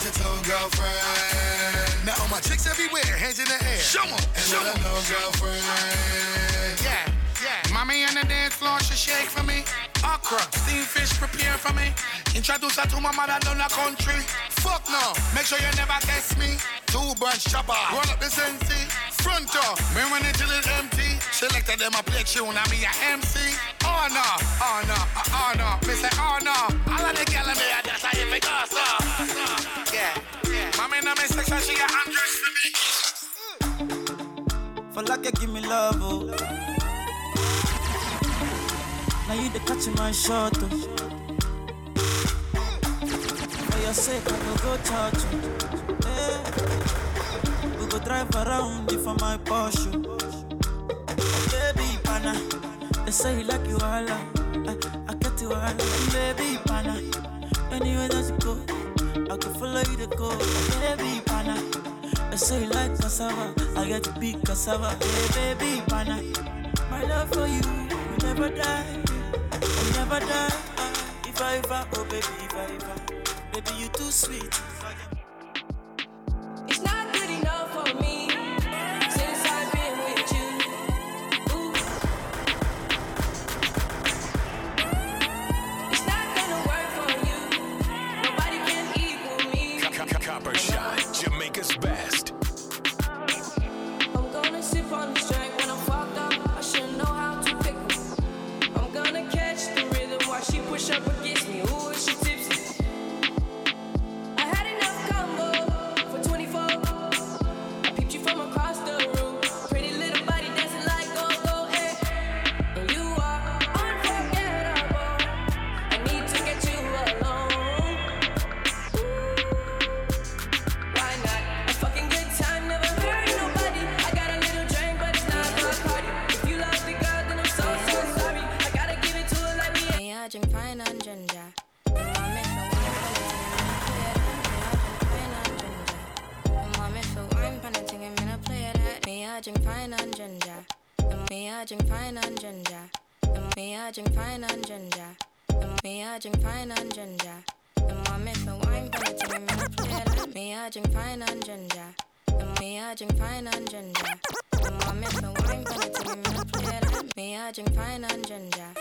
Bang your girlfriend. Now all my chicks everywhere, hands in the air. Show 'em, and show 'em know, girlfriend. Yeah, yeah. Mommy on the dance floor, she shake for me. Okra, steamed fish, prepare for me. Introduce her to my mother down the country. Fuck no, make sure you never test me. Two bunch chopper. Roll up the sensi, front door. Me run it till it's empty. Selected them a play tune, I me a MC. Oh no, oh no, oh no. Me say oh no. All of the gyal in there, that's how you make us up. For like you give me love, oh. Now you the catch my shot, oh. For your sake, I no go charge you. Eh. We go drive around you for my Porsche. Baby, pana. They say you like you all. I, I get you all. Baby, pana. Anywhere that you go, I can follow you to go. Baby, pana. They say like cassava. I get to be cassava. Hey, baby, pana. My love for you will never die. Will never die. If I ever, oh baby, if I ever. Baby, you too sweet. Drink fine and ginger. Me for wine pan it, and me no play that. Me a drink fine and ginger. Me a drink fine and ginger. Me for wine pan it, and me no play that. Me a drink fine and ginger.